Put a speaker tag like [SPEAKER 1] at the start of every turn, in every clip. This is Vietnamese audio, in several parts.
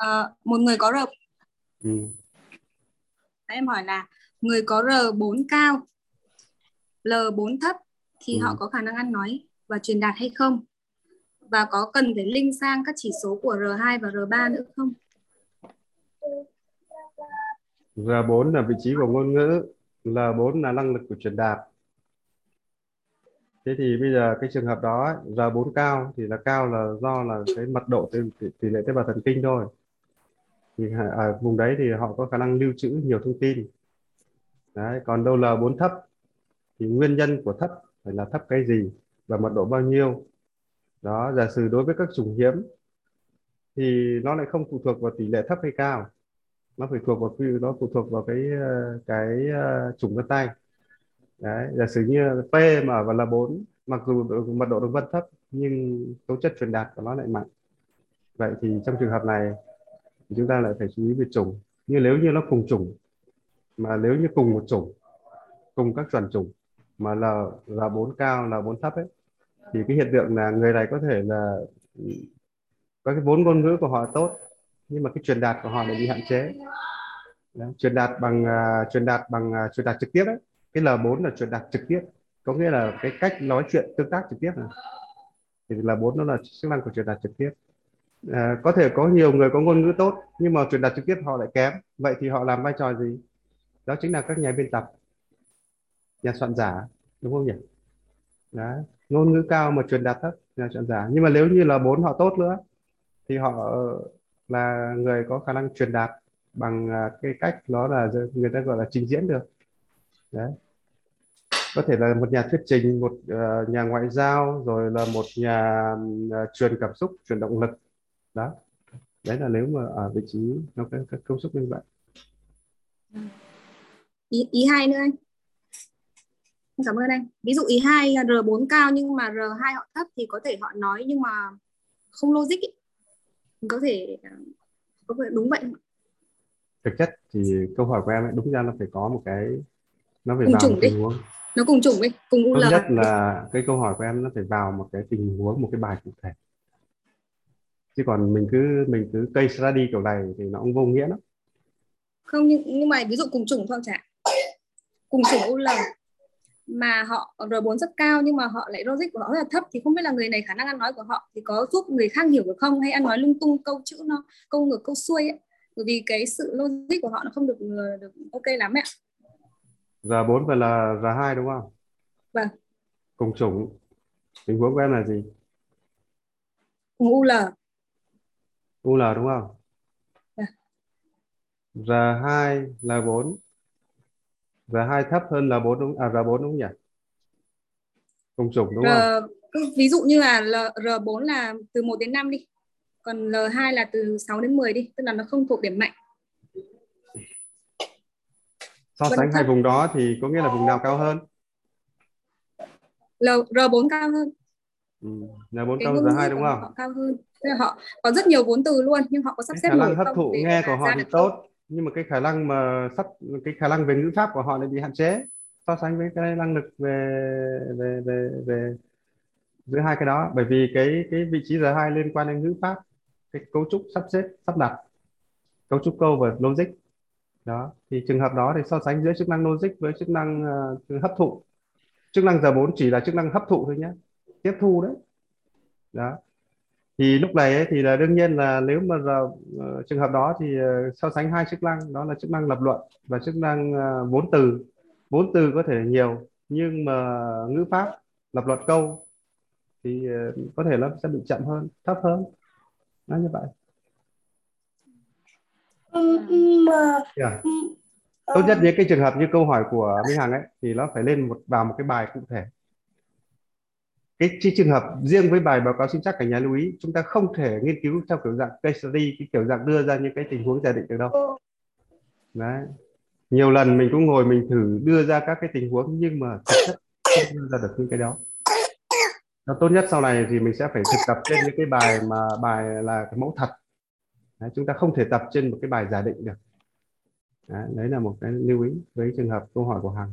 [SPEAKER 1] Ờ, một người có R
[SPEAKER 2] ừ.
[SPEAKER 1] em hỏi là người có R4 cao L4 thấp thì
[SPEAKER 2] Ừ.
[SPEAKER 1] họ có khả năng ăn nói và truyền đạt hay không và có cần phải link sang các chỉ số của R2 và R3 nữa không
[SPEAKER 2] R4 là vị trí của ngôn ngữ L4 là năng lực của truyền đạt thế thì bây giờ cái trường hợp đó ấy, R4 cao thì là cao là do là cái mật độ tỷ, tỷ lệ tế bào thần kinh thôi thì ở vùng đấy thì họ có khả năng lưu trữ nhiều thông tin. Đấy, còn đâu là 4 thấp thì nguyên nhân của thấp phải là thấp cái gì và mật độ bao nhiêu. Đó, giả sử đối với các chủng hiếm thì nó lại không phụ thuộc vào tỷ lệ thấp hay cao. Nó phải thuộc vào nó phụ thuộc vào cái ờ, cái ờ, chủng vân tay. Đấy, giả sử như P mà ở vào là 4 mặc dù mật độ đồng vân thấp nhưng tố chất truyền đạt của nó lại mạnh. Vậy thì trong trường hợp này thì chúng ta lại phải chú ý về chủng. Như nếu như nó cùng chủng mà nếu như cùng một chủng cùng các chuẩn chủng mà là là bốn cao là bốn thấp ấy thì cái hiện tượng là người này có thể là có cái vốn ngôn ngữ của họ tốt nhưng mà cái truyền đạt của họ lại bị hạn chế. Đấy, truyền đạt bằng à, truyền đạt bằng à, truyền đạt trực tiếp ấy. Cái L4 là truyền đạt trực tiếp có nghĩa là cái cách nói chuyện tương tác trực tiếp này. Thì L4 nó là chức năng của truyền đạt trực tiếp à, có thể có nhiều người có ngôn ngữ tốt nhưng mà truyền đạt trực tiếp họ lại kém. Vậy thì họ làm vai trò gì? Đó chính là các nhà biên tập. Nhà soạn giả đúng không nhỉ? Đấy. ngôn ngữ cao mà truyền đạt thấp nhà soạn giả. Nhưng mà nếu như là bốn họ tốt nữa thì họ là người có khả năng truyền đạt bằng à, cái cách đó là người ta gọi là trình diễn được. Đấy. Có thể là một nhà thuyết trình một ờ, nhà ngoại giao rồi là một nhà à, truyền cảm xúc truyền động lực đó. Đấy là nếu mà ở vị trí nó có các công suất như vậy.
[SPEAKER 1] Ý, ý hai nữa anh. Cảm ơn anh. Ví dụ ý hai R4 cao nhưng mà R2 họ thấp thì có thể họ nói nhưng mà không logic ý. có thể có thể đúng vậy.
[SPEAKER 2] Thực chất thì câu hỏi của em ấy, đúng ra nó phải có một cái nó phải
[SPEAKER 1] Cùng
[SPEAKER 2] vào
[SPEAKER 1] chủng
[SPEAKER 2] tình huống.
[SPEAKER 1] Nó cùng chủng đi cùng UL
[SPEAKER 2] nhất là cái câu hỏi của em nó phải vào một cái tình huống một cái bài cụ thể chứ còn mình cứ mình cứ case study kiểu này thì nó cũng vô nghĩa lắm.
[SPEAKER 1] Không nhưng, nhưng mà ví dụ cùng chủng thôi chả. Cùng chủng UL mà họ R4 rất cao nhưng mà họ lại logic của họ rất là thấp thì không biết là người này khả năng ăn nói của họ thì có giúp người khác hiểu được không? Hay ăn nói lung tung câu chữ nó câu ngược câu xuôi ấy. bởi vì cái sự logic của họ nó không được được ok lắm ạ.
[SPEAKER 2] R4 và là R2 đúng không?
[SPEAKER 1] Vâng.
[SPEAKER 2] cùng chủng. Tình huống của em là gì?
[SPEAKER 1] Cùng UL
[SPEAKER 2] UL đúng không?
[SPEAKER 1] Vâng.
[SPEAKER 2] R2 là 4 R2 thấp hơn L4 đúng à R4 đúng không nhỉ? Cùng chủng đúng
[SPEAKER 1] R,
[SPEAKER 2] không?
[SPEAKER 1] ví dụ như là L, R4 là từ 1 đến 5 đi. Còn L2 là từ 6 đến 10 đi tức là nó không thuộc điểm mạnh.
[SPEAKER 2] So sánh hai
[SPEAKER 1] thấp.
[SPEAKER 2] vùng đó thì có nghĩa là vùng nào cao hơn?
[SPEAKER 1] L, R4 cao hơn.
[SPEAKER 2] Ừ. L4
[SPEAKER 1] cái
[SPEAKER 2] cao hơn
[SPEAKER 1] ngữ
[SPEAKER 2] R2
[SPEAKER 1] của
[SPEAKER 2] đúng không?
[SPEAKER 1] cao hơn là họ có rất nhiều vốn từ luôn nhưng họ có sắp
[SPEAKER 2] cái
[SPEAKER 1] xếp
[SPEAKER 2] khả năng hấp thụ nghe của họ thì
[SPEAKER 1] được không?
[SPEAKER 2] tốt. nhưng mà cái khả năng mà sắp cái khả năng về ngữ pháp của họ lại bị hạn chế. So sánh với cái năng lực về về về về giữa hai cái đó. Bởi vì cái cái vị trí R2 liên quan đến ngữ pháp cái cấu trúc sắp xếp sắp đặt cấu trúc câu và logic. Đó thì trường hợp đó thì so sánh giữa chức năng logic với chức năng ờ, hấp thụ. Chức năng R4 chỉ là chức năng hấp thụ thôi nhé tiếp thu đấy. Đó thì lúc này ấy, thì là đương nhiên là nếu mà giờ, ờ, trường hợp đó thì ờ, so sánh hai chức năng đó là chức năng lập luận và chức năng ờ, vốn từ. Vốn từ có thể là nhiều nhưng mà ngữ pháp lập luận câu thì ờ, có thể nó sẽ bị chậm hơn thấp hơn. Nó như vậy.
[SPEAKER 3] Mà
[SPEAKER 2] yeah.
[SPEAKER 3] ừ,
[SPEAKER 2] tốt nhất những cái trường hợp như câu hỏi của Minh Hằng ấy thì nó phải lên một vào một cái bài cụ thể cái, cái trường hợp riêng với bài báo cáo sinh chắc cả nhà lưu ý chúng ta không thể nghiên cứu theo kiểu dạng case study cái kiểu dạng đưa ra những cái tình huống giả định được đâu. Đấy. Nhiều lần mình cũng ngồi mình thử đưa ra các cái tình huống nhưng mà thực chất không đưa ra được những cái đó. Nó tốt nhất sau này thì mình sẽ phải thực tập trên những cái bài mà bài là cái mẫu thật. Đấy, chúng ta không thể tập trên một cái bài giả định được. Đấy, đấy là một cái lưu ý với trường hợp câu hỏi của Hằng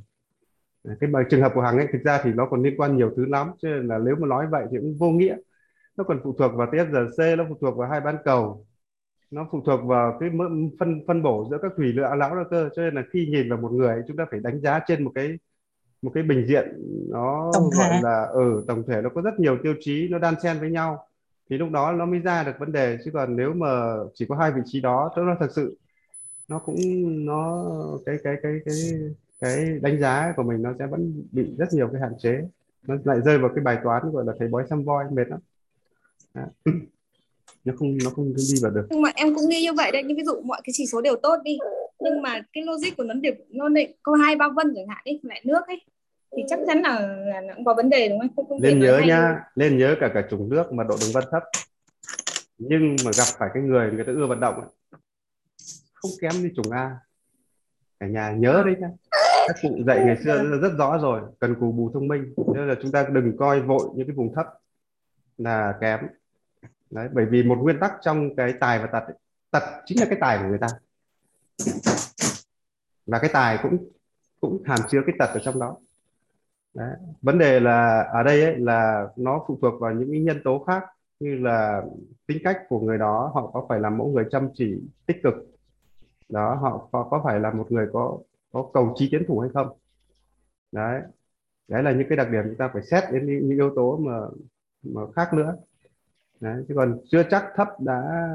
[SPEAKER 2] cái bài trường hợp của Hằng ấy thực ra thì nó còn liên quan nhiều thứ lắm cho nên là nếu mà nói vậy thì cũng vô nghĩa. Nó còn phụ thuộc vào TSRC nó phụ thuộc vào hai bán cầu. Nó phụ thuộc vào cái phân phân bổ giữa các thủy lượng lão đó cơ. Cho nên là khi nhìn vào một người chúng ta phải đánh giá trên một cái một cái bình diện nó
[SPEAKER 3] tổng thể.
[SPEAKER 2] gọi là ở ừ, tổng thể. Nó có rất nhiều tiêu chí nó đan xen với nhau. Thì lúc đó nó mới ra được vấn đề. Chứ còn nếu mà chỉ có hai vị trí đó tức là thật sự nó cũng nó cái cái cái cái cái đánh giá của mình nó sẽ vẫn bị rất nhiều cái hạn chế. Nó lại rơi vào cái bài toán gọi là thầy bói xăm voi mệt lắm. Nó không nó không đi vào được.
[SPEAKER 1] Nhưng mà em cũng nghĩ như vậy đấy nhưng ví dụ mọi cái chỉ số đều tốt đi nhưng mà cái logic của nó đều nó lại có hai ba vân chẳng hạn đi lại nước ấy thì chắc chắn là, là nó cũng có vấn đề đúng không? không, không
[SPEAKER 2] lên nhớ nha lên nhớ cả cả chủng nước mà độ đường vân thấp. Nhưng mà gặp phải cái người người ta ưa vận động ấy, không kém như chủng A. Cả nhà nhớ đấy nhá các cụ dạy ngày xưa rất, rất rõ rồi cần cù bù thông minh. Nên là chúng ta đừng coi vội những cái vùng thấp là kém. Đấy bởi vì một nguyên tắc trong cái tài và tật tật chính là cái tài của người ta. Và cái tài cũng cũng hàm chứa cái tật ở trong đó. Đấy. vấn đề là ở đây ấy, là nó phụ thuộc vào những cái nhân tố khác như là tính cách của người đó họ có phải là mẫu người chăm chỉ tích cực. Đó họ có, có phải là một người có có cầu trí tiến thủ hay không. Đấy. Đấy là những cái đặc điểm chúng ta phải xét đến những, những yếu tố mà mà khác nữa. Đấy chứ còn chưa chắc thấp đã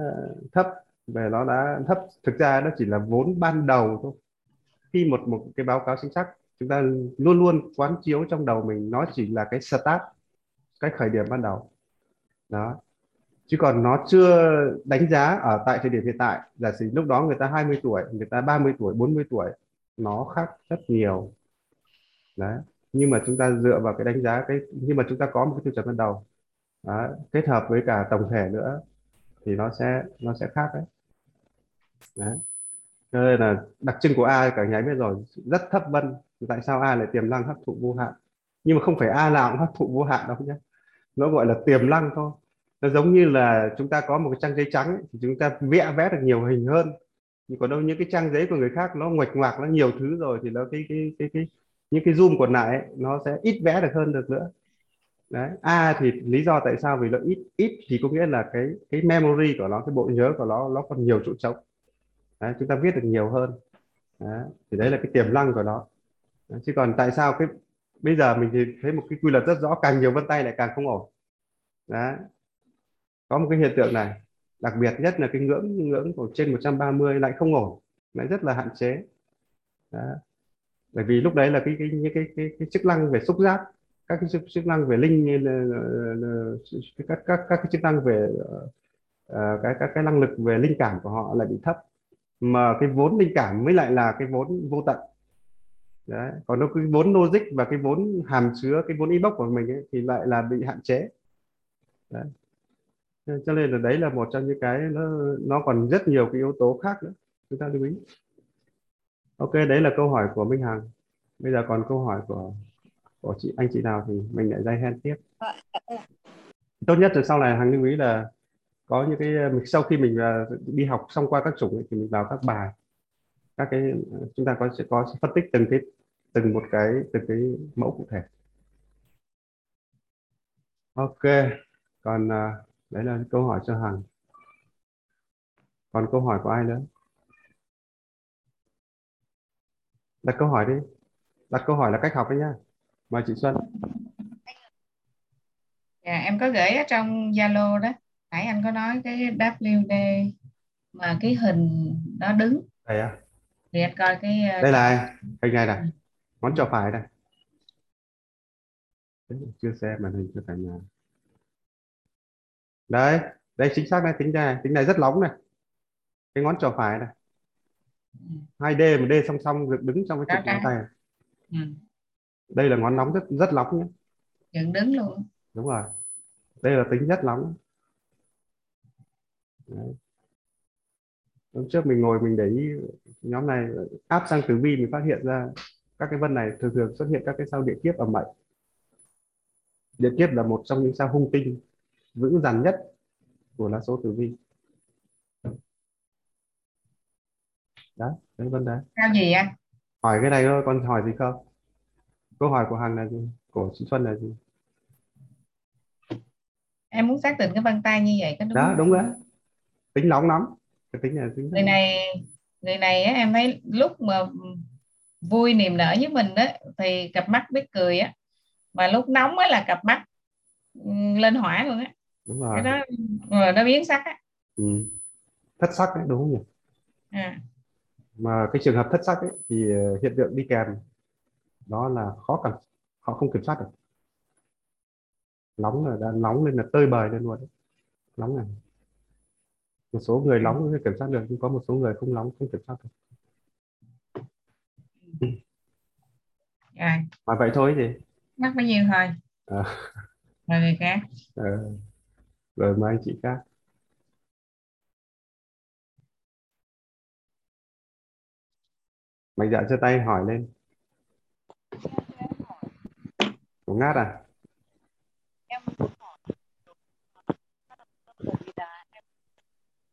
[SPEAKER 2] thấp về nó đã thấp. Thực ra nó chỉ là vốn ban đầu thôi. Khi một một cái báo cáo chính xác chúng ta luôn luôn quán chiếu trong đầu mình nó chỉ là cái start cái khởi điểm ban đầu. Đó. Chứ còn nó chưa đánh giá ở tại thời điểm hiện tại. Giả sử lúc đó người ta 20 tuổi người ta 30 tuổi 40 tuổi nó khác rất nhiều. Đấy nhưng mà chúng ta dựa vào cái đánh giá cái nhưng mà chúng ta có một cái tiêu chuẩn ban đầu. Đó, kết hợp với cả tổng thể nữa thì nó sẽ nó sẽ khác đấy. Đấy cho nên là đặc trưng của A cả nhà biết rồi rất thấp vân. Tại sao A lại tiềm năng hấp thụ vô hạn? Nhưng mà không phải A nào cũng hấp thụ vô hạn đâu nhé. Nó gọi là tiềm năng thôi. Nó giống như là chúng ta có một cái trang giấy trắng thì chúng ta vẽ vẽ được nhiều hình hơn nhưng còn đâu những cái trang giấy của người khác nó ngoạch ngoạc nó nhiều thứ rồi thì nó cái cái cái cái những cái zoom còn lại ấy, nó sẽ ít vẽ được hơn được nữa. Đấy a thì lý do tại sao vì nó ít ít thì có nghĩa là cái cái memory của nó cái bộ nhớ của nó nó còn nhiều chỗ trống. Đấy, chúng ta viết được nhiều hơn. Đấy, thì đấy là cái tiềm năng của nó. Đấy, chứ còn tại sao cái bây giờ mình thì thấy một cái quy luật rất rõ càng nhiều vân tay lại càng không ổn. Đấy có một cái hiện tượng này đặc biệt nhất là cái ngưỡng ngưỡng của trên 130 lại không ổn lại rất là hạn chế. Đó. bởi vì lúc đấy là cái cái những cái, cái, cái chức năng về xúc giác các cái chức, chức năng về linh như là, là, các các các cái chức năng về uh, cái các cái năng lực về linh cảm của họ lại bị thấp. Mà cái vốn linh cảm mới lại là cái vốn vô tận. Đấy còn nó cái vốn logic và cái vốn hàm chứa cái vốn inbox của mình ấy, thì lại là bị hạn chế. Đấy cho nên là đấy là một trong những cái nó nó còn rất nhiều cái yếu tố khác nữa. Chúng ta lưu ý. Ok đấy là câu hỏi của Minh Hằng. Bây giờ còn câu hỏi của của chị anh chị nào thì mình lại dây hand tiếp. Tốt nhất là sau này Hằng lưu ý là có những cái sau khi mình à, đi học xong qua các chủng thì mình vào các bài. Các cái chúng ta có sẽ có phân tích từng cái từng một cái từng cái mẫu cụ thể. Ok. Còn uh, đấy là câu hỏi cho hằng còn câu hỏi của ai nữa? Đặt câu hỏi đi. Đặt câu hỏi là cách học đấy nhá mời chị Xuân.
[SPEAKER 3] Dạ em có gửi ở trong Zalo đó. Nãy anh có nói cái WD mà cái hình đó đứng.
[SPEAKER 2] Đây à
[SPEAKER 3] thì anh coi cái
[SPEAKER 2] ờ, đây là hình này này ngón trỏ phải này chưa xem màn hình cho cả nhà đấy đây chính xác này tính này tính này rất nóng này. Cái ngón trỏ phải này. Hai d một d song song được đứng trong cái trục ngón tay. Này. Ừ. đây là ngón nóng rất rất nóng nhé.
[SPEAKER 3] Dựng đứng luôn.
[SPEAKER 2] Đúng rồi. Đây là tính rất nóng Đấy. hôm trước mình ngồi mình để ý nhóm này áp sang tử vi mình phát hiện ra các cái vân này thường thường xuất hiện các cái sao địa kiếp ở mệnh. Địa kiếp là một trong những sao hung tinh vững dằn nhất của lá số tử vi. Đó đấy vấn đề
[SPEAKER 3] sao gì anh?
[SPEAKER 2] Hỏi cái này thôi còn hỏi gì không? Câu hỏi của hằng là gì? Của chị xuân là gì?
[SPEAKER 3] Em muốn xác định cái vân tay như vậy có đúng
[SPEAKER 2] đó
[SPEAKER 3] không?
[SPEAKER 2] đúng đấy tính nóng lắm. Cái tính là tính
[SPEAKER 3] người này người này á, em thấy lúc mà vui niềm nở với mình đó thì cặp mắt biết cười á. Mà lúc nóng á là cặp mắt ừ, lên hỏa luôn á
[SPEAKER 2] đúng rồi.
[SPEAKER 3] cái đó rồi nó biến sắc á.
[SPEAKER 2] Ừ. thất sắc đấy đúng không nhỉ?
[SPEAKER 3] À.
[SPEAKER 2] mà cái trường hợp thất sắc ấy thì ờ, hiện tượng đi kèm đó là khó cảm họ không kiểm soát được. Nóng là đã nóng lên là tơi bời lên luôn đấy. nóng này một số người nóng kiểm soát được nhưng có một số người không nóng không kiểm soát được.
[SPEAKER 3] Rồi.
[SPEAKER 2] Mà vậy thôi gì
[SPEAKER 3] mắc bao nhiêu thôi?
[SPEAKER 2] À,
[SPEAKER 3] rồi người khác.
[SPEAKER 2] Ờ, rồi anh chị khác. Mạnh dạn giơ tay hỏi lên. Của ngát à?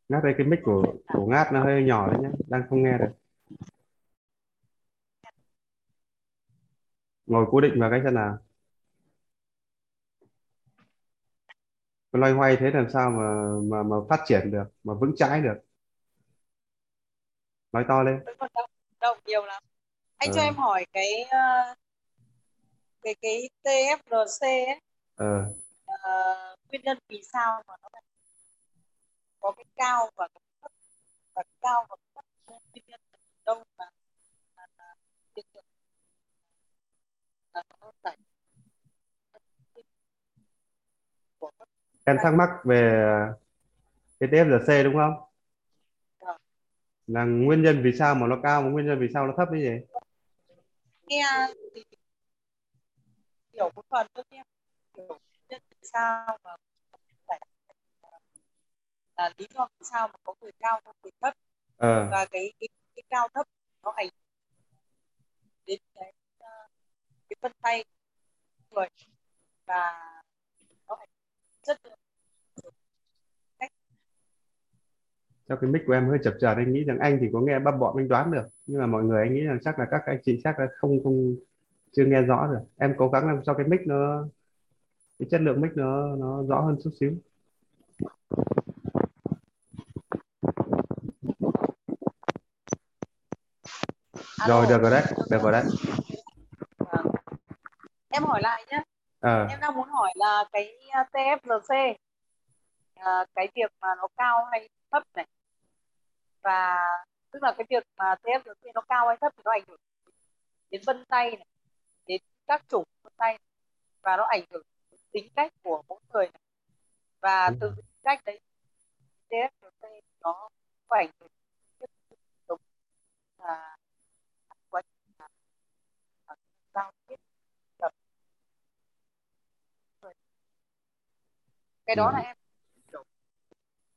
[SPEAKER 2] Ngát đây cái mic của của ngát nó hơi nhỏ đấy nhé đang không nghe được. Ngồi cố định vào cái chân nào loay hoay thế làm sao mà mà mà phát triển được mà vững chãi được? Nói to lên.
[SPEAKER 4] Vẫn còn nhiều lắm. Anh
[SPEAKER 2] Ờ.
[SPEAKER 4] cho em hỏi cái ờ, cái cái TFRC ấy.
[SPEAKER 2] Ờ.
[SPEAKER 4] Ờ, nguyên nhân vì sao mà nó có cái cao và cái thấp và cái cao và cái
[SPEAKER 2] em thắc mắc về cái TFRC đúng không? Là nguyên nhân vì sao mà nó cao và nguyên nhân vì sao nó thấp như vậy?
[SPEAKER 4] Nghe hiểu một phần thôi nhé hiểu nguyên nhân vì sao mà giải là lý do vì sao mà có người cao có người thấp.
[SPEAKER 2] Ờ.
[SPEAKER 4] Và cái cái, cái cao thấp nó ảnh đến cái ờ, cái vân tay người. Và nó ảnh chất lượng
[SPEAKER 2] cho cái mic của em hơi chập chờn anh nghĩ rằng anh thì có nghe bắp bọm anh đoán được. Nhưng mà mọi người anh nghĩ rằng chắc là các anh chị chắc là không không chưa nghe rõ được. Em cố gắng làm cho cái mic nó cái chất lượng mic nó nó rõ hơn chút xíu. Rồi
[SPEAKER 4] Alo.
[SPEAKER 2] được rồi đấy được rồi đấy.
[SPEAKER 4] Vâng. em hỏi lại nhé
[SPEAKER 2] ờ.
[SPEAKER 4] Em đang muốn hỏi là cái ờ, TFRC ờ, cái việc mà nó cao hay thấp này và tức là cái việc mà TFRC nó cao hay thấp thì nó ảnh hưởng đến vân tay này đến các chủng vân tay này, và nó ảnh hưởng đến tính cách của mỗi người này. và
[SPEAKER 2] Đúng
[SPEAKER 4] từ tính cách đấy TFRC nó có ảnh hưởng đến sống và quá trình là giao tiếp cái đó
[SPEAKER 2] Rồi.
[SPEAKER 4] là em hiểu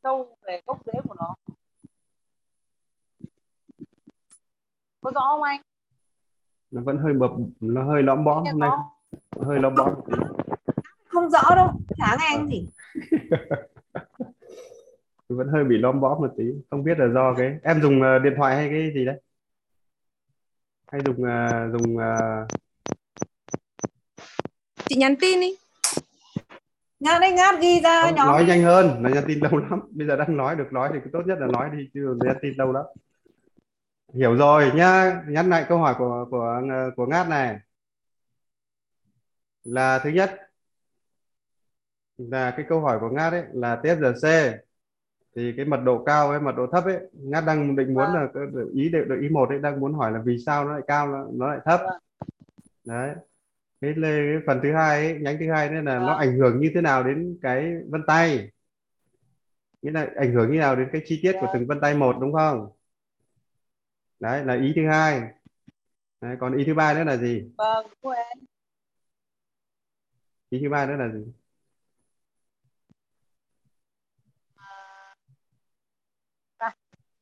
[SPEAKER 4] sâu về gốc rễ của nó có rõ không anh?
[SPEAKER 2] Nó vẫn hơi mập nó hơi lõm bõm hôm nay. hơi lõm bõm.
[SPEAKER 5] Không rõ đâu chả nghe anh gì.
[SPEAKER 2] Vẫn hơi bị lõm bõm một tí không biết là do cái em dùng ờ, điện thoại hay cái gì đấy? Hay dùng ờ, dùng ờ,
[SPEAKER 1] chị nhắn tin đi.
[SPEAKER 5] Ngát đấy ngát ghi ra
[SPEAKER 2] không,
[SPEAKER 5] nhóm.
[SPEAKER 2] nói nhanh hơn là nhắn tin lâu lắm. Bây giờ đang nói được nói thì tốt nhất là nói đi chứ nhắn tin lâu lắm hiểu rồi nhá. Nhắn lại câu hỏi của của của ngát này. Là thứ nhất là cái câu hỏi của ngát ấy là TFRC thì cái mật độ cao với mật độ thấp ấy ngát đang định muốn là cái ý được ý một ấy đang muốn hỏi là vì sao nó lại cao nó, nó lại thấp. Đấy. Cái, cái phần thứ hai ấy, nhánh thứ hai nữa là nó
[SPEAKER 4] Vâng.
[SPEAKER 2] ảnh hưởng như thế nào đến cái vân tay? Nghĩa là ảnh hưởng như nào đến cái chi tiết của
[SPEAKER 4] Vâng.
[SPEAKER 2] từng vân tay một đúng không đấy là ý thứ hai. Đấy, còn ý thứ ba nữa là gì?
[SPEAKER 4] Vâng anh
[SPEAKER 2] ý thứ ba nữa là gì?
[SPEAKER 4] À,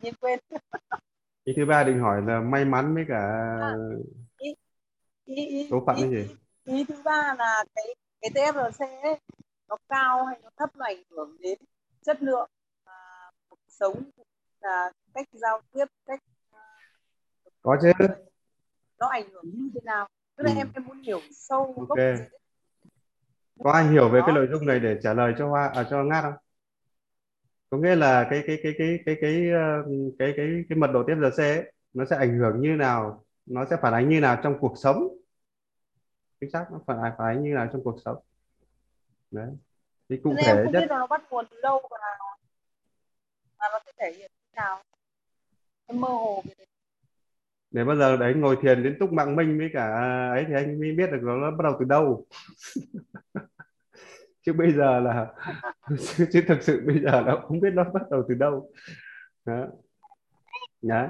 [SPEAKER 4] nhìn quên.
[SPEAKER 2] Ý thứ ba định hỏi là may mắn với cả
[SPEAKER 4] ý, ý,
[SPEAKER 2] số phận
[SPEAKER 4] ý,
[SPEAKER 2] cái gì?
[SPEAKER 4] ý, ý thứ ba là cái cái TFRC ấy, nó cao hay nó thấp nó ảnh hưởng đến chất lượng à, cuộc sống là cách giao tiếp cách
[SPEAKER 2] có chứ.
[SPEAKER 4] Nó ảnh hưởng như thế nào? Tức là
[SPEAKER 2] Ừ.
[SPEAKER 4] em em muốn hiểu sâu gốc
[SPEAKER 2] có ai hiểu về cái
[SPEAKER 4] Đó.
[SPEAKER 2] nội dung này để trả lời cho hoa à, cho ngát không? Có nghĩa là cái cái cái cái cái cái ờ, cái cái cái mật độ tiếp giờ ấy, nó sẽ ảnh hưởng như nào nó sẽ phản ánh như nào trong cuộc sống? Chính xác nó phản ánh phản ánh như nào trong cuộc sống? Đấy. Thì cụ
[SPEAKER 6] Nên
[SPEAKER 2] thể
[SPEAKER 6] em không
[SPEAKER 2] nhất
[SPEAKER 6] biết là nó bắt nguồn từ đâu và và nó sẽ thể hiện như nào. Em mơ hồ về
[SPEAKER 2] để bao giờ đấy, ngồi thiền đến túc mạng minh với cả ấy thì anh mới biết được nó bắt đầu từ đâu chứ bây giờ là chứ thực sự bây giờ nó không biết nó bắt đầu từ đâu đó. Đó.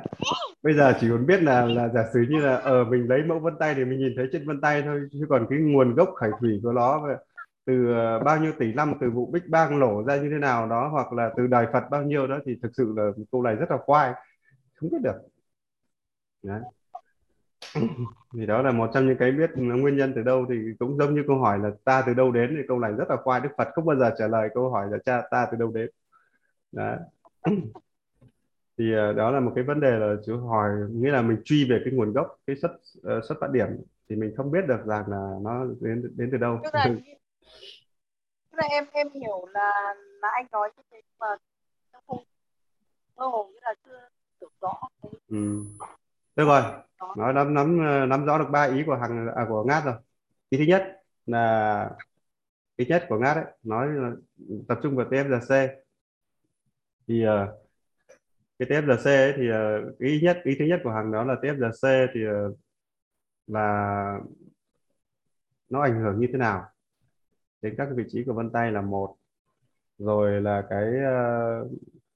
[SPEAKER 2] bây giờ chỉ còn biết là là giả sử như là ở mình lấy mẫu vân tay thì mình nhìn thấy trên vân tay thôi, chứ còn cái nguồn gốc khởi thủy của nó từ ờ, bao nhiêu tỷ năm, từ vụ bích Bang nổ ra như thế nào đó, hoặc là từ đời Phật bao nhiêu đó thì thực sự là câu này rất là khoai không biết được Đấy. thì đó là một trong những cái biết nguyên nhân từ đâu thì cũng giống như câu hỏi là ta từ đâu đến thì câu này rất là khoai Đức Phật không bao giờ trả lời câu hỏi là cha ta từ đâu đến Đấy. thì ờ, đó là một cái vấn đề là chú hỏi nghĩa là mình truy về cái nguồn gốc cái xuất ờ, xuất phát điểm thì mình không biết được rằng là nó đến đến từ đâu
[SPEAKER 6] tức là tức là em em hiểu là là anh nói như thế mà không mơ hồ như là chưa hiểu rõ cái
[SPEAKER 2] ừ. Được rồi. Nói nắm nắm nắm rõ được ba ý của hàng à, của ngát rồi. Ý thứ nhất là ý nhất của ngát ấy nói là tập trung vào TFGC thì uh, cái TFGC ấy thì uh, ý nhất ý thứ nhất của hàng đó là TFGC thì uh, là nó ảnh hưởng như thế nào? Đến các vị trí của vân tay là một rồi là cái uh,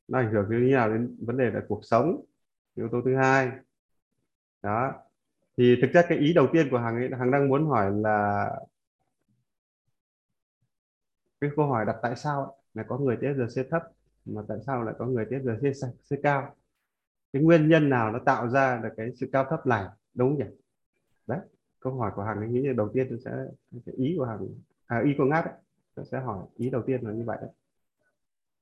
[SPEAKER 2] nó ảnh hưởng như thế nào đến vấn đề là cuộc sống yếu tố thứ hai đó. Thì thực ra cái ý đầu tiên của hàng ấy hàng đang muốn hỏi là cái câu hỏi đặt tại sao ấy, là có người TSGC thấp mà tại sao lại có người TSGC C cao? Cái nguyên nhân nào nó tạo ra được cái sự cao thấp này? Đúng không nhỉ? Đấy câu hỏi của hàng ấy nghĩ là đầu tiên tôi sẽ cái ý của hàng à, ý của ngát ấy, tôi sẽ hỏi ý đầu tiên là như vậy đấy.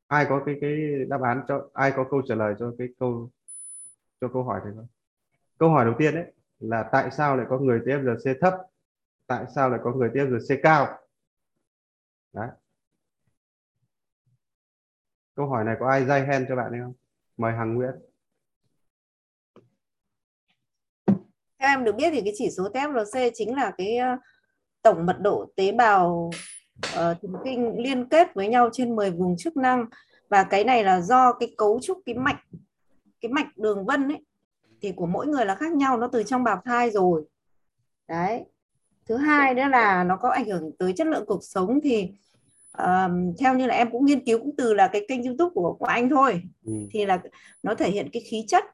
[SPEAKER 2] Ai có cái cái đáp án cho ai có câu trả lời cho cái câu cho câu hỏi này không? Câu hỏi đầu tiên đấy là tại sao lại có người TFGC thấp tại sao lại có người TFGC cao? Đấy. Câu hỏi này có ai dây hen cho bạn hay không? Mời hằng nguyễn.
[SPEAKER 5] Theo em được biết thì cái chỉ số TFRC chính là cái ờ, tổng mật độ tế bào uh, thần kinh liên kết với nhau trên 10 vùng chức năng. Và cái này là do cái cấu trúc cái mạch cái mạch đường vân ấy thì của mỗi người là khác nhau nó từ trong bào thai rồi. Đấy. Thứ hai nữa là nó có ảnh hưởng tới chất lượng cuộc sống thì um, theo như là em cũng nghiên cứu cũng từ là cái kênh youtube của của anh thôi.
[SPEAKER 2] Ừ.
[SPEAKER 5] thì là nó thể hiện cái khí chất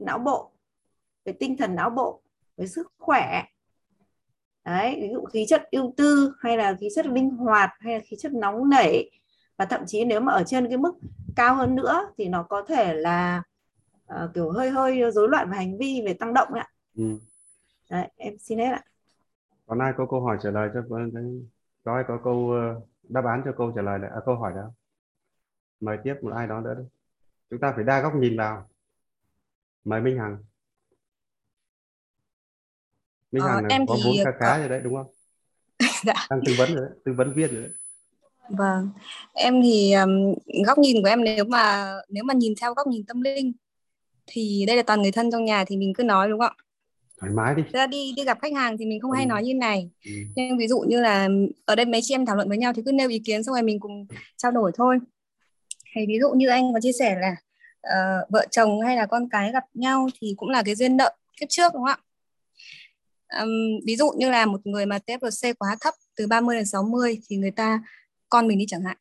[SPEAKER 5] não bộ cái tinh thần não bộ với sức khỏe. Đấy ví dụ khí chất ưu tư hay là khí chất linh hoạt hay là khí chất nóng nảy. Và thậm chí nếu mà ở trên cái mức cao hơn nữa thì nó có thể là uh, kiểu hơi hơi rối loạn về hành vi về tăng động ạ.
[SPEAKER 2] Ừ.
[SPEAKER 5] đấy em xin hết ạ.
[SPEAKER 2] Còn ai có câu hỏi trả lời cho có ai có câu ờ, đáp án cho câu trả lời này, à, câu hỏi đó. Mời tiếp một ai đó nữa đi. Chúng ta phải đa góc nhìn vào. Mời Minh Hằng. Minh
[SPEAKER 1] Ờ,
[SPEAKER 2] Hằng
[SPEAKER 1] em
[SPEAKER 2] có
[SPEAKER 1] thì
[SPEAKER 2] vốn khá khá
[SPEAKER 1] có-
[SPEAKER 2] rồi đấy đúng không?
[SPEAKER 1] Dạ.
[SPEAKER 2] đang tư vấn rồi đấy tư vấn viên rồi đấy.
[SPEAKER 1] Vâng, em thì um, góc nhìn của em nếu mà nếu mà nhìn theo góc nhìn tâm linh thì đây là toàn người thân trong nhà thì mình cứ nói đúng không ạ?
[SPEAKER 2] thoải mái đi
[SPEAKER 1] ra đi đi gặp khách hàng thì mình không hay
[SPEAKER 2] Ừ.
[SPEAKER 1] nói như này.
[SPEAKER 2] ừ.
[SPEAKER 1] Nhưng ví dụ như là ở đây mấy chị em thảo luận với nhau thì cứ nêu ý kiến xong rồi mình cùng trao đổi thôi. Thì ví dụ như anh có chia sẻ là ờ, vợ chồng hay là con cái gặp nhau thì cũng là cái duyên nợ kiếp trước đúng không ạ? Ừm, ví dụ như là một người mà TFRC quá thấp từ 30 đến 60 thì người ta con mình đi chẳng hạn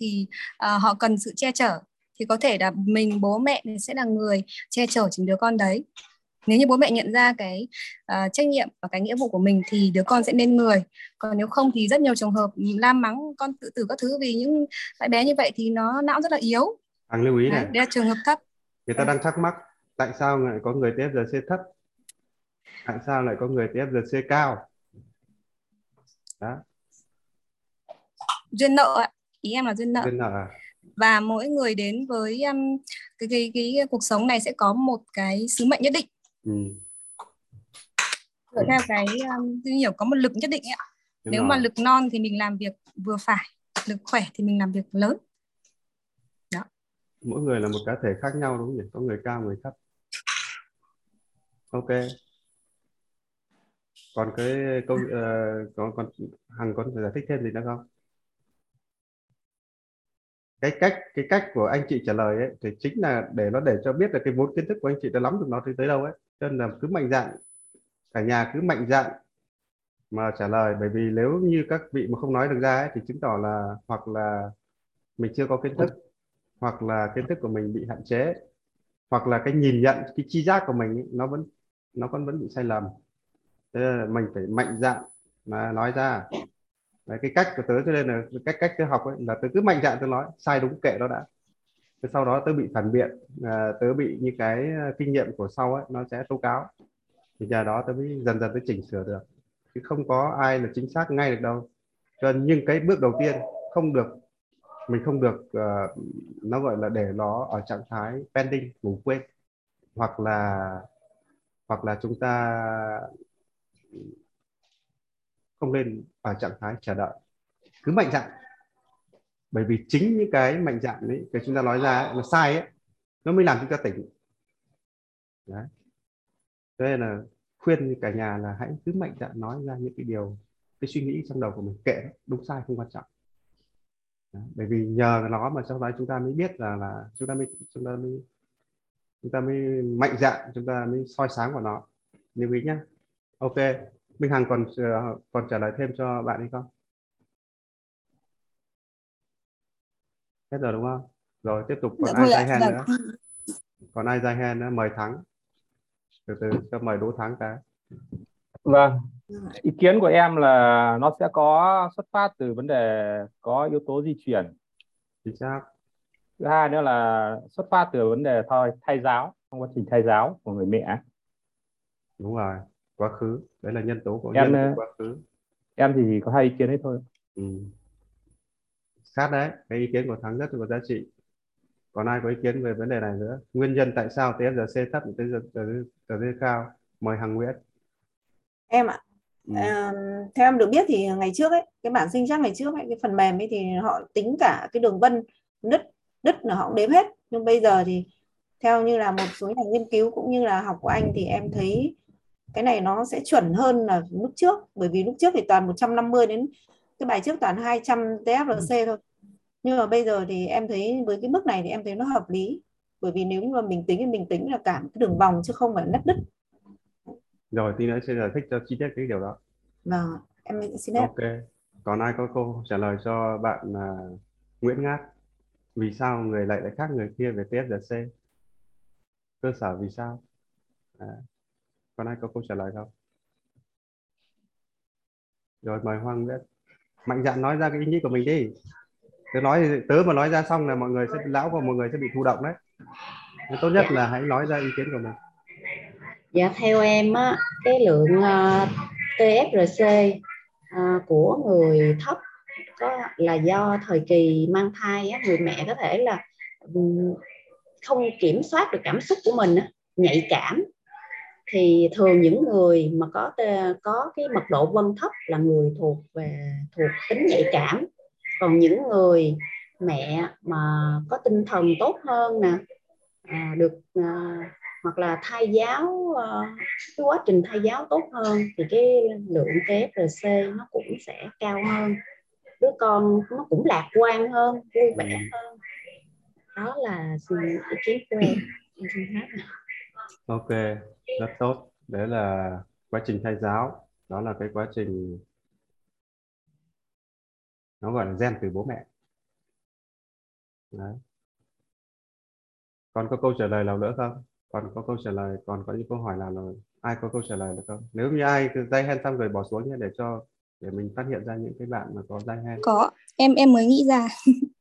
[SPEAKER 1] thì ờ, họ cần sự che chở thì có thể là mình bố mẹ sẽ là người che chở chính đứa con đấy. Nếu như bố mẹ nhận ra cái ờ, trách nhiệm và cái nghĩa vụ của mình thì đứa con sẽ nên người. Còn nếu không thì rất nhiều trường hợp la mắng con tự tử các thứ vì những loại bé như vậy thì nó não rất là yếu.
[SPEAKER 2] Hằng lưu ý này.
[SPEAKER 1] Đây là trường hợp thấp.
[SPEAKER 2] Người ta đang thắc mắc tại sao lại có người TFGC thấp? Tại sao lại có người TFGC cao? Đó.
[SPEAKER 1] Duyên nợ ạ. ý em là duyên nợ.
[SPEAKER 2] Duyên nợ à?
[SPEAKER 1] Và mỗi người đến với um, cái, cái cái cuộc sống này sẽ có một cái sứ mệnh nhất định.
[SPEAKER 2] Ừ.
[SPEAKER 1] dựa theo cái um, như hiểu có một lực nhất định ấy ạ.
[SPEAKER 2] Đúng
[SPEAKER 1] nếu
[SPEAKER 2] rồi.
[SPEAKER 1] mà lực non thì mình làm việc vừa phải lực khỏe thì mình làm việc lớn.
[SPEAKER 2] Mỗi người là một cá thể khác nhau đúng không nhỉ? Có người cao người thấp. Ok. Còn cái câu uh, còn còn hằng có giải thích thêm gì nữa không cái cách cái cách của anh chị trả lời ấy thì chính là để nó để cho biết là cái vốn kiến thức của anh chị đã lắm được nó tới tới đâu ấy. Cho nên là cứ mạnh dạn cả nhà cứ mạnh dạn mà trả lời. Bởi vì nếu như các vị mà không nói được ra ấy, thì chứng tỏ là hoặc là mình chưa có kiến thức hoặc là kiến thức của mình bị hạn chế hoặc là cái nhìn nhận cái chi giác của mình ấy, nó vẫn nó vẫn vẫn bị sai lầm. Thế là mình phải mạnh dạn mà nói ra. Đấy, cái cách của tớ cho nên là cách cách tớ học ấy, là tớ cứ mạnh dạn tớ nói sai đúng kệ đó đã. Thế sau đó tớ bị phản biện à, tớ bị như cái à, kinh nghiệm của sau ấy nó sẽ tố cáo. Thì giờ đó tớ mới dần dần tớ chỉnh sửa được. Chứ không có ai là chính xác ngay được đâu. Cho nên nhưng cái bước đầu tiên không được mình không được uh, nó gọi là để nó ở trạng thái pending ngủ quên. Hoặc là hoặc là chúng ta không nên vào trạng thái chờ đợi. Cứ mạnh dạn. Bởi vì chính những cái mạnh dạn đấy cái chúng ta nói ra ấy, là sai ấy nó mới làm chúng ta tỉnh. Đấy. Cho nên là khuyên cả nhà là hãy cứ mạnh dạn nói ra những cái điều cái suy nghĩ trong đầu của mình kệ đúng sai không quan trọng. Đấy. bởi vì nhờ nó mà sau đó chúng ta mới biết là là chúng ta mới chúng ta mới chúng ta mới mạnh dạn chúng ta mới soi sáng vào nó. Lưu ý nhé ok. Minh Hằng còn ờ, còn trả lời thêm cho bạn hay không? Hết rồi đúng không? Rồi tiếp tục còn
[SPEAKER 1] Dạ
[SPEAKER 2] ai dài hand
[SPEAKER 1] dạ.
[SPEAKER 2] nữa? Còn ai dài hand nữa? Mời thắng. Từ từ cho mời đỗ thắng cái.
[SPEAKER 7] Vâng, ý kiến của em là nó sẽ có xuất phát từ vấn đề có yếu tố di chuyển.
[SPEAKER 2] chính xác.
[SPEAKER 7] Thứ hai nữa là xuất phát từ vấn đề thôi thay giáo trong quá trình thay giáo của người mẹ.
[SPEAKER 2] đúng rồi quá khứ. Đấy là nhân tố của
[SPEAKER 7] Em,
[SPEAKER 2] nhân
[SPEAKER 7] ờ,
[SPEAKER 2] của quá khứ.
[SPEAKER 7] Em thì chỉ có hai ý kiến đấy thôi.
[SPEAKER 2] ừ. sát đấy. Cái ý kiến của thắng rất là có giá trị. Còn ai có ý kiến về vấn đề này nữa? Nguyên nhân tại sao TSRC thấp TSRC cao? Mời Hằng Nguyễn.
[SPEAKER 5] Em ạ.
[SPEAKER 2] Ừ.
[SPEAKER 5] À, theo em được biết thì ngày trước ấy cái bản sinh chắc ngày trước ấy cái phần mềm ấy thì họ tính cả cái đường vân nứt đứt là họ cũng đếm hết. Nhưng bây giờ thì theo như là một số nhà nghiên cứu cũng như là học của anh thì em thấy cái này nó sẽ chuẩn hơn là lúc trước bởi vì lúc trước thì toàn 150 đến cái bài trước toàn 200 TFRC thôi. Nhưng mà bây giờ thì em thấy với cái mức này thì em thấy nó hợp lý. Bởi vì nếu như mà mình tính thì mình tính là cả cái đường vòng chứ không phải nứt đứt.
[SPEAKER 2] Rồi tí nữa sẽ giải thích cho chi tiết cái điều đó.
[SPEAKER 5] Vâng em xin phép.
[SPEAKER 2] Ok. Còn ai có câu trả lời cho bạn à, Nguyễn Ngát? Vì sao người lại lại khác người kia về TSRC cơ sở vì sao? À con ai có câu trả lời không? Rồi mời Hoàng Nguyễn mạnh dạn nói ra cái ý nghĩ của mình đi. Tớ nói tớ mà nói ra xong là mọi người sẽ lão và mọi người sẽ bị thụ động đấy. Nên tốt nhất là hãy nói ra ý kiến của mình.
[SPEAKER 8] Dạ theo em á, cái lượng ờ, uh, TFRC uh, ờ, của người thấp có là do thời kỳ mang thai á, người mẹ có thể là um, không kiểm soát được cảm xúc của mình á, nhạy cảm thì thường những người mà có có cái mật độ vân thấp là người thuộc về thuộc tính nhạy cảm. Còn những người mẹ mà có tinh thần tốt hơn nè à, được à, hoặc là thai giáo à, cái quá trình thai giáo tốt hơn thì cái lượng TFRC nó cũng sẽ cao hơn. Đứa con nó cũng lạc quan hơn vui vẻ hơn. Đó là ý kiến của em. Em xin hết ạ.
[SPEAKER 2] Ok rất tốt. Đấy là quá trình thai giáo. Đó là cái quá trình nó gọi là gen từ bố mẹ. Đấy. Còn có câu trả lời nào nữa không? Còn có câu trả lời còn có những câu hỏi nào rồi? Ai có câu trả lời được không? Nếu như ai cứ dây hand xong rồi bỏ xuống nhé để cho để mình phát hiện ra những cái bạn mà có dây hand
[SPEAKER 1] có. Em em mới nghĩ ra.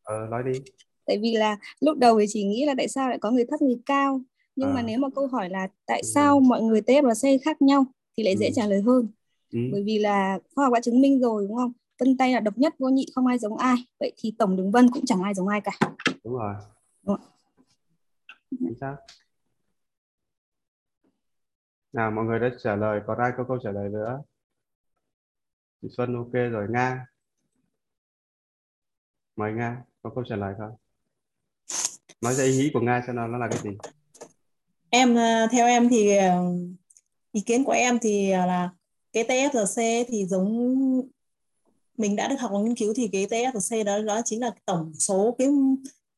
[SPEAKER 2] Ờ nói đi.
[SPEAKER 1] Tại vì là lúc đầu thì chỉ nghĩ là tại sao lại có người thấp người cao nhưng mà
[SPEAKER 2] À.
[SPEAKER 1] nếu mà câu hỏi là tại sao mọi người TFRC khác nhau thì lại dễ
[SPEAKER 2] Ừ.
[SPEAKER 1] trả lời hơn.
[SPEAKER 2] Ừ.
[SPEAKER 1] bởi vì là khoa học đã chứng minh rồi đúng không? Vân tay là độc nhất vô nhị không ai giống ai. Vậy thì tổng đường vân cũng chẳng ai giống ai cả.
[SPEAKER 2] Đúng rồi.
[SPEAKER 1] Đúng
[SPEAKER 2] chính xác. Nào mọi người đã trả lời còn ai có câu trả lời nữa? Chị Xuân ok rồi. Nga. Mời Nga có câu trả lời không? Nói ra ý nghĩ của nga xem nào nó là cái gì
[SPEAKER 9] em ờ, theo em thì ờ, ý kiến của em thì là cái TFRC thì giống mình đã được học và nghiên cứu thì cái TFRC đó đó chính là tổng số cái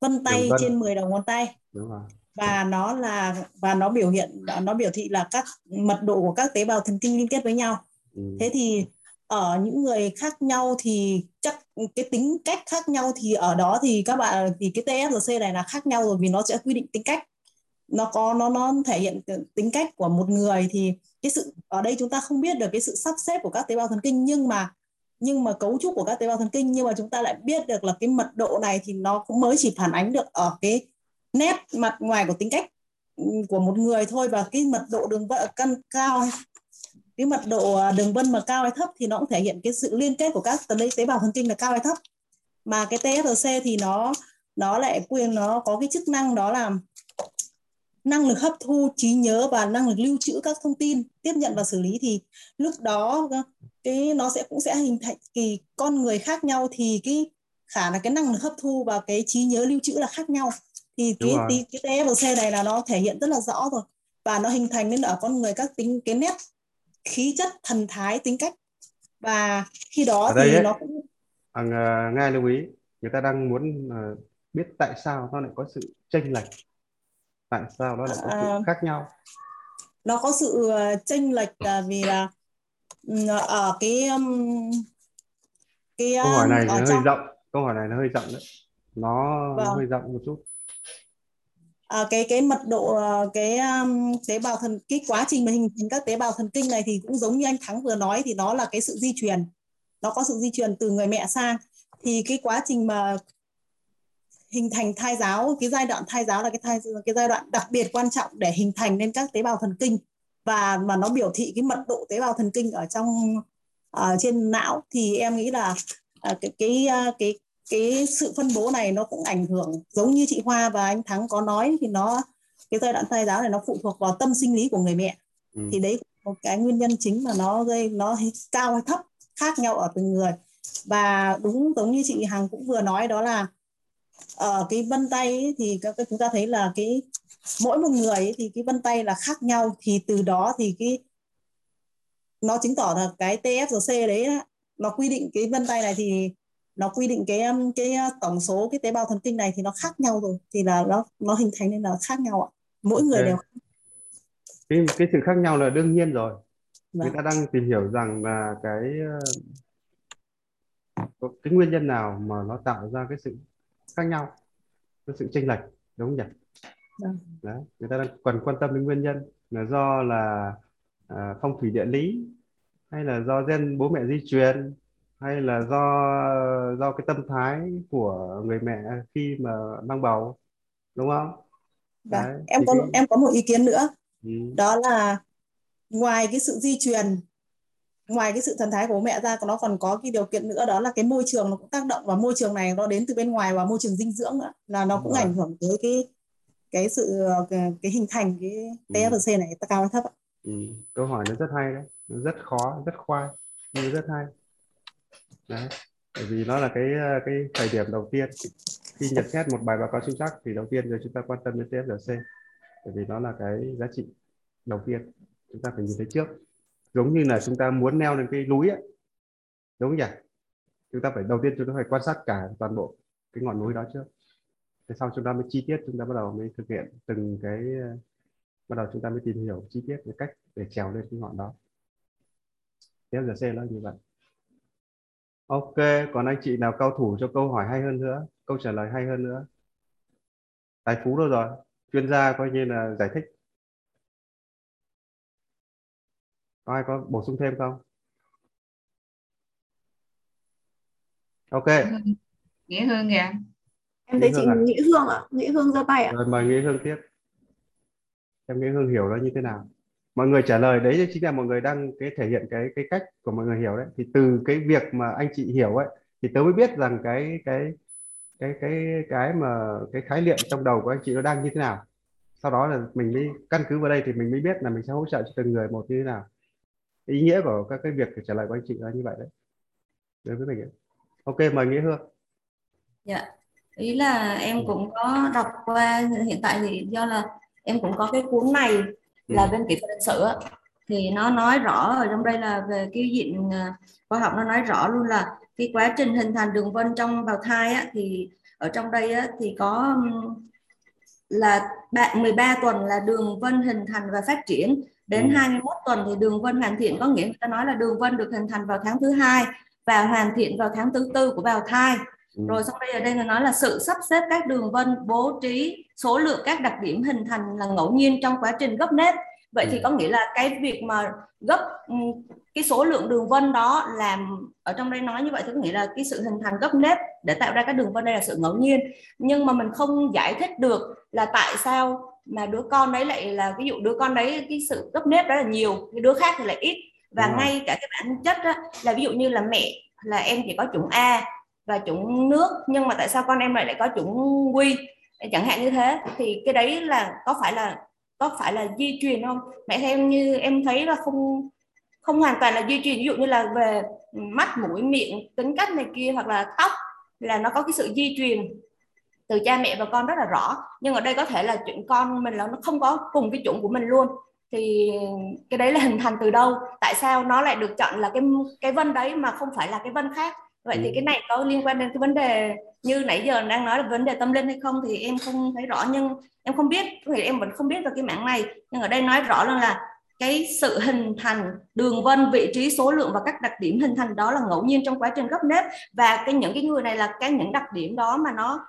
[SPEAKER 9] vân tay
[SPEAKER 2] vân.
[SPEAKER 9] trên 10 đầu ngón tay
[SPEAKER 2] đúng rồi
[SPEAKER 9] và nó là và nó biểu hiện nó biểu thị là các mật độ của các tế bào thần kinh liên kết với nhau
[SPEAKER 2] ừ.
[SPEAKER 9] thế thì ở những người khác nhau thì chắc cái tính cách khác nhau thì ở đó thì các bạn thì cái TFRC này là khác nhau rồi vì nó sẽ quy định tính cách nó có, nó nó thể hiện tính cách của một người thì cái sự, ở đây chúng ta không biết được cái sự sắp xếp của các tế bào thần kinh, nhưng mà nhưng mà cấu trúc của các tế bào thần kinh, nhưng mà chúng ta lại biết được là cái mật độ này thì nó cũng mới chỉ phản ánh được ở cái nét mặt ngoài của tính cách của một người thôi. Và cái mật độ đường vân, cân cao cái mật độ à, đường vân mà cao hay thấp thì nó cũng thể hiện cái sự liên kết của các tế bào thần kinh là cao hay thấp. Mà cái TSC thì nó nó lại quyền, nó có cái chức năng đó là năng lực hấp thu trí nhớ và năng lực lưu trữ các thông tin tiếp nhận và xử lý thì lúc đó cái nó sẽ cũng sẽ hình thành kỳ con người khác nhau thì cái khả là cái năng lực hấp thu và cái trí nhớ lưu trữ là khác nhau. Thì cái cái, cái TFC này là nó thể hiện rất là rõ rồi và nó hình thành nên ở con người các tính cái nét khí chất thần thái tính cách. Và khi đó thì ấy, nó cũng
[SPEAKER 2] à, nghe lưu ý người ta đang muốn uh, biết tại sao nó lại có sự chênh lệch tại sao nó lại có sự à, khác nhau?
[SPEAKER 9] Nó có sự ờ, chênh lệch là vì là ừ, ở cái
[SPEAKER 2] cái câu hỏi này nó trong... hơi rộng câu hỏi này nó hơi rộng đấy. Nó, vâng. nó hơi rộng một chút.
[SPEAKER 9] À, cái cái mật độ ờ, cái um, tế bào thần cái quá trình mà hình thành các tế bào thần kinh này thì cũng giống như anh Thắng vừa nói thì nó là cái sự di truyền. Nó có sự di truyền từ người mẹ sang. Thì cái quá trình mà hình thành thai giáo cái giai đoạn thai giáo là cái thai cái giai đoạn đặc biệt quan trọng để hình thành nên các tế bào thần kinh. Và mà nó biểu thị cái mật độ tế bào thần kinh ở trong uh, trên não. Thì em nghĩ là uh, cái cái uh, cái cái sự phân bố này nó cũng ảnh hưởng giống như chị Hoa và anh Thắng có nói thì nó cái giai đoạn thai giáo này nó phụ thuộc vào tâm sinh lý của người mẹ. Ừ. thì đấy một cái nguyên nhân chính mà nó gây nó cao hay thấp khác nhau ở từng người. Và đúng giống như chị Hằng cũng vừa nói đó là ở ờ, cái vân tay ấy, thì các chúng ta thấy là cái mỗi một người ấy, thì cái vân tay là khác nhau. Thì từ đó thì cái nó chứng tỏ là cái TFRC đấy nó quy định cái vân tay này thì nó quy định cái um, cái uh, tổng số cái tế bào thần kinh này thì nó khác nhau rồi. Thì là nó nó hình thành nên là khác nhau ạ. Mỗi người đều
[SPEAKER 2] cái cái sự khác nhau là đương nhiên rồi. Vâng. người ta đang tìm hiểu rằng là cái uh, cái nguyên nhân nào mà nó tạo ra cái sự khác nhau có sự chênh lệch đúng không nhỉ vâng. Đấy. người ta đang còn quan tâm đến nguyên nhân là do là à, phong thủy địa lý hay là do gen bố mẹ di truyền hay là do do cái tâm thái của người mẹ khi mà mang bầu đúng không
[SPEAKER 9] Vâng. Đấy, em có cái... em có một ý kiến nữa ừ. đó là ngoài cái sự di truyền ngoài cái sự thần thái của bố mẹ ra nó còn có cái điều kiện nữa đó là cái môi trường nó cũng tác động và môi trường này nó đến từ bên ngoài và môi trường dinh dưỡng nữa là nó cũng ảnh hưởng tới cái cái sự cái, cái hình thành cái TFC này cao hay thấp ạ.
[SPEAKER 2] Ừ. câu hỏi nó rất hay đấy nó rất khó rất khoai nhưng rất hay. Đấy bởi vì nó là cái cái thời điểm đầu tiên. Khi nhận xét một bài báo cáo chính xác thì đầu tiên rồi chúng ta quan tâm đến TFC bởi vì nó là cái giá trị đầu tiên. Chúng ta phải nhìn thấy trước giống như là chúng ta muốn leo lên cái núi ấy. Đúng không nhỉ? Chúng ta phải, đầu tiên chúng ta phải quan sát cả toàn bộ cái ngọn núi đó trước. Thế sau chúng ta mới chi tiết, chúng ta bắt đầu mới thực hiện từng cái, bắt đầu chúng ta mới tìm hiểu chi tiết về cách để trèo lên cái ngọn đó. Thế giờ C nó như vậy. Ok, còn anh chị nào cao thủ cho câu hỏi hay hơn nữa, câu trả lời hay hơn nữa? Tài phú đâu rồi? Chuyên gia coi như là giải thích. Có ai có bổ sung thêm không? Ok.
[SPEAKER 3] Nghĩa hương. Kìa.
[SPEAKER 5] Em thấy chị à? nghĩa hương ạ. À? nghĩa hương giơ tay ạ. À?
[SPEAKER 2] rồi mời nghĩa hương tiếp. Em nghĩa hương hiểu nó như thế nào. Mọi người trả lời đấy chính là mọi người đang cái thể hiện cái cái cách của mọi người hiểu đấy. Thì từ cái việc mà anh chị hiểu ấy thì tớ mới biết rằng cái cái cái cái cái mà cái khái niệm trong đầu của anh chị nó đang như thế nào. Sau đó là mình mới căn cứ vào đây thì mình mới biết là mình sẽ hỗ trợ cho từng người một như thế nào ý nghĩa của các cái việc trả lời của anh chị là như vậy đấy. Đối với mình ấy. ok mời nghĩa hương.
[SPEAKER 4] Dạ.
[SPEAKER 10] Ý là em cũng có đọc qua hiện tại thì do là em cũng có cái cuốn này là bên kỹ thuật hình sự thì nó nói rõ ở trong đây là về cái diện à, khoa học nó nói rõ luôn là cái quá trình hình thành đường vân trong bào thai á, thì ở trong đây á, thì có là bạn 13 tuần là đường vân hình thành và phát triển đến
[SPEAKER 2] Ừ.
[SPEAKER 10] 21 tuần thì đường vân hoàn thiện có nghĩa người ta nói là đường vân được hình thành vào tháng thứ hai và hoàn thiện vào tháng thứ tư của bào thai
[SPEAKER 2] Ừ.
[SPEAKER 10] rồi sau đây ở đây là nói là sự sắp xếp các đường vân bố trí số lượng các đặc điểm hình thành là ngẫu nhiên trong quá trình gấp nếp vậy thì
[SPEAKER 2] Ừ.
[SPEAKER 10] có nghĩa là cái việc mà gấp ừm, cái số lượng đường vân đó làm ở trong đây nói như vậy thì có nghĩa là cái sự hình thành gấp nếp để tạo ra các đường vân đây là sự ngẫu nhiên nhưng mà mình không giải thích được là tại sao mà đứa con đấy lại là ví dụ đứa con đấy cái sự gấp nếp đó là nhiều cái đứa khác thì lại ít. Và
[SPEAKER 2] Đúng rồi.
[SPEAKER 10] ngay cả cái bản chất đó, là ví dụ như là mẹ là em chỉ có chủng A và chủng nước nhưng mà tại sao con em lại lại có chủng quy chẳng hạn như thế. Thì cái đấy là có phải là có phải là di truyền không? Mẹ theo em như em thấy là không không hoàn toàn là di truyền. Ví dụ như là về mắt mũi miệng tính cách này kia hoặc là tóc là nó có cái sự di truyền từ cha mẹ và con rất là rõ. Nhưng ở đây có thể là chuyện con mình là nó không có cùng cái chủng của mình luôn. Thì cái đấy là hình thành từ đâu? Tại sao nó lại được chọn là cái cái vân đấy mà không phải là cái vân khác? Vậy
[SPEAKER 2] Ừ.
[SPEAKER 10] thì cái này có liên quan đến cái vấn đề như nãy giờ đang nói là vấn đề tâm linh hay không thì em không thấy rõ nhưng em không biết thì em vẫn không biết về cái mảng này. Nhưng ở đây nói rõ là, là cái sự hình thành đường vân vị trí số lượng và các đặc điểm hình thành đó là ngẫu nhiên trong quá trình gấp nếp. Và cái những cái người này là cái những đặc điểm đó mà nó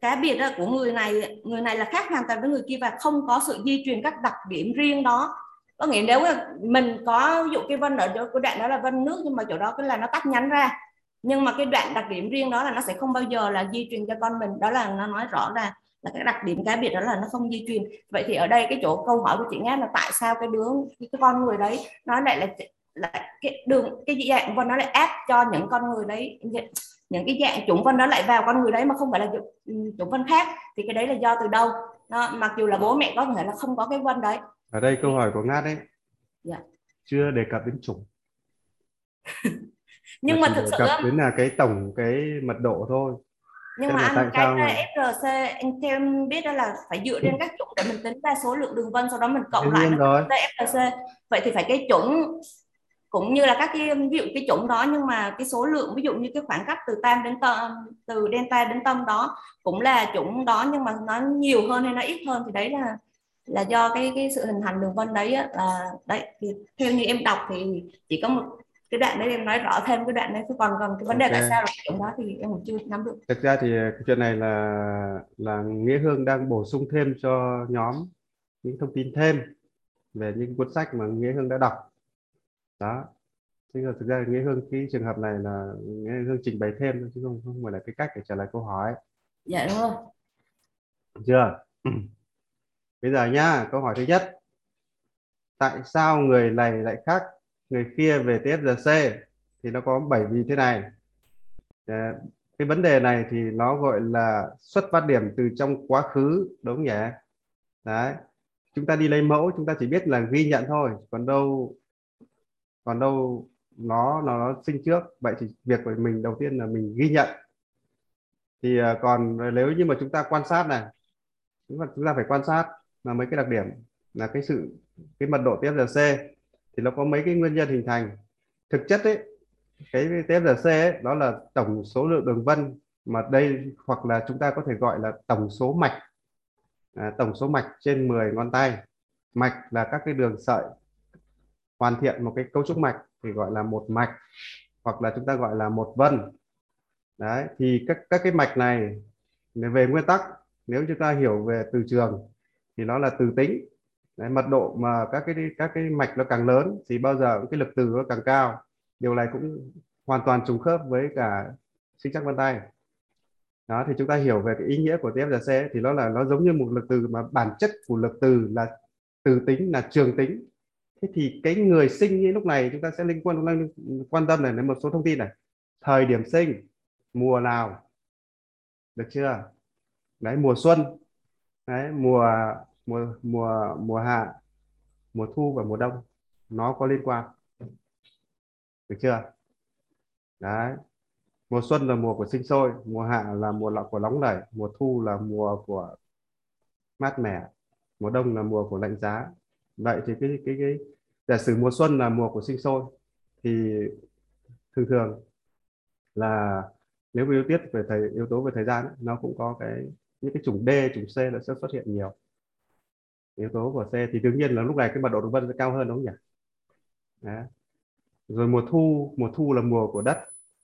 [SPEAKER 10] cá biệt đó, của người này người này là khác hoàn toàn với người kia và không có sự di truyền các đặc điểm riêng đó. Có nghĩa nếu mình có ví dụ cái vân ở chỗ cái đoạn đó là vân nước nhưng mà chỗ đó cái là nó tách nhánh ra. Nhưng mà cái đoạn đặc điểm riêng đó là nó sẽ không bao giờ là di truyền cho con mình. Đó là nó nói rõ ra là cái đặc điểm cá biệt đó là nó không di truyền. Vậy thì ở đây cái chỗ câu hỏi của chị Ngát là tại sao cái đứa cái, con người đấy nó lại là là cái đường cái dạng vân nó lại áp cho những con người đấy? Những cái dạng chủng vân đó lại vào con người đấy mà không phải là chủng- chủng vân khác thì cái đấy là do từ đâu? Đó, mặc dù là bố mẹ có thể là không có cái vân đấy.
[SPEAKER 2] Ở đây câu hỏi của Ngát đấy
[SPEAKER 10] Dạ.
[SPEAKER 2] chưa đề cập đến chủng.
[SPEAKER 10] Nhưng mà
[SPEAKER 2] chỉ
[SPEAKER 10] thực sự
[SPEAKER 2] cập đến là cái tổng cái mật độ thôi.
[SPEAKER 10] Nhưng
[SPEAKER 2] Thế
[SPEAKER 10] mà
[SPEAKER 2] mà
[SPEAKER 10] anh cái
[SPEAKER 2] mà-
[SPEAKER 10] FRC anh theo em biết đó là phải dựa trên các chủng để mình tính ra số lượng đường vân sau đó mình cộng
[SPEAKER 2] Đương
[SPEAKER 10] lại nó FRC vậy thì phải cái chủng cũng như là các cái ví dụ cái chủng đó nhưng mà cái số lượng ví dụ như cái khoảng cách từ tam đến tâm từ delta đến tâm đó cũng là chủng đó nhưng mà nó nhiều hơn hay nó ít hơn thì đấy là là do cái cái sự hình thành đường vân đấy á, là đấy thì theo như em đọc thì chỉ có một cái đoạn đấy em nói rõ thêm cái đoạn đấy chứ còn còn cái vấn đề tại sao là cái chủng đó thì em cũng chưa nắm được.
[SPEAKER 2] Thực ra thì cái chuyện này là là Nghĩa Hương đang bổ sung thêm cho nhóm những thông tin thêm về những cuốn sách mà Nghĩa Hương đã đọc đó. Chứ là thực ra Nghĩa Hương cái trường hợp này là Nghĩa Hương trình bày thêm thôi, chứ không không phải là cái cách để trả lời câu hỏi.
[SPEAKER 10] Dạ đúng rồi.
[SPEAKER 2] Chưa? Bây giờ nhá câu hỏi thứ nhất. Tại sao người này lại khác người kia về TFRC thì nó có bảy vì thế này. Ờ, cái vấn đề này thì nó gọi là xuất phát điểm từ trong quá khứ đúng không nhỉ? Đấy. Chúng ta đi lấy mẫu chúng ta chỉ biết là ghi nhận thôi còn đâu còn đâu nó nó, nó sinh trước. Vậy thì việc của mình đầu tiên là mình ghi nhận. Thì à, còn nếu như mà chúng ta quan sát này chúng ta, chúng ta phải quan sát là mấy cái đặc điểm là cái sự cái mật độ TFRC thì nó có mấy cái nguyên nhân hình thành. Thực chất ấy cái TFRC ấy, đó là tổng số lượng đường vân mà đây hoặc là chúng ta có thể gọi là tổng số mạch. À, tổng số mạch trên 10 ngón tay. Mạch là các cái đường sợi hoàn thiện một cái cấu trúc mạch thì gọi là một mạch hoặc là chúng ta gọi là một vân. Đấy thì các các cái mạch này nếu về nguyên tắc nếu chúng ta hiểu về từ trường thì nó là từ tính đấy, mật độ mà các cái các cái mạch nó càng lớn thì bao giờ cái lực từ nó càng cao. Điều này cũng hoàn toàn trùng khớp với cả sinh chắc vân tay. Đó thì chúng ta hiểu về cái ý nghĩa của TFGC thì nó là nó giống như một lực từ mà bản chất của lực từ là từ tính là trường tính thế thì cái người sinh như lúc này chúng ta sẽ liên quan quan tâm này đến một số thông tin này. Thời điểm sinh, mùa nào? Được chưa? Đấy, mùa xuân. Đấy, mùa mùa mùa mùa hạ, mùa thu và mùa đông. Nó có liên quan. Được chưa? Đấy. Mùa xuân là mùa của sinh sôi, mùa hạ là mùa lọ của nóng nảy, mùa thu là mùa của mát mẻ, mùa đông là mùa của lạnh giá vậy thì cái cái cái giả sử mùa xuân là mùa của sinh sôi thì thường thường là nếu yếu tiết về thời yếu tố về thời gian ấy, nó cũng có cái những cái chủng D chủng C nó sẽ xuất hiện nhiều. Yếu tố của C thì đương nhiên là lúc này cái mật độ đường vân sẽ cao hơn đúng không nhỉ? Đấy. rồi mùa thu mùa thu là mùa của đất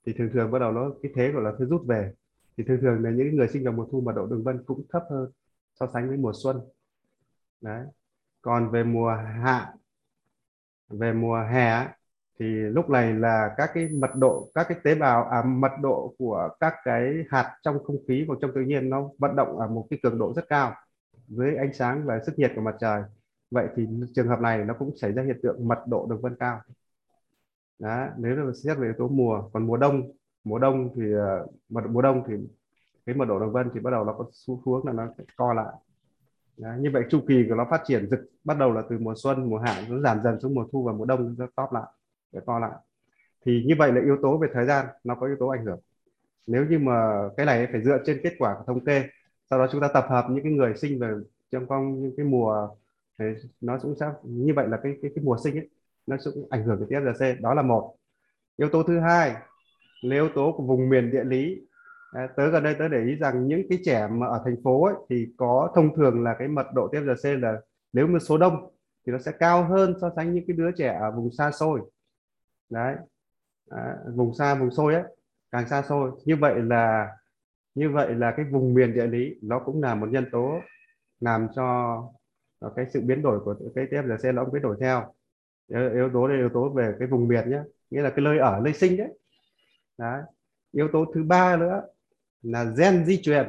[SPEAKER 2] thì thường thường bắt đầu nó cái thế gọi là thứ rút về. Thì thường thường là những người sinh vào mùa thu mật độ đường vân cũng thấp hơn so sánh với mùa xuân. Đấy còn về mùa hạ về mùa hè thì lúc này là các cái mật độ các cái tế bào à, mật độ của các cái hạt trong không khí và trong tự nhiên nó vận động ở một cái cường độ rất cao dưới ánh sáng và sức nhiệt của mặt trời. Vậy thì trường hợp này nó cũng xảy ra hiện tượng mật độ đường vân cao. Đó nếu là xét về yếu tố mùa còn mùa đông mùa đông thì ờ, mật mùa đông thì cái mật độ đường vân thì bắt đầu nó có xu hướng là nó co lại. Đấy, như vậy chu kỳ của nó phát triển rực bắt đầu là từ mùa xuân mùa hạ nó giảm dần xuống mùa thu và mùa đông nó top lại để to lại. Thì như vậy là yếu tố về thời gian nó có yếu tố ảnh hưởng. Nếu như mà cái này phải dựa trên kết quả của thống kê sau đó chúng ta tập hợp những cái người sinh về trong vòng những cái mùa nó cũng sẽ như vậy là cái cái, cái mùa sinh ấy nó cũng ảnh hưởng đến TSRC đó là một. Yếu tố thứ hai là yếu tố của vùng miền địa lý. Ờ, tớ gần đây tớ để ý rằng những cái trẻ mà ở thành phố ấy, thì có thông thường là cái mật độ TSC là nếu mà số đông thì nó sẽ cao hơn so sánh những cái đứa trẻ ở vùng xa xôi. Đấy à, vùng xa vùng xôi ấy càng xa xôi. Như vậy là như vậy là cái vùng miền địa lý nó cũng là một nhân tố làm cho cái sự biến đổi của cái TFGC nó cũng biến đổi theo. Yếu tố đây yếu tố về cái vùng miền nhé nghĩa là cái nơi ở nơi sinh đấy. Đấy yếu tố thứ ba nữa là gen di truyền.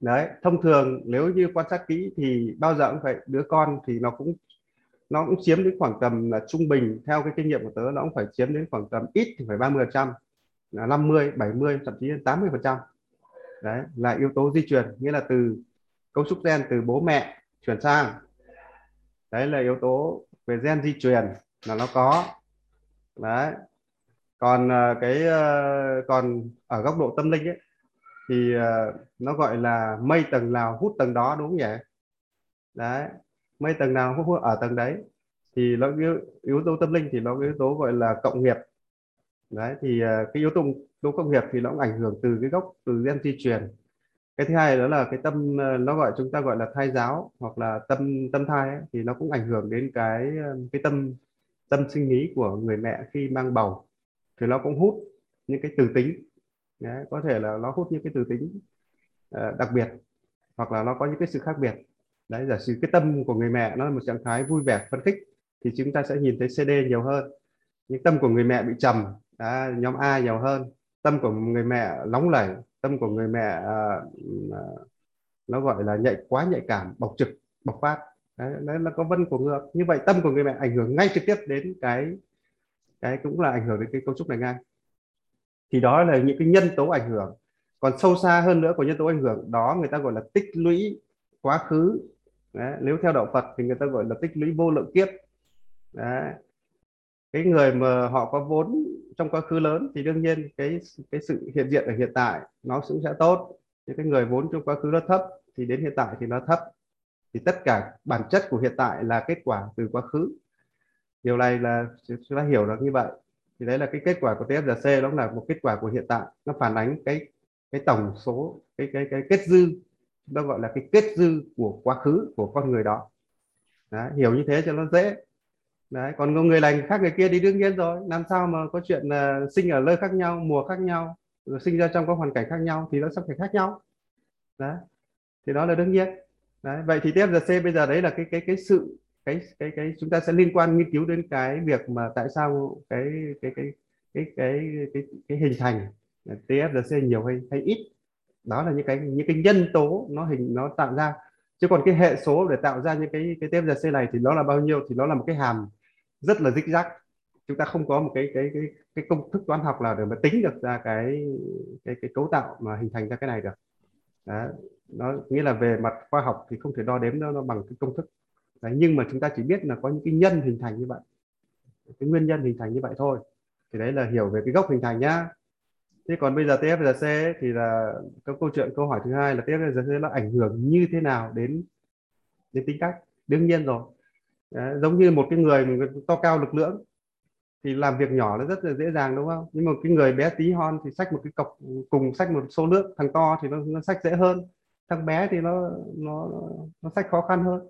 [SPEAKER 2] Đấy, thông thường nếu như quan sát kỹ thì bao giờ cũng vậy đứa con thì nó cũng nó cũng chiếm đến khoảng tầm là trung bình, theo cái kinh nghiệm của tớ nó cũng phải chiếm đến khoảng tầm ít thì phải 30 trăm, là 50 70 thậm chí đến 80 phần trăm. Đấy, là yếu tố di truyền, nghĩa là từ cấu trúc gen từ bố mẹ chuyển sang. Đấy là yếu tố về gen di truyền là nó có. Đấy còn ờ, cái ờ, còn ở góc độ tâm linh ấy thì ờ, nó gọi là mây tầng nào hút tầng đó đúng không nhỉ? Đấy mây tầng nào hút ở tầng đấy thì nó yếu, yếu tố tâm linh thì nó yếu tố gọi là cộng nghiệp. Đấy thì cái yếu tố tố cộng nghiệp thì nó cũng ảnh hưởng từ cái gốc từ gen di truyền. Cái thứ hai đó là cái tâm nó gọi chúng ta gọi là thai giáo hoặc là tâm tâm thai ấy, thì nó cũng ảnh hưởng đến cái cái tâm tâm sinh lý của người mẹ khi mang bầu thì nó cũng hút những cái từ tính. Đấy, có thể là nó hút những cái từ tính uh, đặc biệt hoặc là nó có những cái sự khác biệt. Đấy giả sử cái tâm của người mẹ nó là một trạng thái vui vẻ phấn khích thì chúng ta sẽ nhìn thấy CD nhiều hơn. Những tâm của người mẹ bị trầm đó, nhóm A nhiều hơn. Tâm của người mẹ nóng lẩy tâm của người mẹ uh, nó gọi là nhạy quá nhạy cảm bộc trực bộc phát. Đấy, đấy là có vân của ngược. Như vậy tâm của người mẹ ảnh hưởng ngay trực tiếp đến cái cái cũng là ảnh hưởng đến cái cấu trúc này ngay thì đó là những cái nhân tố ảnh hưởng. Còn sâu xa hơn nữa của nhân tố ảnh hưởng đó người ta gọi là tích lũy quá khứ. Đấy, nếu theo đạo Phật thì người ta gọi là tích lũy vô lượng kiếp. Đấy. cái người mà họ có vốn trong quá khứ lớn thì đương nhiên cái cái sự hiện diện ở hiện tại nó cũng sẽ tốt. Những cái người vốn trong quá khứ nó thấp thì đến hiện tại thì nó thấp. Thì tất cả bản chất của hiện tại là kết quả từ quá khứ điều này là chúng ta hiểu được như vậy. Thì đấy là cái kết quả của TFGC nó là một kết quả của hiện tại. Nó phản ánh cái cái tổng số cái cái cái kết dư chúng ta gọi là cái kết dư của quá khứ của con người đó. Đấy, hiểu như thế cho nó dễ. Đấy còn người lành khác người kia thì đương nhiên rồi. Làm sao mà có chuyện là sinh ở nơi khác nhau mùa khác nhau rồi sinh ra trong các hoàn cảnh khác nhau thì nó sẽ phải khác nhau. Đấy thì đó là đương nhiên. Đấy vậy thì TFGC bây giờ đấy là cái cái cái sự cái cái cái chúng ta sẽ liên quan nghiên cứu đến cái việc mà tại sao cái cái cái cái cái cái, cái hình thành TFRC nhiều hay hay ít đó là những cái những cái nhân tố nó hình nó tạo ra chứ còn cái hệ số để tạo ra những cái cái TFRC này thì nó là bao nhiêu thì nó là một cái hàm rất là rích rắc chúng ta không có một cái cái cái cái công thức toán học nào để mà tính được ra cái cái cái cấu tạo mà hình thành ra cái này được đó nó nghĩa là về mặt khoa học thì không thể đo đếm nó, nó bằng cái công thức Đấy, nhưng mà chúng ta chỉ biết là có những cái nhân hình thành như vậy. Cái nguyên nhân hình thành như vậy thôi. Thì đấy là hiểu về cái gốc hình thành nhá. Thế còn bây giờ TFRC thì là cái câu chuyện câu hỏi thứ hai là TFRC nó ảnh hưởng như thế nào đến đến tính cách? Đương nhiên rồi. Đấy, giống như một cái người to cao lực lưỡng thì làm việc nhỏ nó rất là dễ dàng đúng không? Nhưng mà cái người bé tí hon thì sách một cái cọc cùng sách một số lượng thằng to thì nó, nó sách dễ hơn. Thằng bé thì nó nó nó sách khó khăn hơn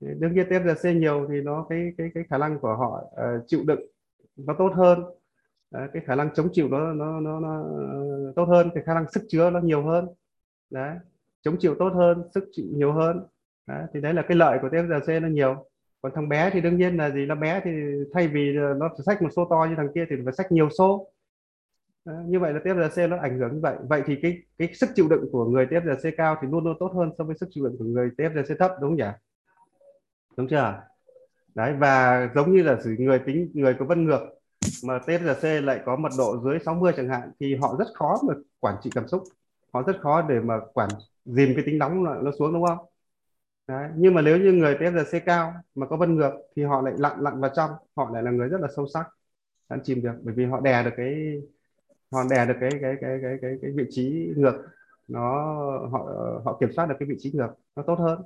[SPEAKER 2] đương nhiên TFRC nhiều thì nó cái cái cái khả năng của họ uh, chịu đựng nó tốt hơn. Đấy, cái khả năng chống chịu nó nó nó, nó ờ, tốt hơn cái khả năng sức chứa nó nhiều hơn. Đấy chống chịu tốt hơn sức chịu nhiều hơn. Đấy, thì đấy là cái lợi của TFRC nó nhiều. Còn thằng bé thì đương nhiên là gì nó bé thì thay vì nó phải sách một số to như thằng kia thì phải sách nhiều số. Đấy, như vậy là TFRC nó ảnh hưởng như vậy. Vậy thì cái cái sức chịu đựng của người TFRC cao thì luôn luôn tốt hơn so với sức chịu đựng của người TFRC thấp đúng không nhỉ? Đúng chưa? Đấy, và giống như là người tính, người có vân ngược, mà TFRC lại có mật độ dưới 60 chẳng hạn, thì họ rất khó mà quản trị cảm xúc. Họ rất khó để mà quản, dìm cái tính nóng nó xuống, đúng không? Đấy. nhưng mà nếu như người TFRC cao mà có vân ngược thì họ lại lặn lặn vào trong, họ lại là người rất là sâu sắc. Ăn chìm được, bởi vì họ đè được cái, họ đè được cái cái cái cái cái cái vị trí ngược. Nó, họ họ kiểm soát được cái vị trí ngược, nó tốt hơn.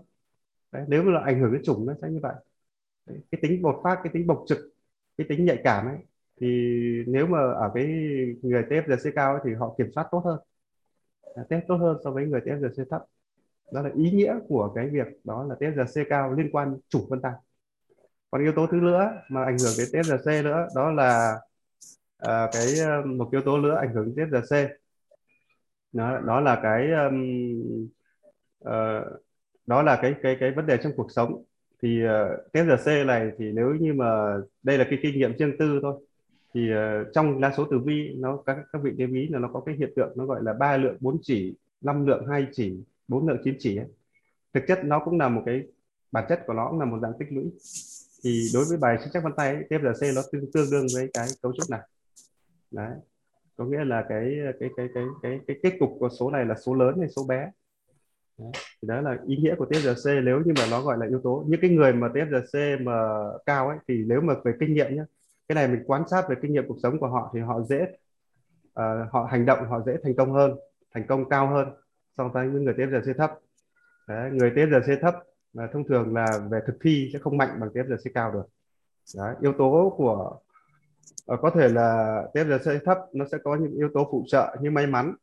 [SPEAKER 2] Đấy. nếu mà là ảnh hưởng đến chủng nó sẽ như vậy Đấy. cái tính bột phát cái tính bộc trực cái tính nhạy cảm ấy thì nếu mà ở cái người TFGC cao ấy, thì họ kiểm soát tốt hơn test tốt hơn so với người TFGC thấp đó là ý nghĩa của cái việc đó là TFGC cao liên quan chủ phân tăng còn yếu tố thứ nữa mà ảnh hưởng đến TFGC nữa đó là uh, cái um, một yếu tố nữa ảnh hưởng đến TFGC đó, đó là cái um, uh, đó là cái cái cái vấn đề trong cuộc sống. Thì ờ, uh, TFRC này thì nếu như mà đây là cái kinh nghiệm riêng tư thôi thì uh, trong lá số tử vi nó các các vị lưu ý là nó có cái hiện tượng nó gọi là ba lượng bốn chỉ năm lượng hai chỉ bốn lượng chín chỉ ấy. thực chất nó cũng là một cái bản chất của nó cũng là một dạng tích lũy. Thì đối với bài sinh chắc vân tay TFRC nó tương, tương đương với cái cấu trúc này. Đấy. Có nghĩa là cái cái cái cái cái cái kết cục của số này là số lớn hay số bé thì đó là ý nghĩa của TFRC nếu như mà nó gọi là yếu tố những cái người mà TFRC mà cao ấy thì nếu mà về kinh nghiệm nhé cái này mình quan sát về kinh nghiệm cuộc sống của họ thì họ dễ uh, họ hành động họ dễ thành công hơn thành công cao hơn so với những người TFRC thấp. Đấy, người TFRC thấp mà thông thường là về thực thi sẽ không mạnh bằng TFRC cao được. Đấy, yếu tố của uh, có thể là TFRC thấp nó sẽ có những yếu tố phụ trợ như may mắn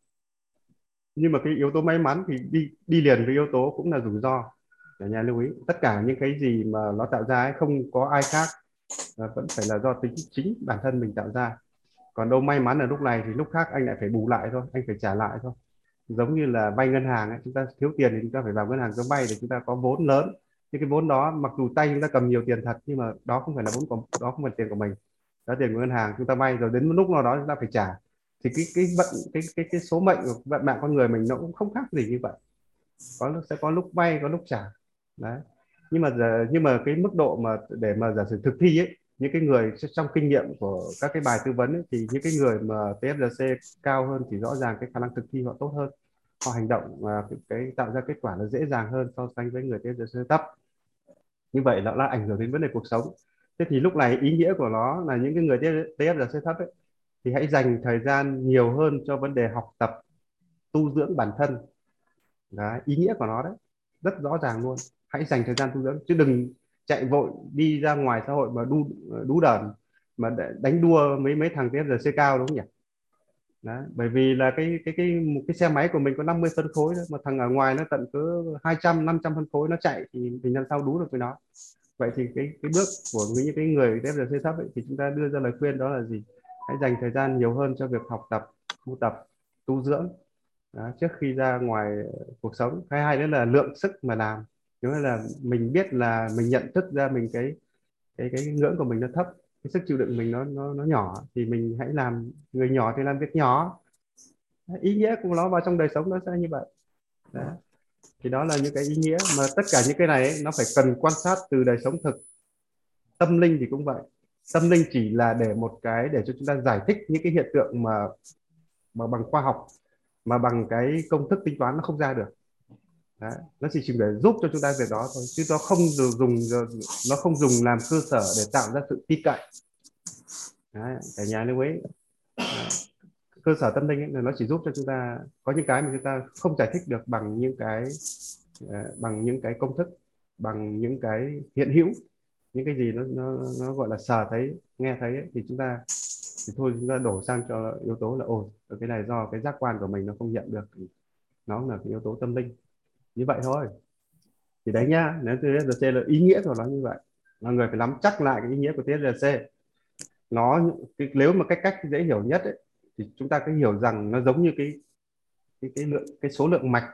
[SPEAKER 2] nhưng mà cái yếu tố may mắn thì đi đi liền với yếu tố cũng là rủi ro. Cả nhà lưu ý tất cả những cái gì mà nó tạo ra ấy, không có ai khác à, vẫn phải là do tính chính bản thân mình tạo ra. Còn đâu may mắn ở lúc này thì lúc khác anh lại phải bù lại thôi anh phải trả lại thôi. Giống như là vay ngân hàng ấy, chúng ta thiếu tiền thì chúng ta phải vào ngân hàng cho vay để chúng ta có vốn lớn. Nhưng cái vốn đó mặc dù tay chúng ta cầm nhiều tiền thật nhưng mà đó không phải là vốn của đó không phải tiền của mình. Đó tiền của ngân hàng chúng ta vay rồi đến lúc nào đó chúng ta phải trả thì cái cái vận cái cái cái số mệnh của vận mạng con người mình nó cũng không khác gì như vậy. Có sẽ có lúc vay có lúc trả. Đấy. Nhưng mà giờ nhưng mà cái mức độ mà để mà giả sử thực thi ấy những cái người trong kinh nghiệm của các cái bài tư vấn ấy, thì những cái người mà TFRC cao hơn thì rõ ràng cái khả năng thực thi họ tốt hơn. Họ hành động và cái, cái tạo ra kết quả nó dễ dàng hơn so sánh với người TFRC thấp. Như vậy nó là ảnh hưởng đến vấn đề cuộc sống. Thế thì lúc này ý nghĩa của nó là những cái người TFRC thấp ấy, thì hãy dành thời gian nhiều hơn cho vấn đề học tập tu dưỡng bản thân. Đấy, ý nghĩa của nó đấy. Rất rõ ràng luôn. Hãy dành thời gian tu dưỡng. Chứ đừng chạy vội đi ra ngoài xã hội mà đu đú đờn mà đánh đua mấy mấy thằng TFRC cao đúng không nhỉ? Đấy, bởi vì là cái cái cái một cái xe máy của mình có 50 phân khối đó, mà thằng ở ngoài nó tận cứ 200 500 phân khối nó chạy thì mình làm sao đú được với nó? Vậy thì cái cái bước của những cái người TFRC thấp ấy, thì chúng ta đưa ra lời khuyên đó là gì? Hãy dành thời gian nhiều hơn cho việc học tập tu tập tu dưỡng. Đó, trước khi ra ngoài cuộc sống. Cái hai nữa là lượng sức mà làm. Nếu là mình biết là mình nhận thức ra mình cái cái cái ngưỡng của mình nó thấp cái sức chịu đựng mình nó nó nó nhỏ thì mình hãy làm người nhỏ thì làm việc nhỏ. Ý nghĩa của nó vào trong đời sống nó sẽ như vậy. Đó. thì đó là những cái ý nghĩa mà tất cả những cái này ấy, nó phải cần quan sát từ đời sống thực. Tâm linh thì cũng vậy tâm linh chỉ là để một cái để cho chúng ta giải thích những cái hiện tượng mà mà bằng khoa học mà bằng cái công thức tính toán nó không ra được. Đấy, nó chỉ chỉ để giúp cho chúng ta việc đó thôi chứ nó không dùng nó không dùng làm cơ sở để tạo ra sự tin cậy. Đấy, cả nhà lưu ý. Cơ sở tâm linh ấy, là nó chỉ giúp cho chúng ta có những cái mà chúng ta không giải thích được bằng những cái ờ, bằng những cái công thức bằng những cái hiện hữu những cái gì nó nó nó gọi là sờ thấy nghe thấy ấy, thì chúng ta thì thôi chúng ta đổ sang cho yếu tố là ồ cái này do cái giác quan của mình nó không nhận được nó là cái yếu tố tâm linh. Như vậy thôi. Thì đấy nhá nếu TSRC là ý nghĩa của nó như vậy. Mọi người phải nắm chắc lại cái ý nghĩa của TSRC nó cái, nếu mà cách cách dễ hiểu nhất ấy, thì chúng ta cứ hiểu rằng nó giống như cái cái cái lượng cái số lượng mạch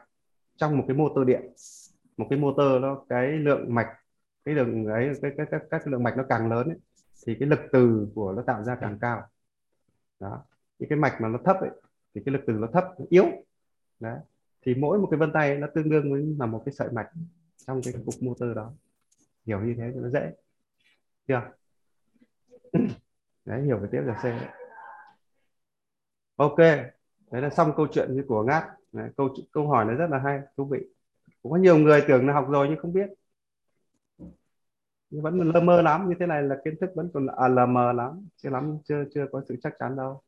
[SPEAKER 2] trong một cái motor điện. Một cái motor nó cái lượng mạch cái đường ấy cái cái các các lượng mạch nó càng lớn ấy, thì cái lực từ của nó tạo ra càng cao. Đó. Những cái mạch mà nó thấp ấy thì cái lực từ nó thấp nó yếu. Đấy. Thì mỗi một cái vân tay nó tương đương với là một cái sợi mạch trong cái cục motor đó. Hiểu như thế thì nó dễ. Chưa? Đấy hiểu về tiếp là C. Đấy. ok đấy là xong câu chuyện như của ngát. Đấy, câu câu hỏi nó rất là hay thú vị. Cũng có nhiều người tưởng là học rồi nhưng không biết nhưng vẫn lơ mơ lắm như thế này là kiến thức vẫn còn à, lờ mờ lắm chưa lắm chưa chưa có sự chắc chắn đâu.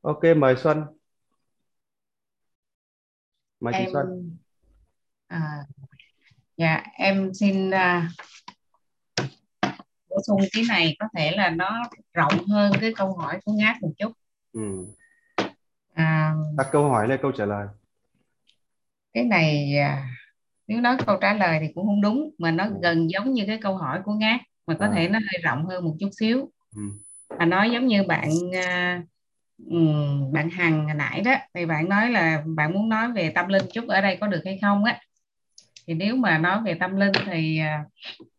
[SPEAKER 2] Ok mời xuân. Mời chị
[SPEAKER 3] em
[SPEAKER 2] xuân.
[SPEAKER 3] à, dạ em xin uh, bổ sung cái này có thể là nó rộng hơn cái câu hỏi của ngát một chút.
[SPEAKER 2] Ừ.
[SPEAKER 3] à,
[SPEAKER 2] đặt câu hỏi lên câu trả lời.
[SPEAKER 3] cái này à, nếu nói câu trả lời thì cũng không đúng mà nó
[SPEAKER 2] Ừ.
[SPEAKER 3] gần giống như cái câu hỏi của ngát mà có
[SPEAKER 2] À.
[SPEAKER 3] thể nó hơi rộng hơn một chút xíu
[SPEAKER 2] ừ.
[SPEAKER 3] à, nói giống như bạn à, ừm, bạn Hằng hồi nãy đó thì bạn nói là bạn muốn nói về tâm linh chút ở đây có được hay không á thì nếu mà nói về tâm linh thì à,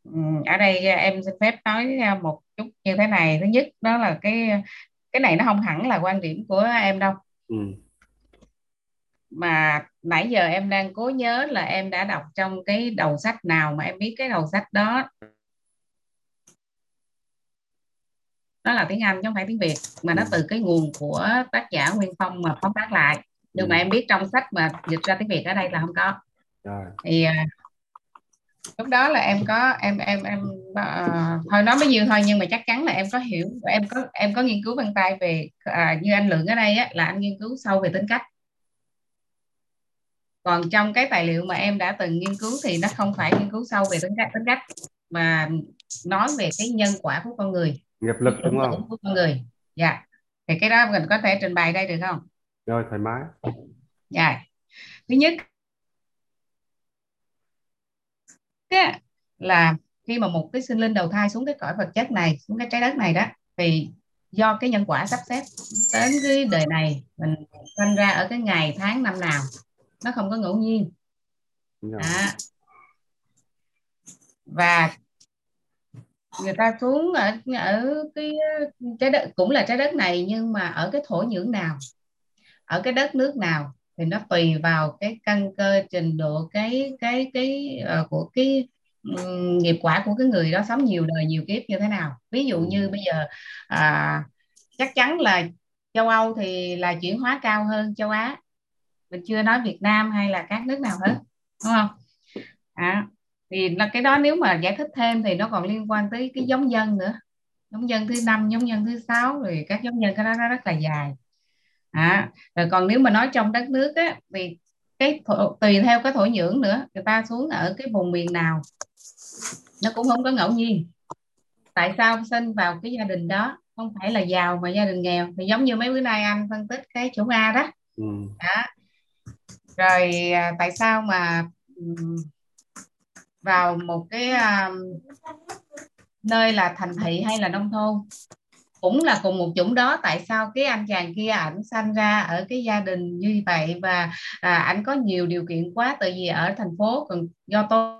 [SPEAKER 3] ừm, ở đây em xin phép nói một chút như thế này thứ nhất đó là cái cái này nó không hẳn là quan điểm của em đâu
[SPEAKER 2] Ừ.
[SPEAKER 3] mà nãy giờ em đang cố nhớ là em đã đọc trong cái đầu sách nào mà em biết cái đầu sách đó. Nó là tiếng Anh chứ không phải tiếng Việt mà nó
[SPEAKER 2] Ừ.
[SPEAKER 3] từ cái nguồn của tác giả Nguyên Phong mà phóng tác lại. Nhưng
[SPEAKER 2] Ừ.
[SPEAKER 3] mà em biết trong sách mà dịch ra tiếng Việt ở đây là không có.
[SPEAKER 2] Rồi.
[SPEAKER 3] Thì à, lúc đó là em có em em em à, thôi nói bấy nhiêu thôi nhưng mà chắc chắn là em có hiểu em có em có nghiên cứu vân tay về à, như anh Lượng ở đây á, là anh nghiên cứu sâu về tính cách còn trong cái tài liệu mà em đã từng nghiên cứu thì nó không phải nghiên cứu sâu về tính cách tính cách mà nói về cái nhân quả của con người.
[SPEAKER 2] Nghiệp lực đúng không?
[SPEAKER 3] của con người. Dạ. Thì cái đó mình có thể trình bày đây được không?
[SPEAKER 2] Rồi thoải mái.
[SPEAKER 3] Dạ. Thứ nhất là khi mà một cái sinh linh đầu thai xuống cái cõi vật chất này xuống cái trái đất này đó thì do cái nhân quả sắp xếp đến cái đời này mình sinh ra ở cái ngày tháng năm nào nó không có ngẫu nhiên. Đó. và người ta xuống ở ở cái trái đất cũng là trái đất này nhưng mà ở cái thổ nhưỡng nào ở cái đất nước nào thì nó tùy vào cái căn cơ trình độ cái cái cái uh, của cái um, nghiệp quả của cái người đó sống nhiều đời nhiều kiếp như thế nào. Ví dụ như bây giờ à, chắc chắn là châu Âu thì là chuyển hóa cao hơn châu Á mình chưa nói Việt Nam hay là các nước nào hết đúng không? À, thì là cái đó nếu mà giải thích thêm thì nó còn liên quan tới cái giống dân nữa. Giống dân thứ năm giống dân thứ sáu rồi các giống dân cái đó nó rất là dài. À, rồi còn nếu mà nói trong đất nước á, thì cái tùy theo cái thổ nhưỡng nữa người ta xuống ở cái vùng miền nào nó cũng không có ngẫu nhiên. Tại sao sinh vào cái gia đình đó? Không phải là giàu mà gia đình nghèo. Thì giống như mấy bữa nay anh phân tích cái chủng A đó.
[SPEAKER 2] Ừ.
[SPEAKER 3] đó rồi à, tại sao mà vào một cái à, nơi là thành thị hay là nông thôn? Cũng là cùng một chủng đó tại sao cái anh chàng kia ảnh sanh ra ở cái gia đình như vậy và à, ảnh có nhiều điều kiện quá? Tại vì ở thành phố còn do tôi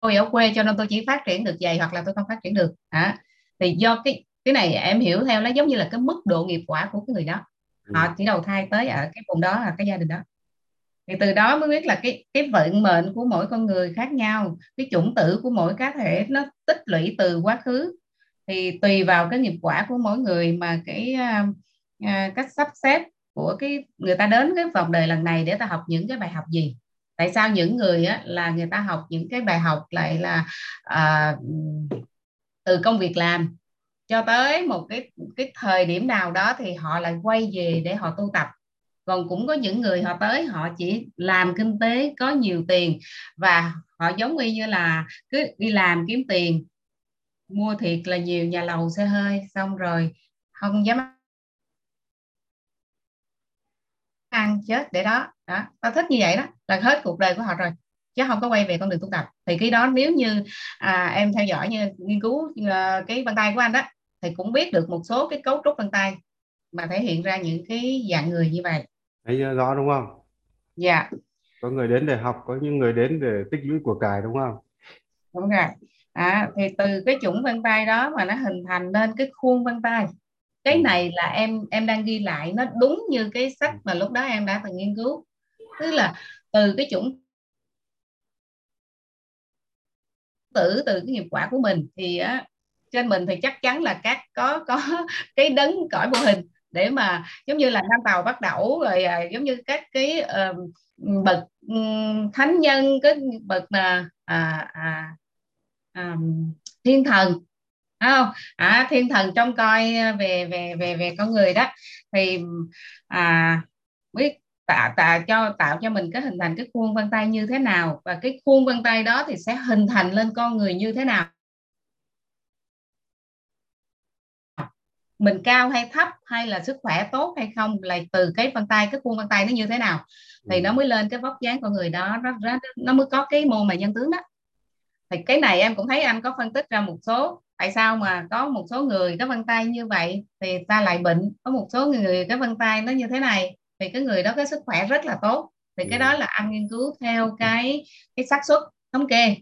[SPEAKER 3] tôi ở quê cho nên tôi chỉ phát triển được vậy hoặc là tôi không phát triển được. Hả? Thì do cái cái này em hiểu theo nó giống như là cái mức độ nghiệp quả của cái người đó họ chỉ đầu thai tới ở cái vùng đó là cái gia đình đó. Thì từ đó mới biết là cái cái vận mệnh của mỗi con người khác nhau cái chủng tử của mỗi cá thể nó tích lũy từ quá khứ. Thì tùy vào cái nghiệp quả của mỗi người mà cái à, cách sắp xếp của cái người ta đến cái vòng đời lần này để ta học những cái bài học gì. Tại sao những người á, là người ta học những cái bài học lại là à, từ công việc làm cho tới một cái cái thời điểm nào đó thì họ lại quay về để họ tu tập. Còn cũng có những người họ tới họ chỉ làm kinh tế có nhiều tiền và họ giống như là cứ đi làm kiếm tiền mua thiệt là nhiều nhà lầu xe hơi xong rồi không dám ăn chết để đó đó. Tao thích như vậy đó là hết cuộc đời của họ rồi chứ không có quay về con đường tu tập. Thì cái đó nếu như à, em theo dõi như nghiên cứu uh, cái vân tay của anh đó thì cũng biết được một số cái cấu trúc vân tay mà thể hiện ra những cái dạng người như vậy.
[SPEAKER 2] Thấy rõ đúng không?
[SPEAKER 3] Dạ.
[SPEAKER 2] Có người đến để học có những người đến để tích lũy của cải đúng không?
[SPEAKER 3] Đúng rồi. À, thì từ cái chủng vân tay đó mà nó hình thành nên cái khuôn vân tay. Cái ừ. này là em em đang ghi lại nó đúng như cái sách mà lúc đó em đã từng nghiên cứu. Tức là từ cái chủng tử từ cái nghiệp quả của mình thì á, trên mình thì chắc chắn là các có có cái đấng cõi vô hình để mà giống như là nam tàu bắt đầu rồi à, giống như các cái uh, bậc um, thánh nhân cái bậc là à, à, à, thiên thần không? À, thiên thần trong coi về về về về con người đó. Thì à, biết tạo tạo cho tạo cho mình cái hình thành cái khuôn vân tay như thế nào và cái khuôn vân tay đó thì sẽ hình thành lên con người như thế nào. Mình cao hay thấp hay là sức khỏe tốt hay không là từ cái vân tay cái khuôn vân tay nó như thế nào thì nó mới lên cái vóc dáng con người đó nó, nó, nó mới có cái mô mà nhân tướng đó. Thì cái này em cũng thấy anh có phân tích ra một số tại sao mà có một số người có vân tay như vậy thì ta lại bệnh có một số người cái vân tay nó như thế này thì cái người đó cái sức khỏe rất là tốt. Thì cái đó là anh nghiên cứu theo cái cái xác suất thống kê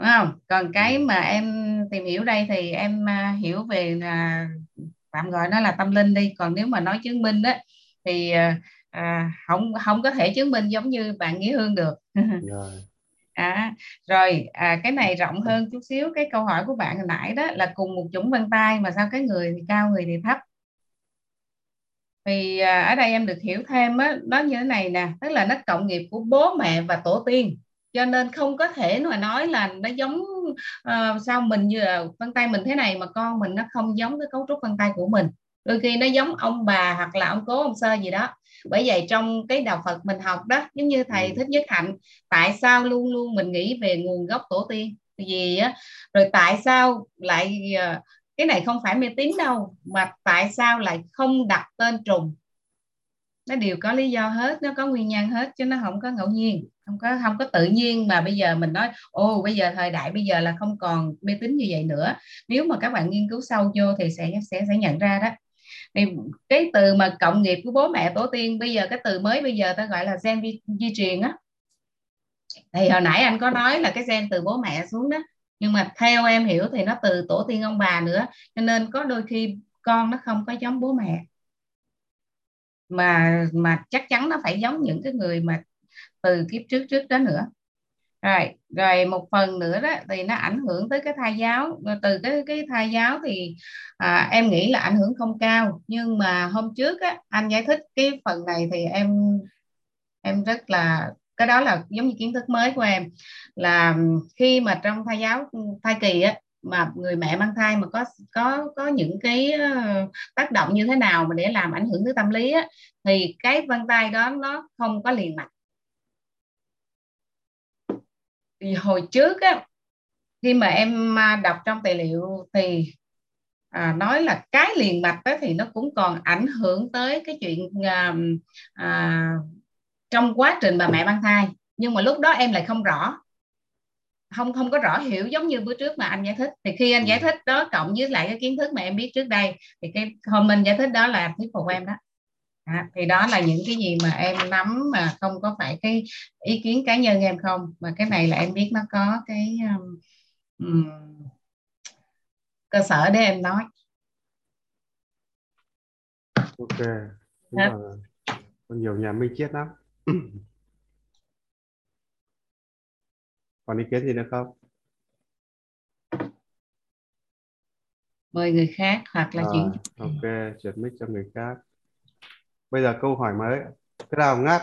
[SPEAKER 3] đúng không? Còn cái mà em tìm hiểu đây thì em uh, hiểu về là tạm gọi nó là tâm linh đi. Còn nếu mà nói chứng minh đó thì uh, không không có thể chứng minh giống như bạn nghĩa hương được. Rồi à, rồi à, cái này rộng hơn chút xíu cái câu hỏi của bạn hồi nãy đó là cùng một chủng vân tay mà sao cái người thì cao người thì thấp? Thì à, ở đây em được hiểu thêm á nó như thế này nè tức là nó cộng nghiệp của bố mẹ và tổ tiên cho nên không có thể mà nói là nó giống uh, sao mình như là vân tay mình thế này mà con mình nó không giống cái cấu trúc vân tay của mình. Đôi khi nó giống ông bà hoặc là ông cố ông sơ gì đó. Bởi vậy trong cái đạo Phật mình học đó giống như thầy ừ. thích nhất hạnh tại sao luôn luôn mình nghĩ về nguồn gốc tổ tiên? Gì á rồi tại sao lại ờ, cái này không phải mê tín đâu mà tại sao lại không đặt tên trùng? Nó đều có lý do hết nó có nguyên nhân hết chứ nó không có ngẫu nhiên không có không có tự nhiên mà bây giờ mình nói ô bây giờ thời đại bây giờ là không còn mê tín như vậy nữa. Nếu mà các bạn nghiên cứu sâu vô thì sẽ sẽ sẽ nhận ra đó. Thì cái từ mà cộng nghiệp của bố mẹ tổ tiên bây giờ cái từ mới bây giờ ta gọi là gen di, di truyền á. Thì hồi nãy anh có nói là cái gen từ bố mẹ xuống đó nhưng mà theo em hiểu thì nó từ tổ tiên ông bà nữa cho nên có đôi khi con nó không có giống bố mẹ. Mà mà chắc chắn nó phải giống những cái người mà từ kiếp trước trước đó nữa. Rồi rồi một phần nữa đó thì nó ảnh hưởng tới cái thai giáo. Từ cái cái thai giáo thì à, em nghĩ là ảnh hưởng không cao. Nhưng mà hôm trước á, anh giải thích cái phần này thì em em rất là cái đó là giống như kiến thức mới của em. Là khi mà trong thai giáo thai kỳ á mà người mẹ mang thai mà có có có những cái ờ, tác động như thế nào mà để làm ảnh hưởng tới tâm lý á, thì cái vân tay đó nó không có liền mạch thì hồi trước á khi mà em đọc trong tài liệu thì à, nói là cái liền mạch đó thì nó cũng còn ảnh hưởng tới cái chuyện à, à, trong quá trình bà mẹ mang thai. Nhưng mà lúc đó em lại không rõ. Không không có rõ hiểu giống như bữa trước mà anh giải thích. Thì khi anh giải thích đó cộng với lại cái kiến thức mà em biết trước đây thì cái hôm mình giải thích đó là thuyết phục em đó à, thì đó là những cái gì mà em nắm mà không có phải cái ý kiến cá nhân em không. Mà cái này là em biết nó có cái um, cơ sở để em nói.
[SPEAKER 2] Ok là có nhiều nhà minh triết lắm. Còn ý kiến gì nữa không?
[SPEAKER 3] Mời người khác hoặc là à, chuyển
[SPEAKER 2] ok chuyển mic cho người khác bây giờ câu hỏi mới. Cái nào ngắt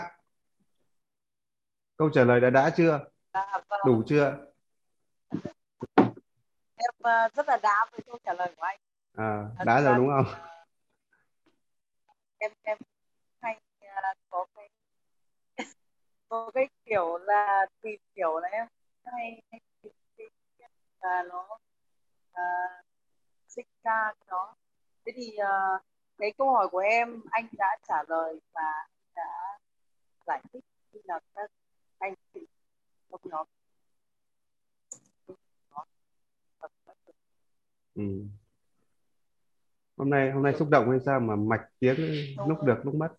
[SPEAKER 2] câu trả lời đã đã chưa?
[SPEAKER 6] À, vâng.
[SPEAKER 2] đủ chưa?
[SPEAKER 6] Em uh, rất là đã với câu trả lời của anh.
[SPEAKER 2] À, đã rồi đúng không?
[SPEAKER 6] em em hay uh, có cái có cái kiểu là tìm kiểu là em hay, hay tìm cái là nó uh, sinh ra nó. Thế thì uh, cái câu hỏi của em anh đã trả lời và đã giải thích như là các anh chị trong nhóm.
[SPEAKER 2] Ừ. hôm nay hôm nay xúc động hay sao mà mạch tiếng lúc được lúc mất?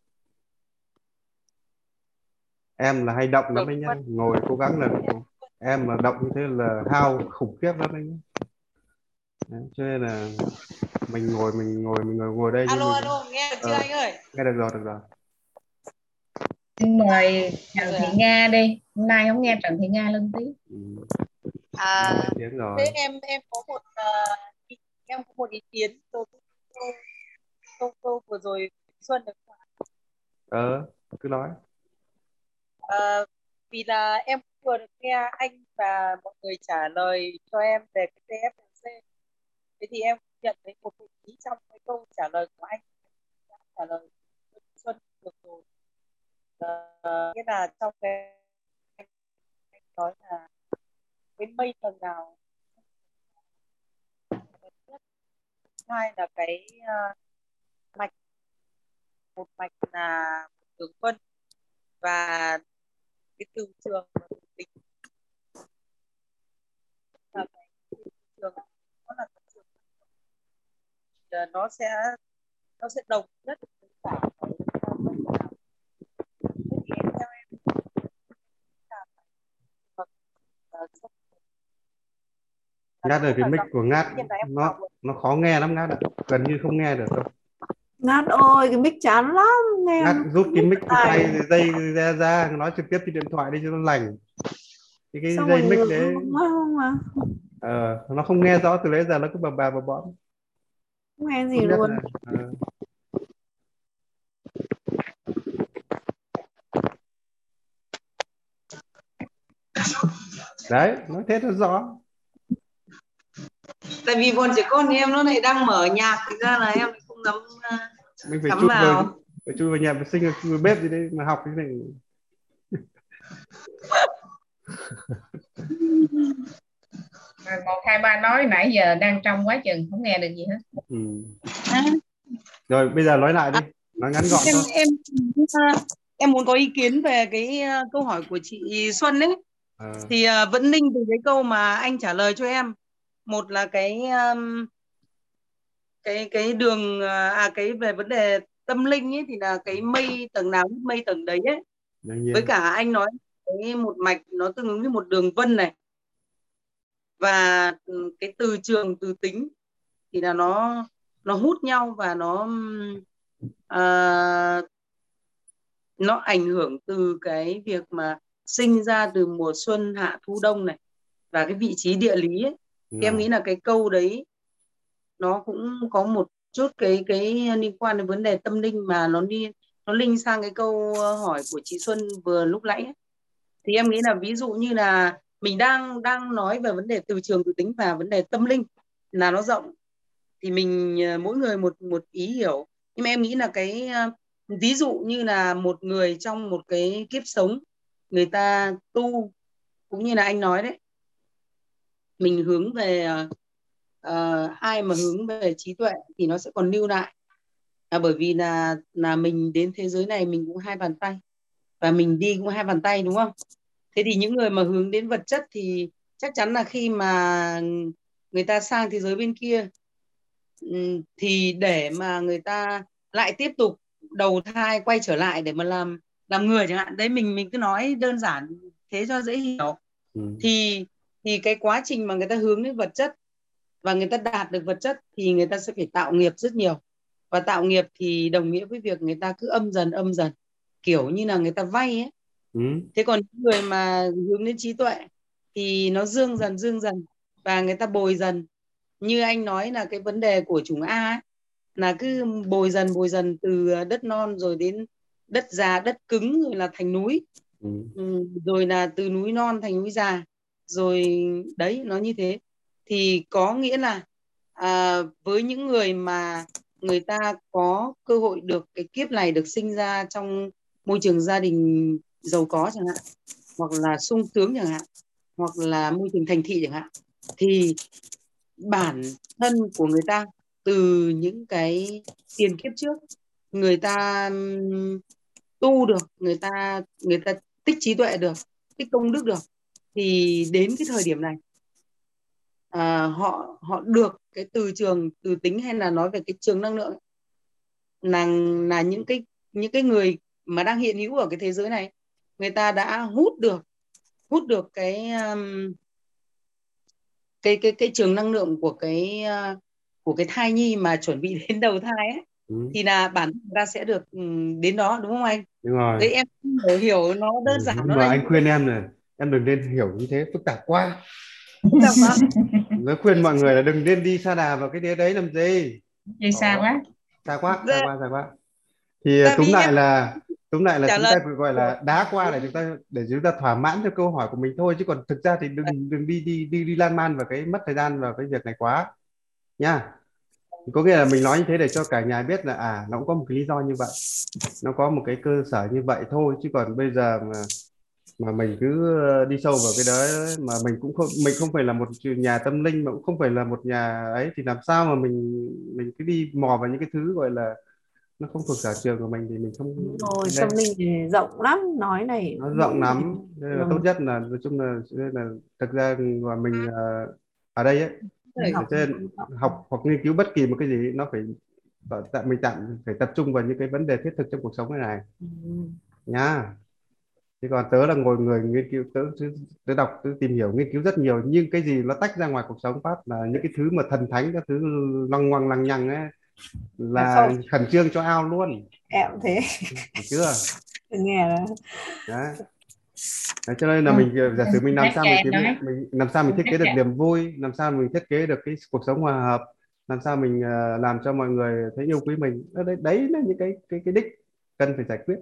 [SPEAKER 2] Em là hay động lắm đấy nhá ngồi cố gắng là em mà động như thế là hao khủng khiếp lắm đấy nhá cho nên là mình ngồi mình ngồi mình ngồi ngồi đây
[SPEAKER 6] alo
[SPEAKER 2] mình...
[SPEAKER 6] alo nghe được chưa
[SPEAKER 2] ờ,
[SPEAKER 6] anh ơi?
[SPEAKER 2] nghe được rồi được rồi.
[SPEAKER 3] Xin mời Trần Thị Nga đi. Hôm nay không nghe Trần Thị Nga lên tí.
[SPEAKER 2] Ừ.
[SPEAKER 6] à
[SPEAKER 2] tiếng rồi.
[SPEAKER 6] thế em em có một uh, em có một ý kiến. Tôi câu câu câu vừa rồi Xuân được không?
[SPEAKER 2] ờ cứ nói.
[SPEAKER 6] À, vì là em vừa được nghe anh và mọi người trả lời cho em về cái TFC thế thì em nhận thấy một vị trí trong cái câu trả lời của anh. Đã trả lời Xuân được rồi. À, nghĩa là trong cái anh nói là cái mây tầng nào. Hai là cái uh, mạch. Một mạch là đường quân và cái từ trường và từ tính là cái từ trường nó là từ trường thì nó sẽ nó sẽ đồng nhất với cả cái thế thì em theo em là
[SPEAKER 2] ngát rồi cái mic của ngát nó nó khó nghe lắm ngát ạ. Gần như không nghe được đâu.
[SPEAKER 5] Ngát ơi, cái mic chán lắm nghe.
[SPEAKER 2] ngát rút cái mic tay dây ra ra nói trực tiếp trên điện thoại đi cho nó lành. Cái cái
[SPEAKER 5] Xong
[SPEAKER 2] dây mic đấy
[SPEAKER 5] không không mà.
[SPEAKER 2] Ờ, nó không nghe rõ từ lấy giờ nó cứ bà bà bà bõm
[SPEAKER 5] không nghe gì
[SPEAKER 2] Không
[SPEAKER 5] luôn.
[SPEAKER 2] là- ờ. đấy nói thế nó rõ
[SPEAKER 4] tại vì bọn trẻ con em nó lại đang mở nhạc thì ra là em lại không dám à,
[SPEAKER 2] mình phải
[SPEAKER 4] Cắm
[SPEAKER 2] chui
[SPEAKER 4] vào.
[SPEAKER 2] vào phải chui vào nhà vệ sinh chui vào bếp gì đấy mà học cái này
[SPEAKER 3] một hai ba nói nãy giờ đang trong quá chừng không nghe được gì hết.
[SPEAKER 2] Ừ. rồi bây giờ nói lại đi. Nói ngắn gọn
[SPEAKER 4] em
[SPEAKER 2] thôi.
[SPEAKER 4] em à, em muốn có ý kiến về cái à, câu hỏi của chị Xuân đấy
[SPEAKER 2] Ờ,
[SPEAKER 4] thì à, vẫn ninh từ cái câu mà anh trả lời cho em một là cái um, cái cái đường à à, cái về vấn đề tâm linh ấy thì là cái mây tầng nào mây tầng đấy ấy. Với cả anh nói cái một mạch nó tương ứng với một đường vân này và ừ, cái từ trường từ tính thì là nó nó hút nhau và nó à, nó ảnh hưởng từ cái việc mà sinh ra từ mùa xuân hạ thu đông này và cái vị trí địa lý ấy thì em
[SPEAKER 2] Nào.
[SPEAKER 4] nghĩ là cái câu đấy nó cũng có một chút cái cái liên quan đến vấn đề tâm linh mà nó đi nó linh sang cái câu hỏi của chị Xuân vừa lúc nãy ấy. thì em nghĩ là ví dụ như là mình đang đang nói về vấn đề từ trường từ tính và vấn đề tâm linh là nó rộng. Thì mình ờ, mỗi người một một ý hiểu. Nhưng mà em nghĩ là cái ờ, ví dụ như là một người trong một cái kiếp sống người ta tu cũng như là anh nói đấy mình hướng về uh, ai mà hướng về trí tuệ thì nó sẽ còn lưu lại. À, bởi vì là là mình đến thế giới này mình cũng hai bàn tay và mình đi cũng hai bàn tay đúng không? Thế thì những người mà hướng đến vật chất thì chắc chắn là khi mà người ta sang thế giới bên kia ừm, thì để mà người ta lại tiếp tục đầu thai quay trở lại để mà làm làm người chẳng hạn. Đấy mình mình cứ nói đơn giản thế cho dễ hiểu.
[SPEAKER 2] Ừ.
[SPEAKER 4] thì thì cái quá trình mà người ta hướng đến vật chất và người ta đạt được vật chất thì người ta sẽ phải tạo nghiệp rất nhiều. Và tạo nghiệp thì đồng nghĩa với việc người ta cứ âm dần âm dần. Kiểu như là người ta vay ấy
[SPEAKER 2] Ừ.
[SPEAKER 4] thế còn những người mà hướng đến trí tuệ thì nó dương dần dương dần và người ta bồi dần như anh nói là cái vấn đề của chúng A ấy, là cứ bồi dần bồi dần từ đất non rồi đến đất già đất cứng rồi là thành núi
[SPEAKER 2] Ừ.
[SPEAKER 4] Ừ, rồi là từ núi non thành núi già rồi đấy nó như thế thì có nghĩa là à, với những người mà người ta có cơ hội được cái kiếp này được sinh ra trong môi trường gia đình giàu có chẳng hạn hoặc là sung sướng chẳng hạn hoặc là môi trường thành thị chẳng hạn thì bản thân của người ta từ những cái tiền kiếp trước người ta tu được người ta người ta tích trí tuệ được tích công đức được thì đến cái thời điểm này à, họ họ được cái từ trường từ tính hay là nói về cái trường năng lượng là là những cái những cái người mà đang hiện hữu ở cái thế giới này người ta đã hút được hút được cái um, cái cái cái trường năng lượng của cái uh, của cái thai nhi mà chuẩn bị đến đầu thai ấy ừ. thì là bản thân ta sẽ được um, đến đó đúng không anh?
[SPEAKER 2] Đúng rồi.
[SPEAKER 4] Đấy em hiểu hiểu nó đơn ừ, giản nó
[SPEAKER 2] mà anh khuyên em này em đừng nên hiểu như thế phức tạp quá. Nó khuyên mọi người là đừng nên đi xa đà vào cái đấy đấy làm gì.
[SPEAKER 3] Đi xa quá.
[SPEAKER 2] Xa quá, xa quá, xa quá. Thì Tại túm lại em... là túm lại là chúng lời. ta gọi là đá qua để chúng ta để chúng ta thỏa mãn cho câu hỏi của mình thôi chứ còn thực ra thì đừng đừng đi đi đi đi lan man vào cái mất thời gian vào cái việc này quá nha. Có nghĩa là mình nói như thế để cho cả nhà biết là à nó cũng có một cái lý do như vậy. Nó có một cái cơ sở như vậy thôi chứ còn bây giờ mà mà mình cứ đi sâu vào cái đó mà mình cũng không mình không phải là một nhà tâm linh mà cũng không phải là một nhà ấy thì làm sao mà mình mình cứ đi mò vào những cái thứ gọi là nó không thuộc sở trường của mình thì mình không
[SPEAKER 5] rồi tâm linh thì rộng lắm nói này.
[SPEAKER 2] Nó rộng lắm nên là tốt nhất là nói chung là nên là thực ra mà mình uh, ở đây ấy học, trên học hoặc nghiên cứu bất kỳ một cái gì nó phải tại mình tạm phải tập trung vào những cái vấn đề thiết thực trong cuộc sống này này. Ừ. nhá. Chứ còn tớ là ngồi người nghiên cứu tớ, tớ, đọc tớ tìm hiểu nghiên cứu rất nhiều nhưng cái gì nó tách ra ngoài cuộc sống phát là những cái thứ mà thần thánh các thứ lăng ngoằng lăng nhằng ấy là khẩn trương cho ao luôn.
[SPEAKER 5] Em thế.
[SPEAKER 2] Được chưa?
[SPEAKER 5] Nghe đó
[SPEAKER 2] đấy. Đấy, cho nên là mình giả sử mình làm sao mình, mình, mình làm sao mình thiết kế được niềm vui làm sao mình thiết kế được cái cuộc sống hòa hợp làm sao mình uh, làm cho mọi người thấy yêu quý mình. Đấy, đấy là những cái cái cái đích cần phải giải quyết.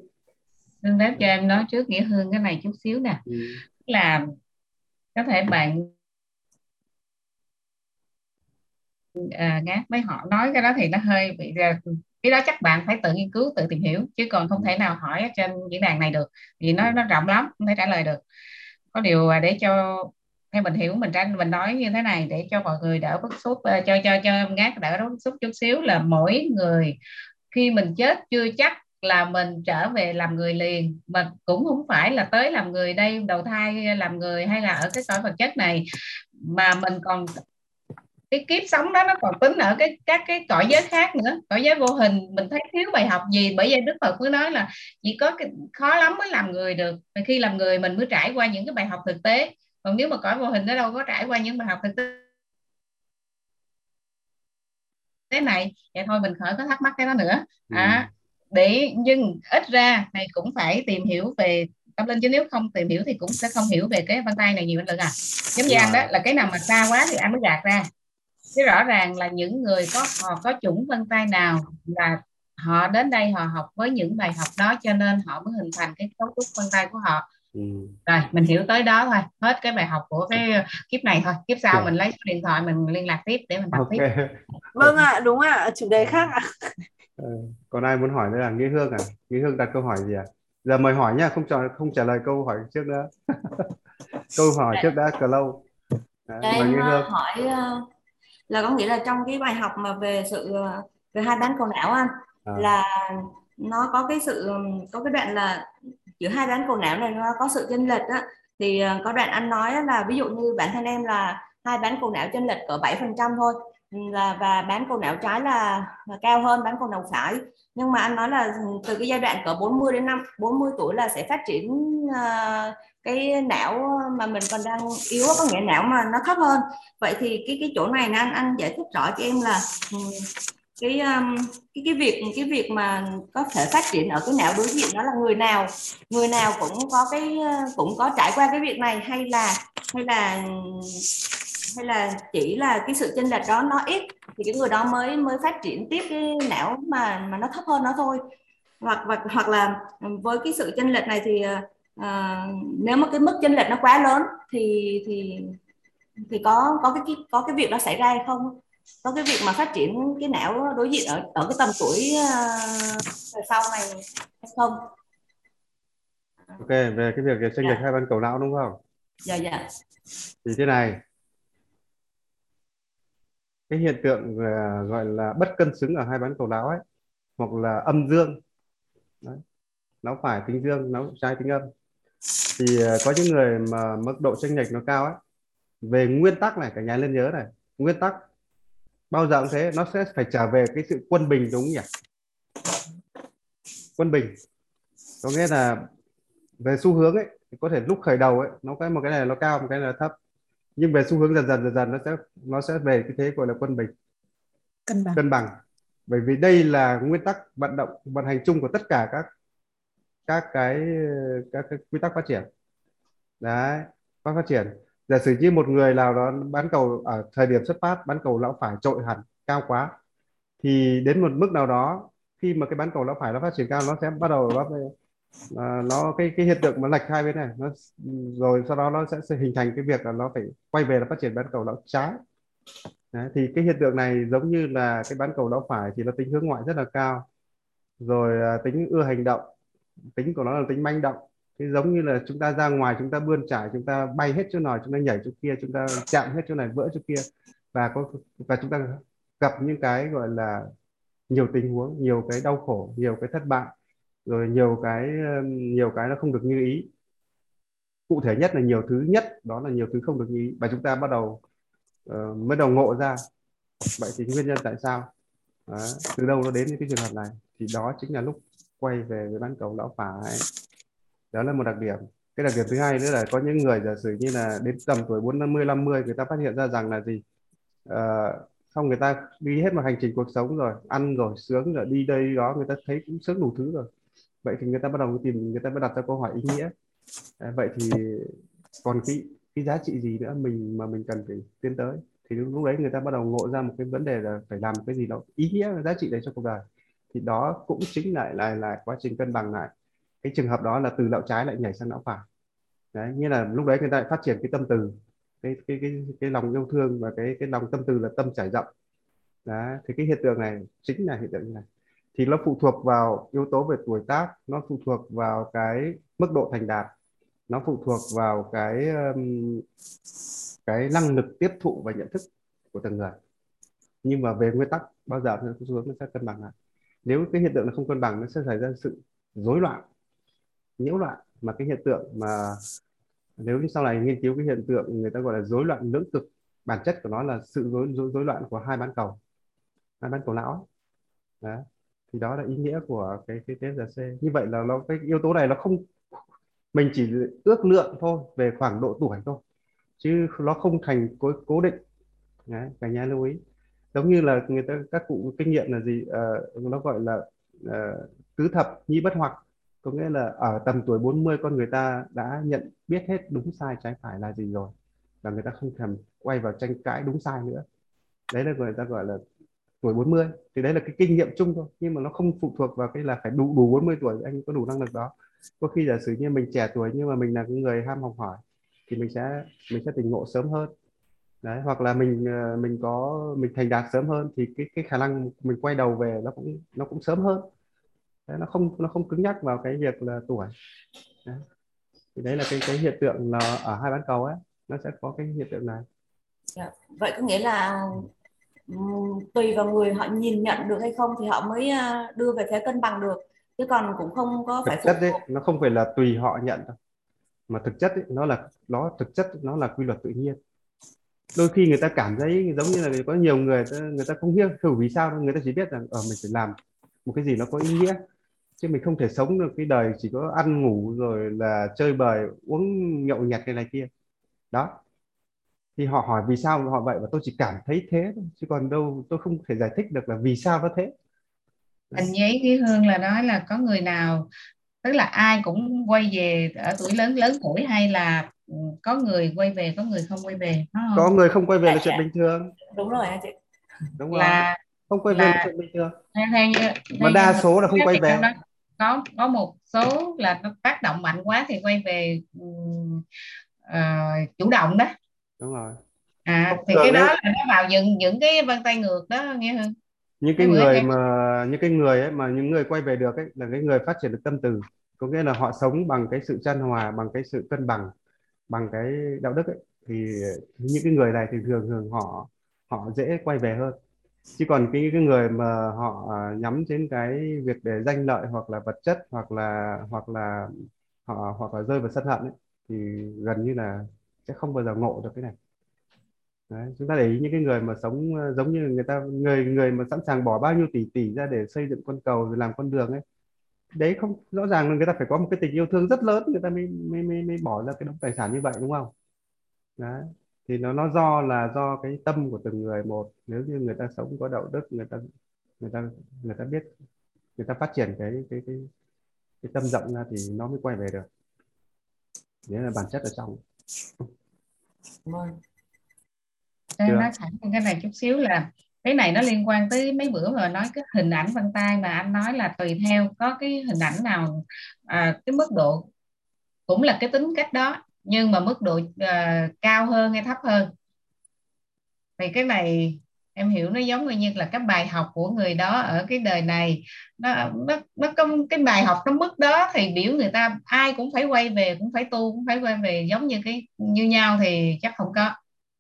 [SPEAKER 3] Hương đáp cho em nói trước nghĩa hương cái này chút xíu nè. Ừ. là có thể bạn à, ngát mấy họ nói cái đó thì nó hơi bị à, cái đó chắc bạn phải tự nghiên cứu tự tìm hiểu chứ còn không thể nào hỏi trên diễn đàn này được vì nó nó rộng lắm không thể trả lời được. Có điều để cho theo mình hiểu mình tranh mình nói như thế này để cho mọi người đỡ bức xúc à, cho cho cho ngát đỡ bức xúc chút xíu là mỗi người khi mình chết chưa chắc là mình trở về làm người liền mà cũng không phải là tới làm người đây đầu thai làm người hay là ở cái cõi vật chất này mà mình còn cái kiếp sống đó nó còn tính ở cái các cái cõi giới khác nữa. Cõi giới vô hình mình thấy thiếu bài học gì? Bởi vậy đức phật mới nói là chỉ có cái khó lắm mới làm người được. Và khi làm người mình mới trải qua những cái bài học thực tế. Còn nếu mà cõi vô hình nó đâu có trải qua những bài học thực tế. Thế này vậy thôi mình khỏi có thắc mắc cái đó nữa. Ừ. à, để nhưng ít ra này cũng phải tìm hiểu về tâm linh chứ nếu không tìm hiểu thì cũng sẽ không hiểu về cái vân tay này nhiều hơn à. Giống như anh đó là cái nào mà xa quá thì anh mới gạt ra chứ rõ ràng là những người có họ có chủng vân tay nào là họ đến đây họ học với những bài học đó cho nên họ mới hình thành cái cấu trúc vân tay của họ ừ. rồi mình hiểu tới đó thôi hết cái bài học của cái kiếp này thôi kiếp sau mình lấy số điện thoại mình liên lạc tiếp để mình tập okay. tiếp
[SPEAKER 5] vâng ạ à, đúng ạ à, chủ đề khác ạ à.
[SPEAKER 2] ừ. còn ai muốn hỏi nữa là nghĩa hương à nghĩa hương đặt câu hỏi gì à giờ mời hỏi nha không trả không trả lời câu hỏi trước nữa câu hỏi trước đã cờ lâu
[SPEAKER 10] Đấy, em hương. hỏi uh, là có nghĩa là trong cái bài học mà về sự về hai bán cầu não anh à. là nó có cái sự có cái đoạn là giữa hai bán cầu não này nó có sự chênh lệch á thì ờ, có đoạn anh nói là ví dụ như bản thân em là hai bán cầu não chênh lệch cỡ 7% thôi là và bán cầu não trái là, là cao hơn bán cầu não phải nhưng mà anh nói là từ cái giai đoạn cỡ 40 đến năm 40 tuổi là sẽ phát triển uh, cái não ờ, mà mình còn đang yếu có nghĩa não mà nó thấp hơn. Vậy thì cái cái chỗ này anh anh giải thích rõ cho em là ừ, cái cái cái việc cái việc mà có thể phát triển ở cái não đối diện đó là người nào? Người nào cũng có cái ờ, cũng có trải qua cái việc này hay là hay là hay là chỉ là cái sự chênh lệch đó nó ít thì cái người đó mới mới phát triển tiếp cái não mà mà nó thấp hơn nó thôi. Hoặc hoặc hoặc là ừ, với cái sự chênh lệch này thì ờ, à, nếu mà cái mức chênh lệch nó quá lớn thì thì thì có có cái có cái việc đó xảy ra hay không? Có cái việc mà phát triển cái não đối diện ở ở cái tầm tuổi uh, sau này hay không?
[SPEAKER 2] Ok về cái việc chênh lệch dạ. hai ban cầu não đúng không?
[SPEAKER 10] Dạ dạ.
[SPEAKER 2] Thì thế này. Cái hiện tượng uh, gọi là bất cân xứng ở hai bán cầu não ấy hoặc là âm dương. Đấy. não phải tính dương não trái tính âm thì uh, có những người mà mức độ chênh lệch nó cao ấy về nguyên tắc này cả nhà lên nhớ này nguyên tắc bao giờ cũng thế nó sẽ phải trở về cái sự quân bình đúng nhỉ? Quân bình. Có nghĩa là về xu hướng ấy có thể lúc khởi đầu ấy nó cái một cái này nó cao một cái này nó thấp. Nhưng về xu hướng dần dần dần dần nó sẽ nó sẽ về cái thế gọi là quân bình.
[SPEAKER 9] Cân bằng.
[SPEAKER 2] Cân bằng. Bởi vì đây là nguyên tắc vận động vận hành chung của tất cả các các cái các cái quy tắc phát triển. Đấy phát phát triển. Giả sử như một người nào đó bán cầu ở thời điểm xuất phát bán cầu lão phải trội hẳn cao quá thì đến một mức nào đó khi mà cái bán cầu lão phải nó phát triển cao nó sẽ bắt đầu nó à, nó cái cái hiện tượng mà lệch hai bên này nó rồi sau đó nó sẽ, sẽ hình thành cái việc là nó phải quay về là phát triển bán cầu lão trái. Đấy, thì cái hiện tượng này giống như là cái bán cầu lão phải thì nó tính hướng ngoại rất là cao. Rồi à, tính ưa hành động tính của nó là tính manh động. Thế giống như là chúng ta ra ngoài chúng ta bươn trải chúng ta bay hết chỗ nào chúng ta nhảy chỗ kia chúng ta chạm hết chỗ này vỡ chỗ kia. Và có và chúng ta gặp những cái gọi là nhiều tình huống nhiều cái đau khổ nhiều cái thất bại rồi nhiều cái nhiều cái nó không được như ý. Cụ thể nhất là nhiều thứ nhất đó là nhiều thứ không được như ý. Và chúng ta bắt đầu uh, mới đầu ngộ ra. Vậy thì nguyên nhân tại sao? Đó, từ đâu nó đến những cái trường hợp này? Thì đó chính là lúc quay về với bán cầu lão phải đó là một đặc điểm. Cái đặc điểm thứ hai nữa là có những người giả sử như là đến tầm tuổi 40 50 người ta phát hiện ra rằng là gì? Ờ, à, xong người ta đi hết một hành trình cuộc sống rồi ăn rồi sướng rồi đi đây đó người ta thấy cũng sướng đủ thứ rồi. Vậy thì người ta bắt đầu tìm người ta mới đặt ra câu hỏi ý nghĩa. À, vậy thì còn cái cái giá trị gì nữa mình mà mình cần phải tiến tới? Thì lúc đấy người ta bắt đầu ngộ ra một cái vấn đề là phải làm cái gì đó ý nghĩa giá trị đấy cho cuộc đời thì đó cũng chính lại là là quá trình cân bằng lại. Cái trường hợp đó là từ não trái lại nhảy sang não phải. Đấy như là lúc đấy người ta lại phát triển cái tâm từ, cái cái cái cái lòng yêu thương và cái cái lòng tâm từ là tâm trải rộng. Đó thì cái hiện tượng này chính là hiện tượng này. Thì nó phụ thuộc vào yếu tố về tuổi tác, nó phụ thuộc vào cái mức độ thành đạt, nó phụ thuộc vào cái cái năng lực tiếp thụ và nhận thức của từng người. Nhưng mà về nguyên tắc, bao giờ nó xuống, nó sẽ cân bằng lại nếu cái hiện tượng nó không cân bằng nó sẽ xảy ra sự rối loạn nhiễu loạn. Mà cái hiện tượng mà nếu như sau này nghiên cứu cái hiện tượng người ta gọi là rối loạn lưỡng cực bản chất của nó là sự rối rối, rối loạn của hai bán cầu hai bán cầu não. Đó thì đó là ý nghĩa của cái cái TSC như vậy là nó cái yếu tố này nó không mình chỉ ước lượng thôi về khoảng độ tuổi thôi chứ nó không thành cố, cố định. Đấy, cả nhà lưu ý giống như là người ta các cụ kinh nghiệm là gì? Uh, nó gọi là uh, tứ thập nhi bất hoặc có nghĩa là ở tầm tuổi 40 con người ta đã nhận biết hết đúng sai trái phải là gì rồi và người ta không thèm quay vào tranh cãi đúng sai nữa. Đấy là người ta gọi là tuổi 40 thì đấy là cái kinh nghiệm chung thôi nhưng mà nó không phụ thuộc vào cái là phải đủ đủ 40 tuổi anh có đủ năng lực đó. Có khi giả sử như mình trẻ tuổi nhưng mà mình là cái người ham học hỏi thì mình sẽ mình sẽ tỉnh ngộ sớm hơn đấy hoặc là mình ờ, mình có mình thành đạt sớm hơn thì cái cái khả năng mình quay đầu về nó cũng nó cũng sớm hơn. Đấy, nó không nó không cứng nhắc vào cái việc là tuổi. Đấy. thì đấy là cái cái hiện tượng là ở hai bán cầu ấy nó sẽ có cái hiện tượng này.
[SPEAKER 10] Dạ. vậy có nghĩa là tùy vào người họ nhìn nhận được hay không thì họ mới à, đưa về thế cân bằng được. Chứ còn cũng không có
[SPEAKER 2] phải thực chất đấy nó không phải là tùy họ nhận đâu. Mà thực chất ấy, nó là nó thực chất nó là quy luật tự nhiên đôi khi người ta cảm thấy giống như là có nhiều người người ta không biết hiểu vì sao người ta chỉ biết rằng ở mình phải làm một cái gì nó có ý nghĩa. Chứ mình không thể sống được cái đời chỉ có ăn ngủ rồi là chơi bời, uống nhậu nhạt cái này kia. Đó. Thì họ hỏi vì sao họ vậy? Và tôi chỉ cảm thấy thế thôi. Chứ còn đâu, tôi không thể giải thích được là vì sao nó thế.
[SPEAKER 3] Anh giấy với hương là nói là có người nào tức là ai cũng quay về ở tuổi lớn lớn tuổi hay là ừ, có người quay về có người không quay về
[SPEAKER 2] không? có người không quay về là chuyện bình thường.
[SPEAKER 10] Đúng rồi anh chị?
[SPEAKER 2] Đúng rồi. Là không quay về là, là chuyện bình thường. Theo, theo, theo, mà đa số là không quay về. đó,
[SPEAKER 3] có có một số là nó tác động mạnh quá thì quay về uh, chủ động đó.
[SPEAKER 2] Đúng rồi.
[SPEAKER 3] À thì cái đó là nó vào những những cái vân tay ngược đó nghe không
[SPEAKER 2] những cái người
[SPEAKER 3] em-
[SPEAKER 2] mà những cái người ấy mà những người quay về được ấy là cái người phát triển được tâm từ. Có nghĩa là họ sống bằng cái sự chan hòa bằng cái sự cân bằng bằng cái đạo đức ấy. Thì những cái người này thì thường thường họ họ dễ quay về hơn. Chứ còn cái cái người mà họ à, nhắm đến cái việc để danh lợi hoặc là vật chất hoặc là hoặc là họ hoặc là rơi vào sân hận ấy, thì gần như là sẽ không bao giờ ngộ được cái này Đấy, chúng ta để ý những cái người mà sống ờ, giống như người ta người người mà sẵn sàng bỏ bao nhiêu tỷ tỷ ra để xây dựng con cầu làm con đường ấy đấy không rõ ràng là người ta phải có một cái tình yêu thương rất lớn người ta mới mới mới, mới bỏ ra cái đống tài sản như vậy đúng không? Đấy thì nó nó do là do cái tâm của từng người một. Nếu như người ta sống có đạo đức người ta người ta người ta biết người ta phát triển cái cái cái cái tâm rộng ra thì nó mới quay về được. Đấy là bản chất ở trong.
[SPEAKER 10] Vâng.
[SPEAKER 2] Chưa.
[SPEAKER 3] nói thẳng cái này chút xíu là cái này nó liên quan tới mấy bữa mà nói cái hình ảnh vân tay mà anh nói là tùy theo có cái hình ảnh nào à, cái mức độ cũng là cái tính cách đó nhưng mà mức độ à, cao hơn hay thấp hơn. Thì cái này em hiểu nó giống như là cái bài học của người đó ở cái đời này. Nó nó nó có cái bài học nó mức đó thì biểu người ta ai cũng phải quay về cũng phải tu cũng phải quay về giống như cái như nhau thì chắc không có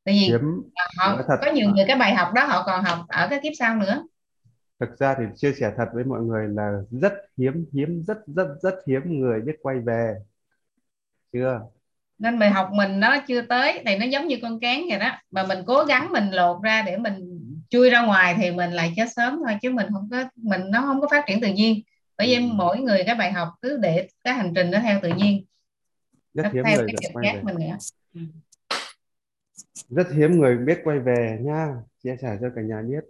[SPEAKER 3] tại vì
[SPEAKER 2] hiếm
[SPEAKER 3] họ
[SPEAKER 2] thật
[SPEAKER 3] có nhiều người cái bài học đó họ còn học ở cái kiếp sau nữa.
[SPEAKER 2] Thực ra thì chia sẻ thật với mọi người là rất hiếm hiếm rất rất rất hiếm người biết quay về. Chưa?
[SPEAKER 3] Nên bài học mình nó chưa tới thì nó giống như con cán vậy đó. Mà mình cố gắng mình lột ra để mình chui ra ngoài thì mình lại chết sớm thôi chứ mình không có mình nó không có phát triển tự nhiên. Bởi vì mỗi người cái bài học cứ để cái hành trình nó theo tự nhiên.
[SPEAKER 2] Rất
[SPEAKER 3] nó
[SPEAKER 2] hiếm
[SPEAKER 3] theo
[SPEAKER 2] người
[SPEAKER 3] cái
[SPEAKER 2] quay về.
[SPEAKER 3] mình nữa
[SPEAKER 2] rất hiếm người biết quay về nha. Chia sẻ cho cả nhà biết.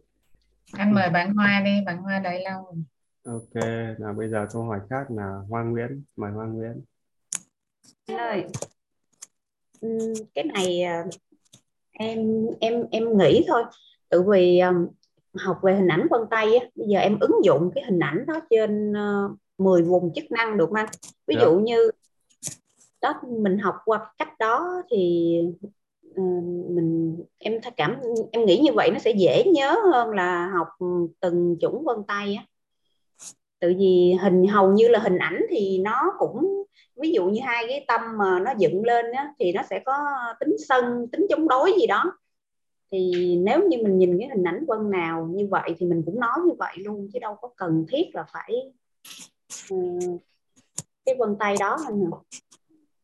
[SPEAKER 3] Anh mời bạn Hoa đi bạn Hoa đợi lâu rồi.
[SPEAKER 2] ok nào bây giờ câu hỏi khác là Hoa Nguyễn mời Hoa Nguyễn.
[SPEAKER 8] Ơi ừm, cái này à, em em em nghĩ thôi. Tự vì um, học về hình ảnh vân tay á, bây giờ em ứng dụng cái hình ảnh đó trên uh, 10 vùng chức năng được không anh? Ví
[SPEAKER 2] Được.
[SPEAKER 8] dụ như đó mình học qua cách đó thì Ờ, mình em cảm em nghĩ như vậy nó sẽ dễ nhớ hơn là học từng chủng vân tay á. Tự vì hình hầu như là hình ảnh thì nó cũng ví dụ như hai cái tâm mà nó dựng lên á, thì nó sẽ có tính sân tính chống đối gì đó. Thì nếu như mình nhìn cái hình ảnh vân nào như vậy thì mình cũng nói như vậy luôn chứ đâu có cần thiết là phải uh, cái vân tay đó anh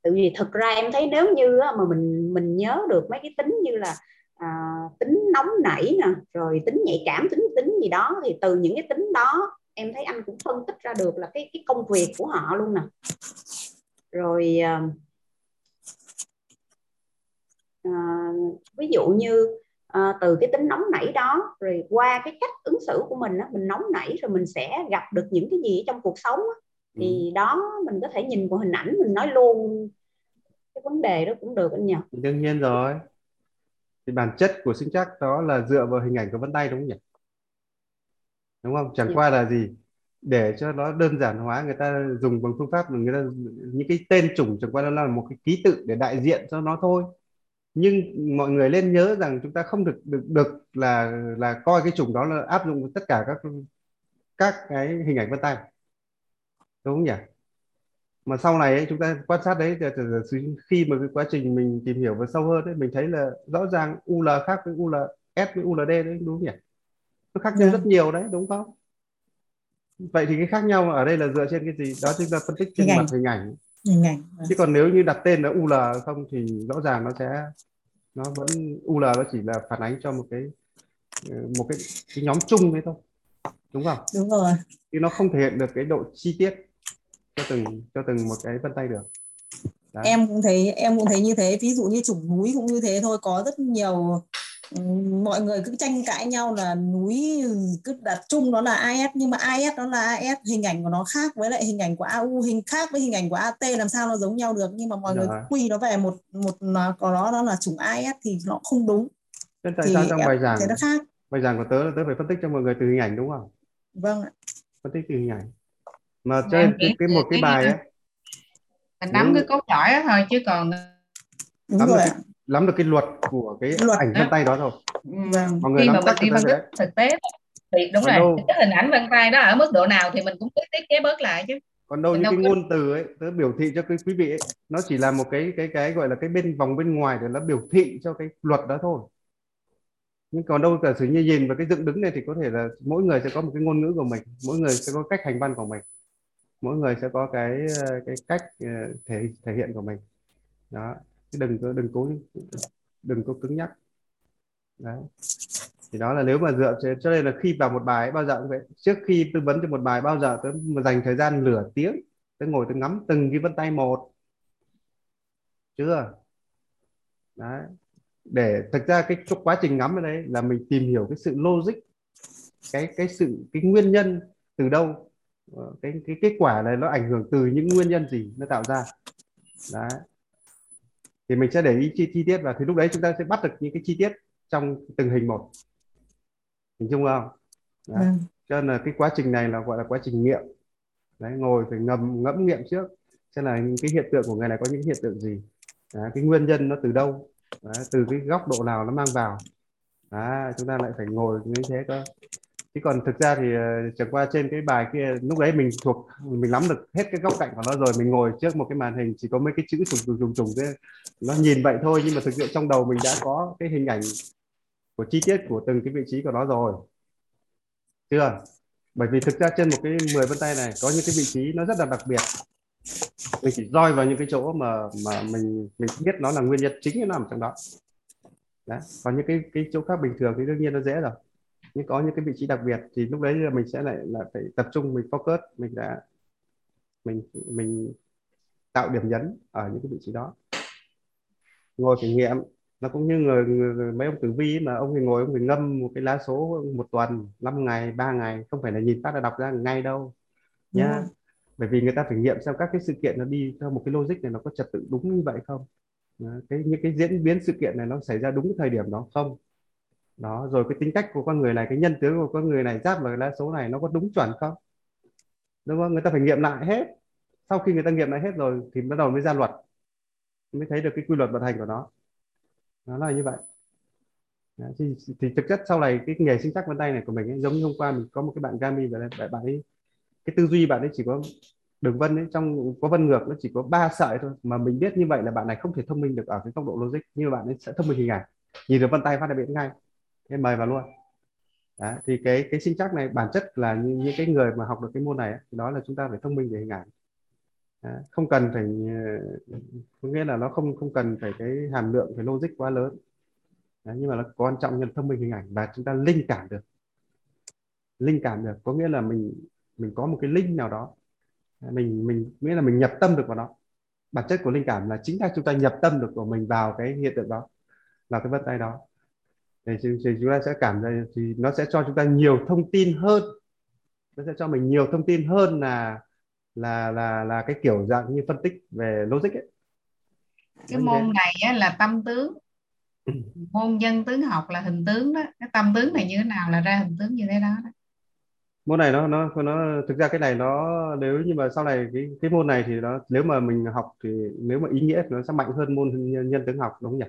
[SPEAKER 8] tại tự vì thực ra em thấy nếu như mà mình mình nhớ được mấy cái tính như là à, tính nóng nảy nè rồi tính nhạy cảm tính tính gì đó thì từ những cái tính đó em thấy anh cũng phân tích ra được là cái cái công việc của họ luôn nè rồi à, à, ví dụ như à, từ cái tính nóng nảy đó rồi qua cái cách ứng xử của mình á, mình nóng nảy rồi mình sẽ gặp được những cái gì trong cuộc sống á thì đó mình có thể nhìn vào hình ảnh mình nói luôn. Cái vấn đề đó cũng được anh nhỉ
[SPEAKER 2] đương nhiên rồi. Thì bản chất của sinh chắc đó là dựa vào hình ảnh của vân tay đúng không nhỉ? Đúng không? Chẳng
[SPEAKER 8] Dạ.
[SPEAKER 2] qua là gì? Để cho nó đơn giản hóa người ta dùng bằng phương pháp mà người ta những cái tên chủng chẳng qua đó là một cái ký tự để đại diện cho nó thôi. Nhưng mọi người nên nhớ rằng chúng ta không được được được là là coi cái chủng đó là áp dụng tất cả các các cái hình ảnh vân tay đúng không nhỉ? Mà sau này ấy, chúng ta quan sát đấy thì- thì- thì khi mà cái quá trình mình tìm hiểu và sâu hơn ấy, mình thấy là rõ ràng UL khác với UL S với ULD đấy đúng không nhỉ? Nó khác nhau
[SPEAKER 9] Dạ.
[SPEAKER 2] rất nhiều đấy đúng không? Vậy thì cái khác nhau ở đây là dựa trên cái gì? Đó chúng ta phân tích trên
[SPEAKER 9] Hình
[SPEAKER 2] mặt hình ảnh.
[SPEAKER 9] Hình ảnh
[SPEAKER 2] chứ còn nếu như đặt tên là UL không thì rõ ràng nó sẽ nó vẫn UL nó chỉ là phản ánh cho một cái ờ, một cái, cái nhóm chung đấy thôi. Đúng không?
[SPEAKER 9] Đúng rồi.
[SPEAKER 2] Chứ nó không thể hiện được cái độ chi tiết cho từng cho từng một cái vân tay được. Đấy.
[SPEAKER 9] em cũng thấy em cũng thấy như thế. Ví dụ như chủng núi cũng như thế thôi. Có rất nhiều ừm, mọi người cứ tranh cãi nhau là núi cứ đặt chung nó là AS nhưng mà AS nó là AS hình ảnh của nó khác với lại hình ảnh của AU hình khác với hình ảnh của AT làm sao nó giống nhau được? Nhưng mà mọi người
[SPEAKER 2] Rồi.
[SPEAKER 9] quy nó về một một nó có nó đó là chủng AS thì nó không đúng.
[SPEAKER 2] Thế tại
[SPEAKER 9] thì
[SPEAKER 2] sao trong
[SPEAKER 9] em
[SPEAKER 2] bài giảng
[SPEAKER 9] thấy nó khác.
[SPEAKER 2] bài giảng của tớ là tớ phải phân tích cho mọi người từ hình ảnh đúng không?
[SPEAKER 9] Vâng ạ.
[SPEAKER 2] phân tích từ hình ảnh mà
[SPEAKER 3] Dạ,
[SPEAKER 2] trên
[SPEAKER 3] em
[SPEAKER 2] cái, cái một cái
[SPEAKER 3] cái-
[SPEAKER 2] bài ấy
[SPEAKER 3] mình nắm cái cốt lõi đó thôi chứ còn
[SPEAKER 9] đúng
[SPEAKER 2] Nắm
[SPEAKER 9] rồi
[SPEAKER 2] được
[SPEAKER 9] ạ.
[SPEAKER 2] nắm được cái luật của cái
[SPEAKER 9] Luật
[SPEAKER 2] ảnh vân tay đó rồi
[SPEAKER 3] Ừm,
[SPEAKER 2] mọi người
[SPEAKER 3] khi
[SPEAKER 2] nắm
[SPEAKER 3] mà mình
[SPEAKER 2] chắc
[SPEAKER 3] đi phân tích thực tế thì đúng
[SPEAKER 2] còn
[SPEAKER 3] rồi
[SPEAKER 2] đâu?
[SPEAKER 3] cái hình ảnh vân tay đó ở mức độ nào thì mình cũng biết thiết kế bớt lại chứ.
[SPEAKER 2] Còn đâu
[SPEAKER 3] mình
[SPEAKER 2] những
[SPEAKER 3] đâu
[SPEAKER 2] cái ngôn từ ấy tớ biểu thị cho cái quý vị ấy, nó chỉ là một cái cái cái gọi là cái bên vòng bên ngoài để nó biểu thị cho cái luật đó thôi. Nhưng còn đâu cả sự như nhìn vào cái dựng đứng này thì có thể là mỗi người sẽ có một cái ngôn ngữ của mình mỗi người sẽ có cách hành văn của mình mỗi người sẽ có cái ờ, cái cách ờ, thể thể hiện của mình. Đó chứ đừng có đừng cố đừng có cứng nhắc. Đấy. Thì đó là nếu mà dựa cho, cho nên là khi vào một bài ấy, bao giờ cũng vậy. Trước khi tư vấn cho một bài bao giờ tôi dành thời gian nửa tiếng tôi ngồi tôi ngắm từng cái vân tay một. Chưa? Đấy. Để thực ra cái trong quá trình ngắm ở đây là mình tìm hiểu cái sự logic cái cái sự cái nguyên nhân từ đâu cái cái kết quả này nó ảnh hưởng từ những nguyên nhân gì nó tạo ra? Đấy. Thì mình sẽ để ý chi, chi tiết và thì lúc đấy chúng ta sẽ bắt được những cái chi tiết trong từng hình một. Hình dung không? Đấy.
[SPEAKER 9] Vâng.
[SPEAKER 2] cho nên là cái quá trình này là gọi là quá trình nghiệm. Đấy ngồi phải ngầm ngẫm nghiệm trước xem là cái hiện tượng của người này có những hiện tượng gì. Đấy, cái nguyên nhân nó từ đâu? Đấy, từ cái góc độ nào nó mang vào? Đấy, chúng ta lại phải ngồi như thế cơ chứ còn thực ra thì ờ, chẳng qua trên cái bài kia, lúc đấy mình thuộc, mình nắm được hết cái góc cạnh của nó rồi, mình ngồi trước một cái màn hình chỉ có mấy cái chữ trùng trùng trùng trùng thế. Nó nhìn vậy thôi nhưng mà thực sự trong đầu mình đã có cái hình ảnh của chi tiết của từng cái vị trí của nó rồi. Chưa? Bởi vì thực ra trên một cái 10 vân tay này có những cái vị trí nó rất là đặc biệt. Mình chỉ roi vào những cái chỗ mà mà mình mình biết nó là nguyên nhân chính nó nằm trong đó. Đấy, còn những cái cái chỗ khác bình thường thì đương nhiên nó dễ rồi nhưng có những cái vị trí đặc biệt thì lúc đấy là mình sẽ lại là phải tập trung mình focus mình đã mình mình tạo điểm nhấn ở những cái vị trí đó. Ngồi thử nghiệm nó cũng như người, người, mấy ông tử vi mà ông thì ngồi ông thì ngâm một cái lá số một tuần 5 ngày 3 ngày không phải là nhìn phát là đọc ra ngay đâu
[SPEAKER 9] Đúng
[SPEAKER 2] nhá.
[SPEAKER 9] Rồi.
[SPEAKER 2] bởi vì người ta phải nghiệm xem các cái sự kiện nó đi theo một cái logic này nó có trật tự đúng như vậy không? Cái những cái diễn biến sự kiện này nó xảy ra đúng cái thời điểm đó không đó rồi cái tính cách của con người này cái nhân tướng của con người này giáp vào cái lá số này nó có đúng chuẩn không? Đúng không? Người ta phải nghiệm lại hết. Sau khi người ta nghiệm lại hết rồi thì bắt đầu mới ra luật mới thấy được cái quy luật vận hành của nó. Nó là như vậy. Thì, thì thực chất sau này cái nghề sinh chắc vân tay này của mình ấy, giống như hôm qua mình có một cái bạn Gami và bạn, bạn ấy cái tư duy bạn ấy chỉ có đường vân ấy trong có vân ngược nó chỉ có ba sợi thôi. Mà mình biết như vậy là bạn này không thể thông minh được ở cái tốc độ logic như bạn ấy sẽ thông minh hình ảnh. Nhìn được vân tay phát là biết ngay thế mời vào luôn. Đó, thì cái cái sinh chắc này bản chất là như, những cái người mà học được cái môn này ấy, thì đó là chúng ta phải thông minh về hình ảnh. Đó, không cần phải có nghĩa là nó không không cần phải cái hàm lượng phải logic quá lớn. Đó, nhưng mà nó quan trọng là thông minh hình ảnh và chúng ta linh cảm được. Linh cảm được có nghĩa là mình mình có một cái linh nào đó. Mình mình nghĩa là mình nhập tâm được vào nó. Bản chất của linh cảm là chính là chúng ta nhập tâm được của mình vào cái hiện tượng đó vào cái vân tay đó thì, thì chúng ta sẽ cảm thấy thì nó sẽ cho chúng ta nhiều thông tin hơn. Nó sẽ cho mình nhiều thông tin hơn là là là là cái kiểu dạng như phân tích về logic ấy.
[SPEAKER 3] Cái
[SPEAKER 2] thế.
[SPEAKER 3] môn này á, là tâm tướng. Môn dân tướng học là hình tướng đó. Cái tâm tướng này như thế nào là ra hình tướng như thế đó, đó.
[SPEAKER 2] môn này nó nó nó thực ra cái này nó nếu như mà sau này cái cái môn này thì nó nếu mà mình học thì nếu mà ý nghĩa thì nó sẽ mạnh hơn môn nhân, nhân tướng học đúng không nhỉ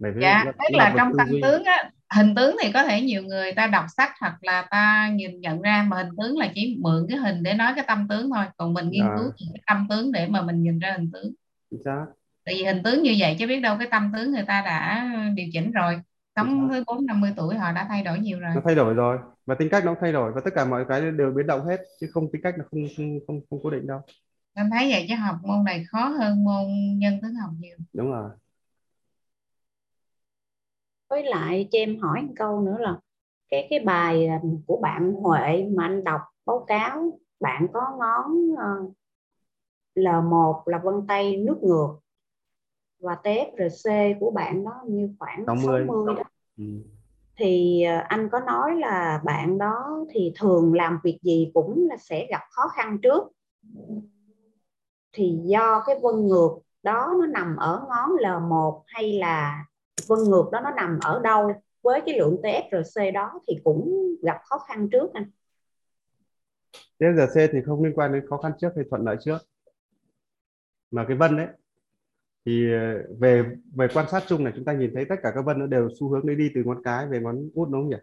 [SPEAKER 2] vì
[SPEAKER 3] dạ
[SPEAKER 2] nó-
[SPEAKER 3] tức
[SPEAKER 2] nó
[SPEAKER 3] là trong tâm tướng á hình tướng thì có thể nhiều người ta đọc sách hoặc là ta nhìn nhận ra mà hình tướng là chỉ mượn cái hình để nói cái tâm tướng thôi. Còn mình nghiên
[SPEAKER 2] Dạ.
[SPEAKER 3] cứu cái tâm tướng để mà mình nhìn ra hình tướng.
[SPEAKER 2] Xác.
[SPEAKER 3] Tại vì hình tướng như vậy chứ biết đâu cái tâm tướng người ta đã điều chỉnh rồi. Sống với bốn năm mươi tuổi họ đã thay đổi nhiều rồi.
[SPEAKER 2] Nó thay đổi rồi. Và tính cách nó cũng thay đổi và tất cả mọi cái đều biến động hết chứ không tính cách nó không không không, không cố định đâu.
[SPEAKER 3] Em thấy vậy chứ học môn này khó hơn môn nhân tướng học nhiều.
[SPEAKER 2] Đúng rồi
[SPEAKER 8] với lại cho em hỏi một câu nữa là cái cái bài à, của bạn Huệ mà anh đọc báo cáo bạn có ngón ờ, L1 là vân tay nước ngược và TFRC của bạn đó như khoảng
[SPEAKER 2] 60.
[SPEAKER 8] 60 đó
[SPEAKER 2] ừ.
[SPEAKER 8] thì ờ, anh có nói là bạn đó thì thường làm việc gì cũng là sẽ gặp khó khăn trước thì do cái vân ngược đó nó nằm ở ngón L1 hay là vân ngược đó nó nằm ở đâu? Với cái lượng TFRC đó thì cũng gặp khó khăn trước anh.
[SPEAKER 2] TFRC thì không liên quan đến khó khăn trước hay thuận lợi trước. Mà cái vân đấy thì ờ, về về quan sát chung này chúng ta nhìn thấy tất cả các vân nó đều xu hướng để đi từ ngón cái về ngón út đúng không nhỉ?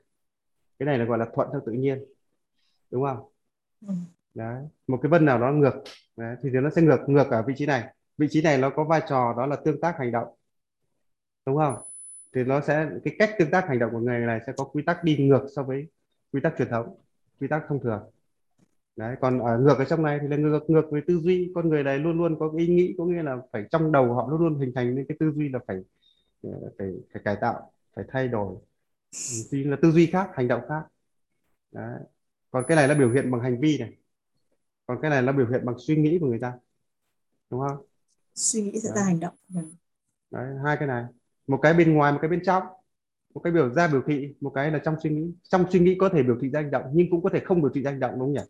[SPEAKER 2] Cái này là gọi là thuận theo tự nhiên đúng không?
[SPEAKER 9] Ừ.
[SPEAKER 2] đấy một cái vân nào đó ngược đấy, thì nó sẽ ngược ngược ở vị trí này. Vị trí này nó có vai trò đó là tương tác hành động đúng không thì nó sẽ cái cách tương tác hành động của người này sẽ có quy tắc đi ngược so với quy tắc truyền thống quy tắc thông thường. Đấy còn ở ngược ở trong này thì là ngược ngược với tư duy. Con người này luôn luôn có cái ý nghĩ có nghĩa là phải trong đầu họ luôn luôn hình thành nên cái tư duy là phải ờ, phải phải cải tạo phải thay đổi. Tuy là tư duy khác hành động khác. Đấy. còn cái này là biểu hiện bằng hành vi này. Còn cái này là biểu hiện bằng suy nghĩ của người ta. Đúng không?
[SPEAKER 9] Suy nghĩ sẽ ra hành động.
[SPEAKER 2] Đấy hai cái này một cái bên ngoài một cái bên trong. Một cái biểu ra biểu thị một cái là trong suy nghĩ trong suy nghĩ có thể biểu thị ra hành động nhưng cũng có thể không biểu thị ra hành động đúng không nhỉ?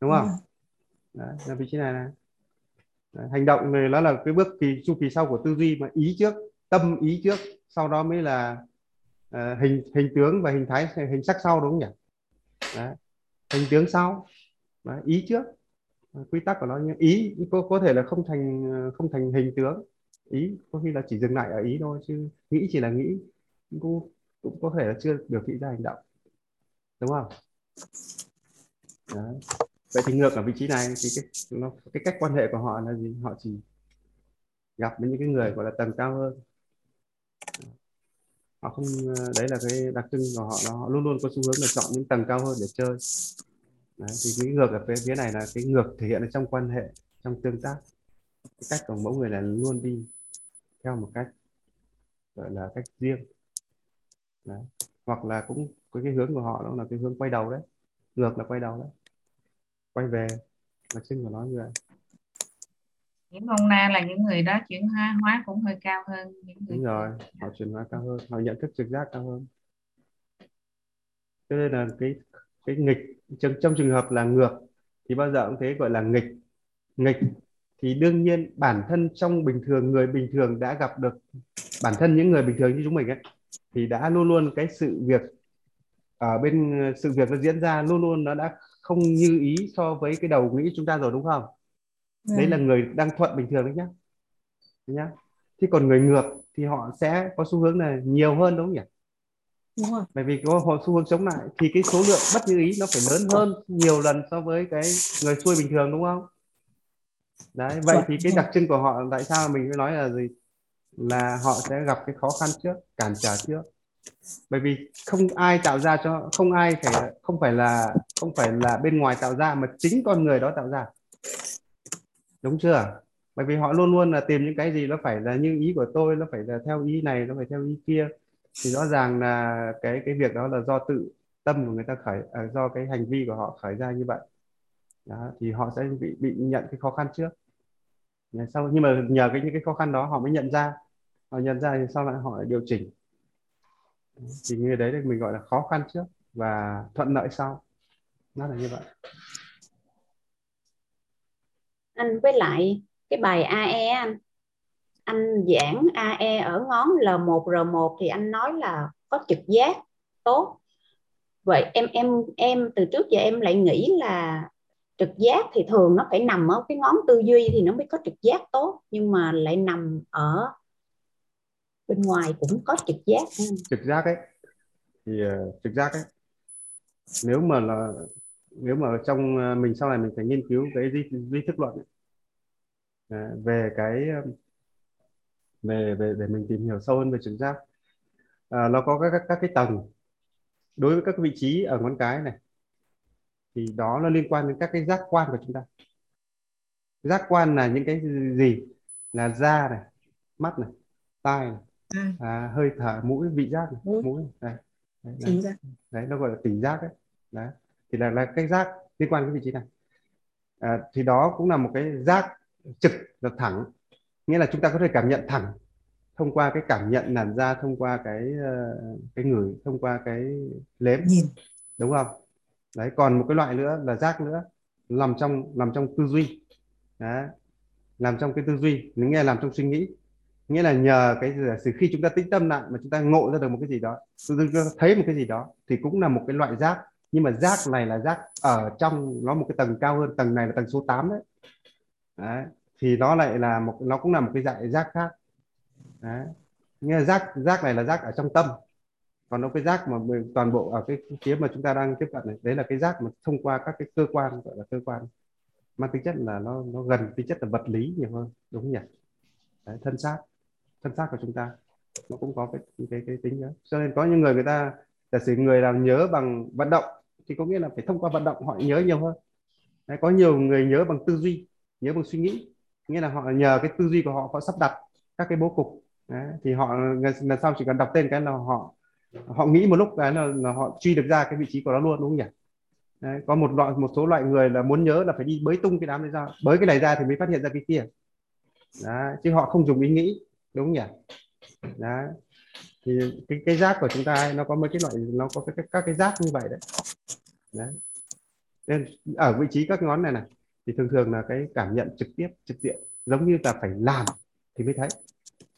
[SPEAKER 2] Đúng không? Đấy là vị trí này này. Đấy, hành động này nó là cái bước kỳ chu kỳ sau của tư duy mà ý trước tâm ý trước sau đó mới là ờ, hình hình tướng và hình thái hình sắc sau đúng không nhỉ? Đấy. hình tướng sau đấy, ý trước. Quy tắc của nó như ý có có thể là không thành không thành hình tướng ý có khi là chỉ dừng lại ở ý thôi chứ nghĩ chỉ là nghĩ. Cũng cũng có thể là chưa biểu thị ra hành động. Đúng không? Đấy. vậy thì ngược ở vị trí này thì cái nó cái cách quan hệ của họ là gì? Họ chỉ gặp với những cái người gọi là tầng cao hơn. Họ không ờ, đấy là cái đặc trưng của họ đó. họ luôn luôn có xu hướng là chọn những tầng cao hơn để chơi. Đấy, thì cái ngược ở phía phía này là cái ngược thể hiện ở trong quan hệ trong tương tác. Cái cách của mỗi người là luôn đi theo một cách gọi là cách riêng. Đấy. hoặc là cũng có cái hướng của họ đó là cái hướng quay đầu đấy. Ngược là quay đầu đấy. Quay về đặc trưng của nó như vậy.
[SPEAKER 3] Những ông na là những người đó chuyển hóa hóa cũng hơi cao hơn những người
[SPEAKER 2] đúng rồi họ chuyển hóa cao hơn họ nhận thức trực giác cao hơn. Cho nên là cái cái nghịch trong, trong trường hợp là ngược thì bao giờ cũng thế gọi là nghịch. Nghịch thì đương nhiên bản thân trong bình thường người bình thường đã gặp được bản thân những người bình thường như chúng mình ấy thì đã luôn luôn cái sự việc ở bên sự việc nó diễn ra luôn luôn nó đã không như ý so với cái đầu nghĩ chúng ta rồi đúng không? Đấy là người đang thuận bình thường đấy nhá. Đấy nhá. Thì còn người ngược thì họ sẽ có xu hướng là nhiều hơn đúng không nhỉ?
[SPEAKER 9] Đúng rồi.
[SPEAKER 2] Bởi vì có họ xu hướng chống lại thì cái số lượng bất như ý nó phải lớn hơn nhiều lần so với cái người xuôi bình thường đúng không đấy vậy
[SPEAKER 9] Chuẩn,
[SPEAKER 2] thì cái đặc trưng của họ tại sao mình mới nói là gì? Là họ sẽ gặp cái khó khăn trước cản trở trước. Bởi vì không ai tạo ra cho không ai phải không phải là không phải là bên ngoài tạo ra mà chính con người đó tạo ra. Đúng chưa? Bởi vì họ luôn luôn là tìm những cái gì nó phải là như ý của tôi nó phải là theo ý này nó phải theo ý kia. Thì rõ ràng là cái cái việc đó là do tự tâm của người ta khởi à, do cái hành vi của họ khởi ra như vậy. Đó, thì họ sẽ bị bị nhận cái khó khăn trước sau nhưng mà nhờ cái, những cái khó khăn đó họ mới nhận ra. Họ nhận ra thì sau lại họ lại điều chỉnh. Thì như đấy thì mình gọi là khó khăn trước và thuận lợi sau. Nó là như vậy.
[SPEAKER 8] Anh, với lại cái bài AE anh. Anh giảng AE ở ngón L1 R1 thì anh nói là có trực giác tốt. Vậy em em em từ trước giờ em lại nghĩ là trực giác thì thường nó phải nằm ở cái ngón tư duy thì nó mới có trực giác tốt nhưng mà lại nằm ở bên ngoài cũng có trực giác. Ừ.
[SPEAKER 2] Trực giác ấy thì uh, trực giác ấy nếu mà là nếu mà trong uh, mình sau này mình phải nghiên cứu cái di, di thức luận ấy, À, về cái ờ, về về để mình tìm hiểu sâu hơn về trực giác à, nó có các, các các cái tầng. Đối với các vị trí ở ngón cái này thì đó nó liên quan đến các cái giác quan của chúng ta. Giác quan là những cái gì? Là da này mắt này tai này à, hơi thở mũi vị giác này,
[SPEAKER 9] Mũi.
[SPEAKER 2] mũi đây đấy, đấy.
[SPEAKER 9] ra.
[SPEAKER 2] đấy nó gọi là tỉnh giác đấy. Đấy thì là là cái giác liên quan đến vị trí này. À, thì đó cũng là một cái giác trực là thẳng nghĩa là chúng ta có thể cảm nhận thẳng thông qua cái cảm nhận làn da thông qua cái ờ, cái ngửi thông qua cái nếm
[SPEAKER 9] nhìn.
[SPEAKER 2] Đúng không đấy còn một cái loại nữa là giác nữa nằm trong nằm trong tư duy. Đấy làm trong cái tư duy mình nghe làm trong suy nghĩ. Nghĩa là nhờ cái sự khi chúng ta tĩnh tâm lại mà chúng ta ngộ ra được một cái gì đó chúng ta thấy một cái gì đó thì cũng là một cái loại giác nhưng mà giác này là giác ở trong nó một cái tầng cao hơn tầng này là tầng số 8 đấy, đấy. thì nó lại là một nó cũng là một cái dạng giác khác. Đấy nghĩa là giác giác này là giác ở trong tâm còn nó cái rác mà mình- toàn bộ ở cái phía mà chúng ta đang tiếp cận này đấy là cái rác mà thông qua các cái cơ quan gọi là cơ quan mang tính chất là nó nó gần tính chất là vật lý nhiều hơn đúng không nhỉ? Đấy, thân xác thân xác của chúng ta nó cũng có cái cái cái tính đó cho nên có những người người ta giả sử người làm nhớ bằng vận động thì có nghĩa là phải thông qua vận động họ nhớ nhiều hơn. Đấy, có nhiều người nhớ bằng tư duy nhớ bằng suy nghĩ nghĩa là họ nhờ cái tư duy của họ họ sắp đặt các cái bố cục. Đấy, thì họ lần sau chỉ cần đọc tên cái là họ họ nghĩ một lúc cái là, là họ truy được ra cái vị trí của nó luôn đúng không nhỉ? Đấy, có một loại một số loại người là muốn nhớ là phải đi bới tung cái đám đấy ra bới cái này ra thì mới phát hiện ra cái kia. Đấy, chứ họ không dùng ý nghĩ đúng không nhỉ? Đấy thì cái cái giác của chúng ta ấy, nó có mấy cái loại nó có cái, các cái giác như vậy đấy. Đấy. Nên ở vị trí các ngón này này thì thường thường là cái cảm nhận trực tiếp trực diện giống như là phải làm thì mới thấy.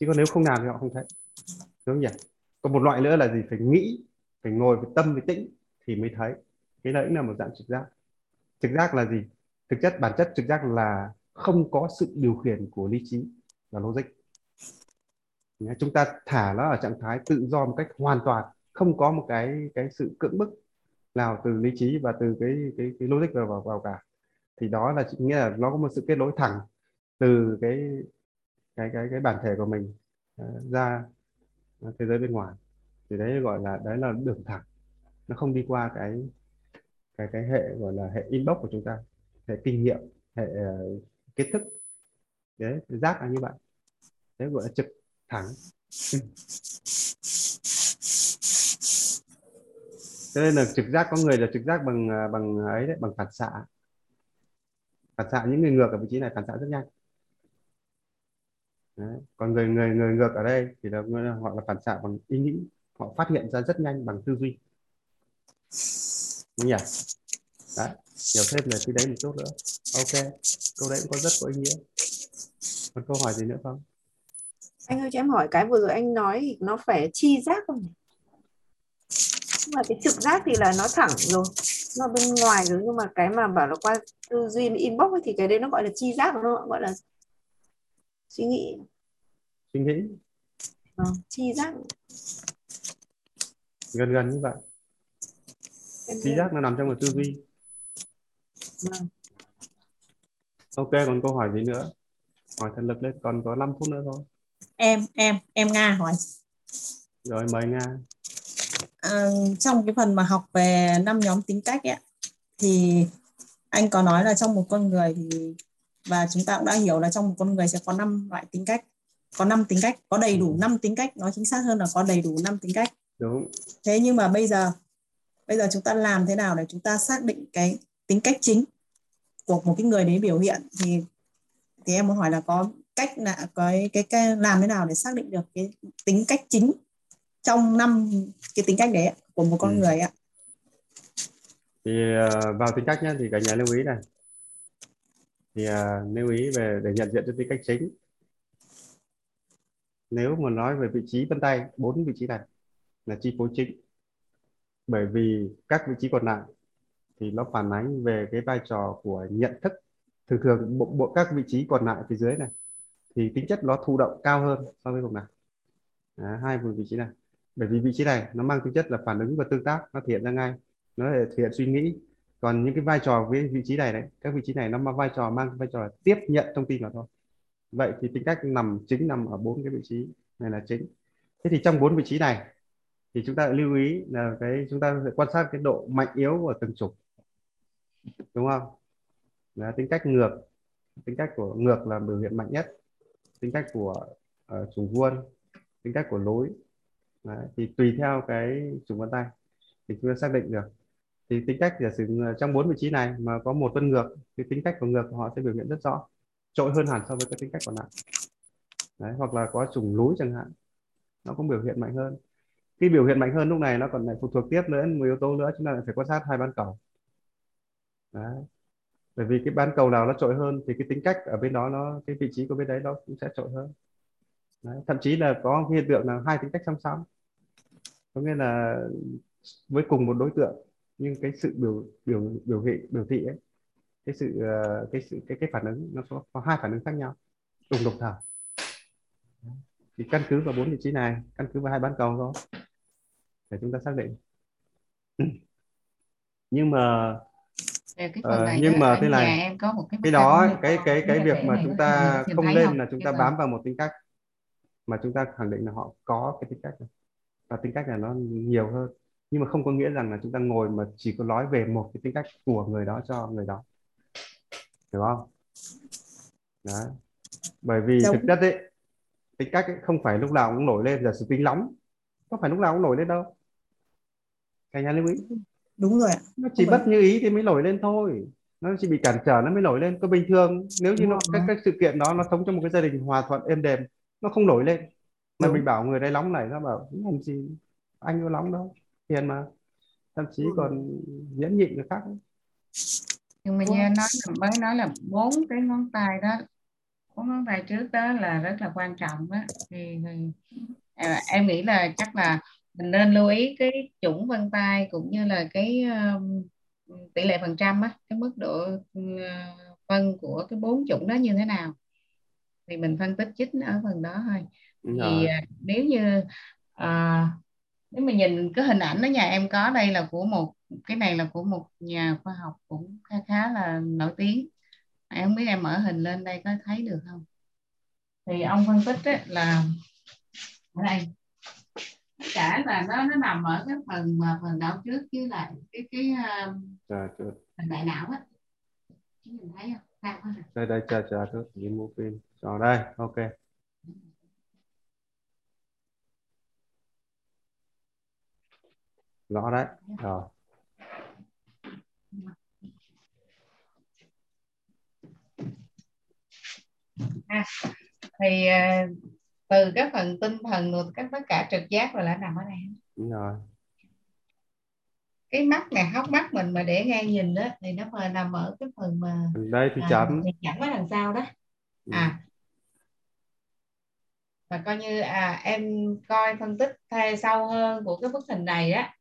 [SPEAKER 2] Chứ còn nếu không làm thì họ không thấy đúng không nhỉ? Còn một loại nữa là gì? Phải nghĩ phải ngồi với tâm với tĩnh thì mới thấy. Cái đấy cũng là một dạng trực giác. Trực giác là gì? Thực chất bản chất trực giác là không có sự điều khiển của lý trí và logic. Chúng ta thả nó ở trạng thái tự do một cách hoàn toàn không có một cái cái sự cưỡng bức nào từ lý trí và từ cái cái cái logic vào vào, vào cả. Thì đó là nghĩa là nó có một sự kết nối thẳng từ cái cái cái cái bản thể của mình uh, ra thế giới bên ngoài. Thì đấy gọi là đấy là đường thẳng. Nó không đi qua cái cái cái hệ gọi là hệ inbox của chúng ta hệ kinh nghiệm hệ uh, kiến thức. Đấy giác là như vậy. Đấy gọi là trực thẳng. Cho nên là trực giác có người là trực giác bằng ờ, bằng ấy đấy bằng phản xạ. Phản xạ những người ngược ở vị trí này phản xạ rất nhanh đấy. còn người người người ngược ở đây thì là họ là phản xạ bằng ý nghĩ. Họ phát hiện ra rất nhanh bằng tư duy. Đúng nhỉ? Đấy hiểu thêm về cái đấy một chút nữa. Ok câu đấy cũng có rất có ý nghĩa. Còn câu hỏi gì nữa không?
[SPEAKER 5] Anh ơi cho em hỏi cái vừa rồi anh nói thì nó phải chi giác không nhỉ? nhưng mà cái trực giác thì là nó thẳng rồi nó bên ngoài rồi. Nhưng mà cái mà bảo là qua tư duy inbox ấy, thì cái đấy nó gọi là chi giác nó gọi là suy nghĩ.
[SPEAKER 2] Suy nghĩ.
[SPEAKER 5] À, chi giác.
[SPEAKER 2] Gần gần như vậy. Chi giác nó nằm trong một tư duy.
[SPEAKER 5] À.
[SPEAKER 2] ok còn câu hỏi gì nữa? Hỏi thần lực lên còn có 5 phút nữa thôi.
[SPEAKER 9] Em em em nga hỏi.
[SPEAKER 2] Rồi mời nga.
[SPEAKER 9] À, trong cái phần mà học về năm nhóm tính cách ấy, thì anh có nói là trong một con người thì và chúng ta cũng đã hiểu là trong một con người sẽ có năm loại tính cách có năm tính cách có đầy đủ năm tính cách nói chính xác hơn là có đầy đủ năm tính cách.
[SPEAKER 2] Đúng.
[SPEAKER 9] Thế nhưng mà bây giờ bây giờ chúng ta làm thế nào để chúng ta xác định cái tính cách chính của một cái người đấy biểu hiện? Thì thì em muốn hỏi là có cách là cái, cái cái làm thế nào để xác định được cái tính cách chính trong năm cái tính cách đấy của một con ừ. người ạ?
[SPEAKER 2] Thì uh, vào tính cách nhé thì cả nhà lưu ý này thì uh, lưu ý về để nhận diện cho tư cách chính. Nếu mà nói về vị trí vân tay bốn vị trí này là chi phối chính. Bởi vì các vị trí còn lại thì nó phản ánh về cái vai trò của nhận thức. Thường thường bộ, bộ các vị trí còn lại phía dưới này thì tính chất nó thụ động cao hơn so với vùng này à, hai vùng vị trí này. Bởi vì vị trí này nó mang tính chất là phản ứng và tương tác nó thể hiện ra ngay nó thể hiện suy nghĩ còn những cái vai trò với vị trí này đấy các vị trí này nó mang vai trò mang vai trò là tiếp nhận thông tin vào thôi. Vậy thì tính cách nằm chính nằm ở bốn cái vị trí này là chính. Thế thì trong bốn vị trí này thì chúng ta lưu ý là cái chúng ta sẽ quan sát cái độ mạnh yếu của từng trục đúng không? Là tính cách ngược. Tính cách của ngược là biểu hiện mạnh nhất. Tính cách của ờ, uh, vuông tính cách của lối. Đấy, thì tùy theo cái chủng vân tay. Thì chúng ta xác định được thì tính cách giả sử ờ, trong bốn vị trí này mà có một vân ngược thì tính cách của ngược của họ sẽ biểu hiện rất rõ trội hơn hẳn so với cái tính cách còn lại Đấy, hoặc là có trùng lối chẳng hạn nó cũng biểu hiện mạnh hơn. Khi biểu hiện mạnh hơn lúc này nó còn lại phụ thuộc tiếp nữa một yếu tố nữa chúng ta lại phải quan sát hai bán cầu. Đấy. bởi vì cái bán cầu nào nó trội hơn thì cái tính cách ở bên đó nó cái vị trí của bên đấy nó cũng sẽ trội hơn. Đấy. thậm chí là có hiện tượng là hai tính cách song song. Có nghĩa là với cùng một đối tượng nhưng cái sự biểu biểu biểu thị biểu thị ấy cái sự ờ, cái sự cái cái phản ứng nó có, có hai phản ứng khác nhau. Cùng đồng thời thì căn cứ vào bốn vị trí này căn cứ vào hai bán cầu thôi để chúng ta xác định. Nhưng mà
[SPEAKER 3] cái này
[SPEAKER 2] nhưng mà thế này,
[SPEAKER 3] em có một cái
[SPEAKER 2] cái đó cái cái cái việc mà chúng ta không lên là chúng ta bám vào một tính cách mà chúng ta khẳng định là họ có cái tính cách này. Và tính cách này nó nhiều hơn nhưng mà không có nghĩa rằng là chúng ta ngồi mà chỉ có nói về một cái tính cách của người đó cho người đó. Hiểu không? Đấy. Bởi vì
[SPEAKER 9] Đúng.
[SPEAKER 2] thực chất ấy tính cách ấy không phải lúc nào cũng nổi lên giả sử tính nóng không phải lúc nào cũng nổi lên đâu. Cả nhà lưu ý.
[SPEAKER 9] Đúng rồi
[SPEAKER 2] nó chỉ bất như ý thì mới nổi lên thôi. Nó chỉ bị cản trở nó mới nổi lên. Có bình thường nếu như nó các, các sự kiện đó nó sống trong một cái gia đình hòa thuận êm đềm nó không nổi lên. Mà
[SPEAKER 9] Đúng.
[SPEAKER 2] mình bảo người đây nóng này nó bảo làm gì anh có nóng đâu hiền mà. Thậm chí
[SPEAKER 9] Ừ.
[SPEAKER 2] còn nhẫn nhịn người khác
[SPEAKER 3] nhưng mà như anh nói là mới nói là bốn cái ngón tay đó bốn ngón tay trước đó là rất là quan trọng đó thì, thì à, em nghĩ là chắc là mình nên lưu ý cái chủng vân tay cũng như là cái um, tỷ lệ phần trăm á cái mức độ uh, phân của cái bốn chủng đó như thế nào. Thì mình phân tích chính ở phần đó thôi.
[SPEAKER 2] Đúng
[SPEAKER 3] vì
[SPEAKER 2] rồi.
[SPEAKER 3] à, nếu như à, nếu mà nhìn cái hình ảnh ở nhà em có đây là của một cái này là của một nhà khoa học cũng khá khá là nổi tiếng. Em không biết em mở hình lên đây có thấy được không? Thì ông phân tích ấy, là ở đây. Tất cả là nó nó nằm ở cái phần mà phần não trước với lại cái cái
[SPEAKER 2] chờ
[SPEAKER 3] phần đại não á. Mình thấy không? Sao
[SPEAKER 2] đây đây chờ chờ thôi đi mua pin rồi đây ok rõ đấy. Rồi.
[SPEAKER 3] À, thì à, từ cái phần tinh thần rồi các tất cả trực giác rồi là nằm ở đây.
[SPEAKER 2] Đúng rồi.
[SPEAKER 3] Cái mắt này hốc mắt mình mà để ngang nhìn đó thì nó phải nằm ở cái phần mà
[SPEAKER 2] đây thì
[SPEAKER 3] à,
[SPEAKER 2] chấm.
[SPEAKER 3] thì chậm ở đằng sau đó.
[SPEAKER 2] Ừ.
[SPEAKER 3] à. Và coi như à em coi phân tích theo sâu hơn của cái bức hình này á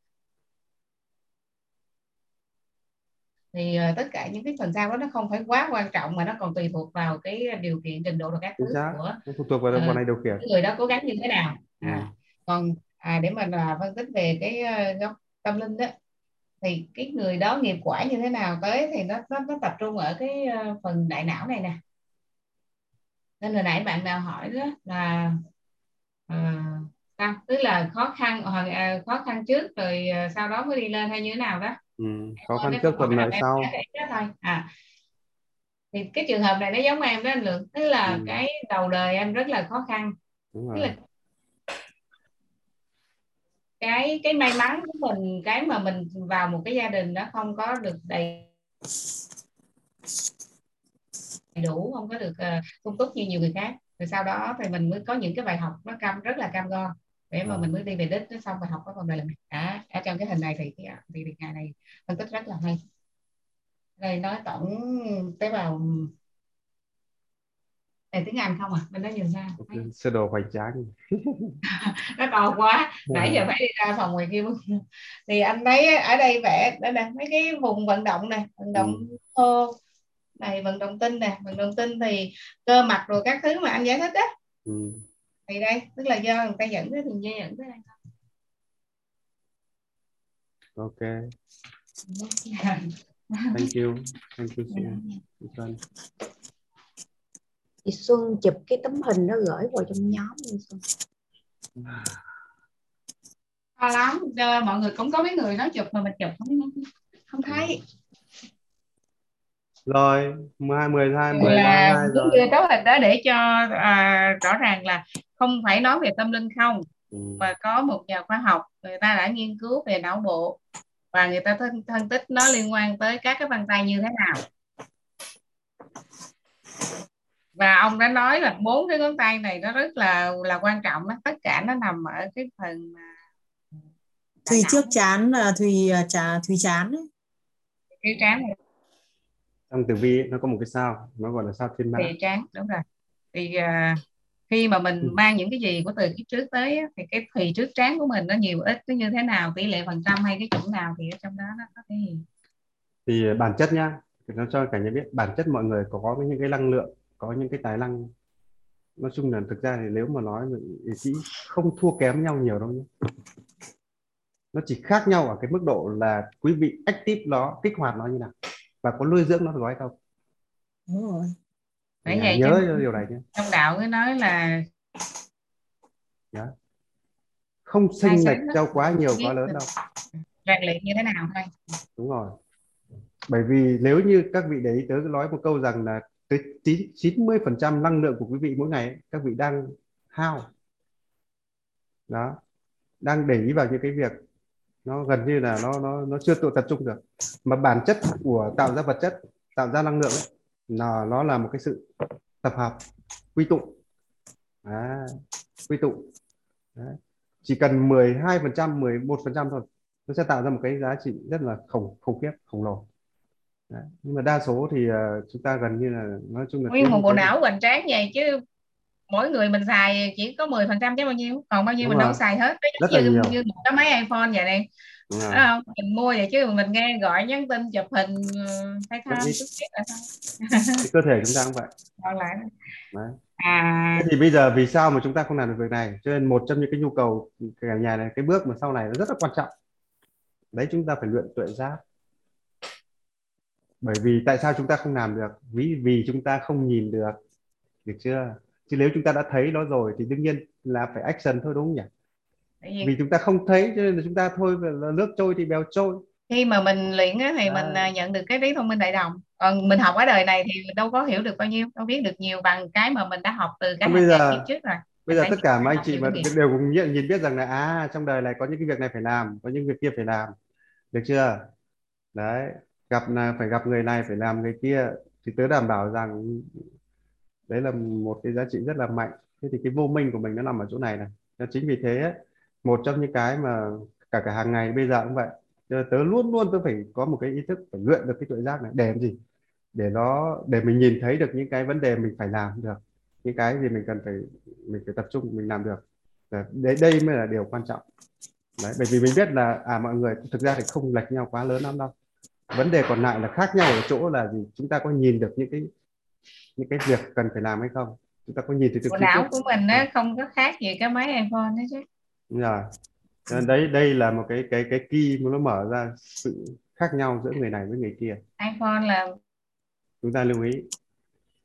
[SPEAKER 3] thì à, tất cả những cái phần sau đó nó không phải quá quan trọng mà nó còn tùy thuộc vào cái điều kiện trình độ và các thứ của
[SPEAKER 2] phụ thuộc vào vào này điều
[SPEAKER 3] cái người đó cố gắng như thế nào.
[SPEAKER 2] Ừ.
[SPEAKER 3] à, còn à, để mà là phân tích về cái ờ, góc tâm linh đó thì cái người đó nghiệp quả như thế nào tới thì nó nó, nó tập trung ở cái ờ, phần đại não này nè. Nên hồi nãy bạn nào hỏi đó là à, sao? Tức là khó khăn hoặc à, khó khăn trước rồi à, sau đó mới đi lên hay như thế nào đó
[SPEAKER 2] ừ. khó khăn trước thuận lợi sau.
[SPEAKER 3] thôi. À thì cái trường hợp này nó giống em đó anh Lượng tức là
[SPEAKER 2] Ừ.
[SPEAKER 3] cái đầu đời em rất là khó khăn.
[SPEAKER 2] Đúng
[SPEAKER 3] tức
[SPEAKER 2] rồi.
[SPEAKER 3] là cái cái may mắn của mình cái mà mình vào một cái gia đình đó không có được đầy đủ không có được uh, sung túc như nhiều người khác. Rồi sau đó thì mình mới có những cái bài học nó cam rất là cam go để mà
[SPEAKER 2] Ờ.
[SPEAKER 3] mình mới đi về đích nó xong bài học có phần này là đã ở trong cái hình này thì thì, thì, thì ngày này phân tích rất là hay. Đây nói tổng tế bào này tiếng Anh không à? Bên đó nhìn ra
[SPEAKER 2] sơ đồ hoành tráng
[SPEAKER 3] nó to quá. Nãy giờ phải đi ra phòng ngoài kia thì anh thấy ở đây vẽ đây nè mấy cái vùng vận động nè vận động
[SPEAKER 2] Ừ.
[SPEAKER 3] thô này vận động tinh nè vận động tinh thì cơ mặt rồi các thứ mà anh giải thích đó
[SPEAKER 2] ừ.
[SPEAKER 3] Thì đây tức là do người ta dẫn tới đường dây dẫn tới đây.
[SPEAKER 2] Ok. Thank you. Thank you. Xuân.
[SPEAKER 8] Chị Xuân chụp cái tấm hình đó gửi vào trong nhóm đi Xuân.
[SPEAKER 3] To lắm. Đơ, mọi người cũng có mấy người nói chụp mà mình chụp không không thấy.
[SPEAKER 2] Rồi 12 12
[SPEAKER 3] Thì
[SPEAKER 2] 12
[SPEAKER 3] là
[SPEAKER 2] 2
[SPEAKER 3] muốn
[SPEAKER 2] rồi.
[SPEAKER 3] đưa tấm hình đó để cho à, rõ ràng là không phải nói về tâm linh không
[SPEAKER 2] ừ.
[SPEAKER 3] mà có một nhà khoa học người ta đã nghiên cứu về não bộ và người ta phân, phân tích nó liên quan tới các cái vân tay như thế nào và ông đã nói là bốn cái ngón tay này nó rất là là quan trọng đó. tất cả nó nằm ở cái phần mà
[SPEAKER 9] thùy trước chán là thùy trà thùy chán ấy.
[SPEAKER 3] cái trán này
[SPEAKER 2] trong tử vi nó có một cái sao nó gọi là sao thiên mã
[SPEAKER 3] thì trán đúng rồi thì à, khi mà mình
[SPEAKER 2] Ừ.
[SPEAKER 3] mang những cái gì của từ kiếp trước tới á, thì cái thùy trước trán của mình nó nhiều ít nó như thế nào tỷ lệ phần trăm hay cái chủng nào thì ở trong đó nó có cái gì
[SPEAKER 2] thì bản chất nhá nó cho cả nhà biết bản chất mọi người có những cái năng lượng có những cái tài năng. Nói chung là thực ra thì nếu mà nói thì chỉ không thua kém nhau nhiều đâu nhé nó chỉ khác nhau ở cái mức độ là quý vị active nó kích hoạt nó như nào và có nuôi dưỡng nó được hay không?
[SPEAKER 9] Đúng rồi
[SPEAKER 3] Bởi vậy
[SPEAKER 2] nhớ
[SPEAKER 3] trong,
[SPEAKER 2] điều này nhé
[SPEAKER 3] trong đạo cứ nói là
[SPEAKER 2] Dạ. không sinh lệch cho quá nhiều quá lớn đâu.
[SPEAKER 3] rèn luyện như thế nào thôi.
[SPEAKER 2] Đúng rồi. Bởi vì nếu như các vị để ý tớ nói một câu rằng là tới 90 phần trăm năng lượng của quý vị mỗi ngày các vị đang hao. Đó. Đang để ý vào những cái việc nó gần như là nó nó nó chưa tự tập trung được. Mà bản chất của tạo ra vật chất tạo ra năng lượng ấy, là nó là một cái sự tập hợp quy tụ à, quy tụ Đấy. chỉ cần 12 phần trăm 11 phần trăm thôi nó sẽ tạo ra một cái giá trị rất là khủng khủng khiếp khổng lồ Đấy. nhưng mà đa số thì uh, chúng ta gần như là nói chung là
[SPEAKER 3] nguyên một bộ não hoành tráng vậy chứ mỗi người mình xài chỉ có 10 phần trăm chứ bao nhiêu còn bao nhiêu
[SPEAKER 2] Đúng
[SPEAKER 3] mình
[SPEAKER 2] rồi.
[SPEAKER 3] đâu xài hết
[SPEAKER 2] Rất
[SPEAKER 3] như,
[SPEAKER 2] nhiều.
[SPEAKER 3] như một cái máy iPhone vậy này
[SPEAKER 2] Đúng rồi.
[SPEAKER 3] Đúng không? mình mua vậy chứ mình nghe gọi nhắn tin chụp hình ừ, hay tham
[SPEAKER 2] cái cơ thể chúng ta cũng vậy
[SPEAKER 3] còn lại
[SPEAKER 2] Đấy.
[SPEAKER 3] à
[SPEAKER 2] Thế thì bây giờ vì sao mà chúng ta không làm được việc này? Cho nên một trong những cái nhu cầu cả nhà này, cái bước mà sau này nó rất là quan trọng. Đấy chúng ta phải luyện tuệ giác. Bởi vì tại sao chúng ta không làm được? Vì vì chúng ta không nhìn được. Được chưa? Chứ nếu chúng ta đã thấy nó rồi thì đương nhiên là phải action thôi đúng không nhỉ?
[SPEAKER 3] Vì
[SPEAKER 2] Vì chúng ta không thấy cho nên là chúng ta thôi là nước trôi thì bèo trôi.
[SPEAKER 3] khi mà mình luyện á, thì
[SPEAKER 2] À.
[SPEAKER 3] mình à, nhận được cái trí thông minh đại đồng còn mình học ở đời này thì đâu có hiểu được bao nhiêu đâu biết được nhiều bằng cái mà mình đã học từ cái
[SPEAKER 2] bây giờ-
[SPEAKER 3] kiếp trước rồi
[SPEAKER 2] Bây giờ tất cả mà anh chị mà đều cùng nhìn, nhìn biết rằng là à trong đời này có những cái việc này phải làm, có những việc kia phải làm. Được chưa? Đấy, gặp là phải gặp người này phải làm người kia thì tớ đảm bảo rằng đấy là một cái giá trị rất là mạnh. Thế thì cái vô minh của mình nó nằm ở chỗ này này. Chính vì thế ấy, một trong những cái mà cả cả hàng ngày bây giờ cũng vậy. Tớ luôn luôn tớ phải có một cái ý thức phải luyện được cái tuệ giác này. Để làm gì? Để nó để mình nhìn thấy được những cái vấn đề mình phải làm được. Những cái gì mình cần phải mình phải tập trung mình làm được. Đấy đây mới là điều quan trọng. Đấy bởi vì mình biết là à mọi người thực ra thì không lệch nhau quá lớn lắm đâu. Vấn đề còn lại là khác nhau ở chỗ là gì? Chúng ta có nhìn được những cái những cái việc cần phải làm hay không? Chúng ta có nhìn thấy được
[SPEAKER 3] bộ não của mình á không có khác gì cái máy iPhone đó chứ
[SPEAKER 2] Đúng rồi. Nên đấy đây là một cái cái cái key mà nó mở ra sự khác nhau giữa người này với người kia.
[SPEAKER 3] iPhone là
[SPEAKER 2] chúng ta lưu ý.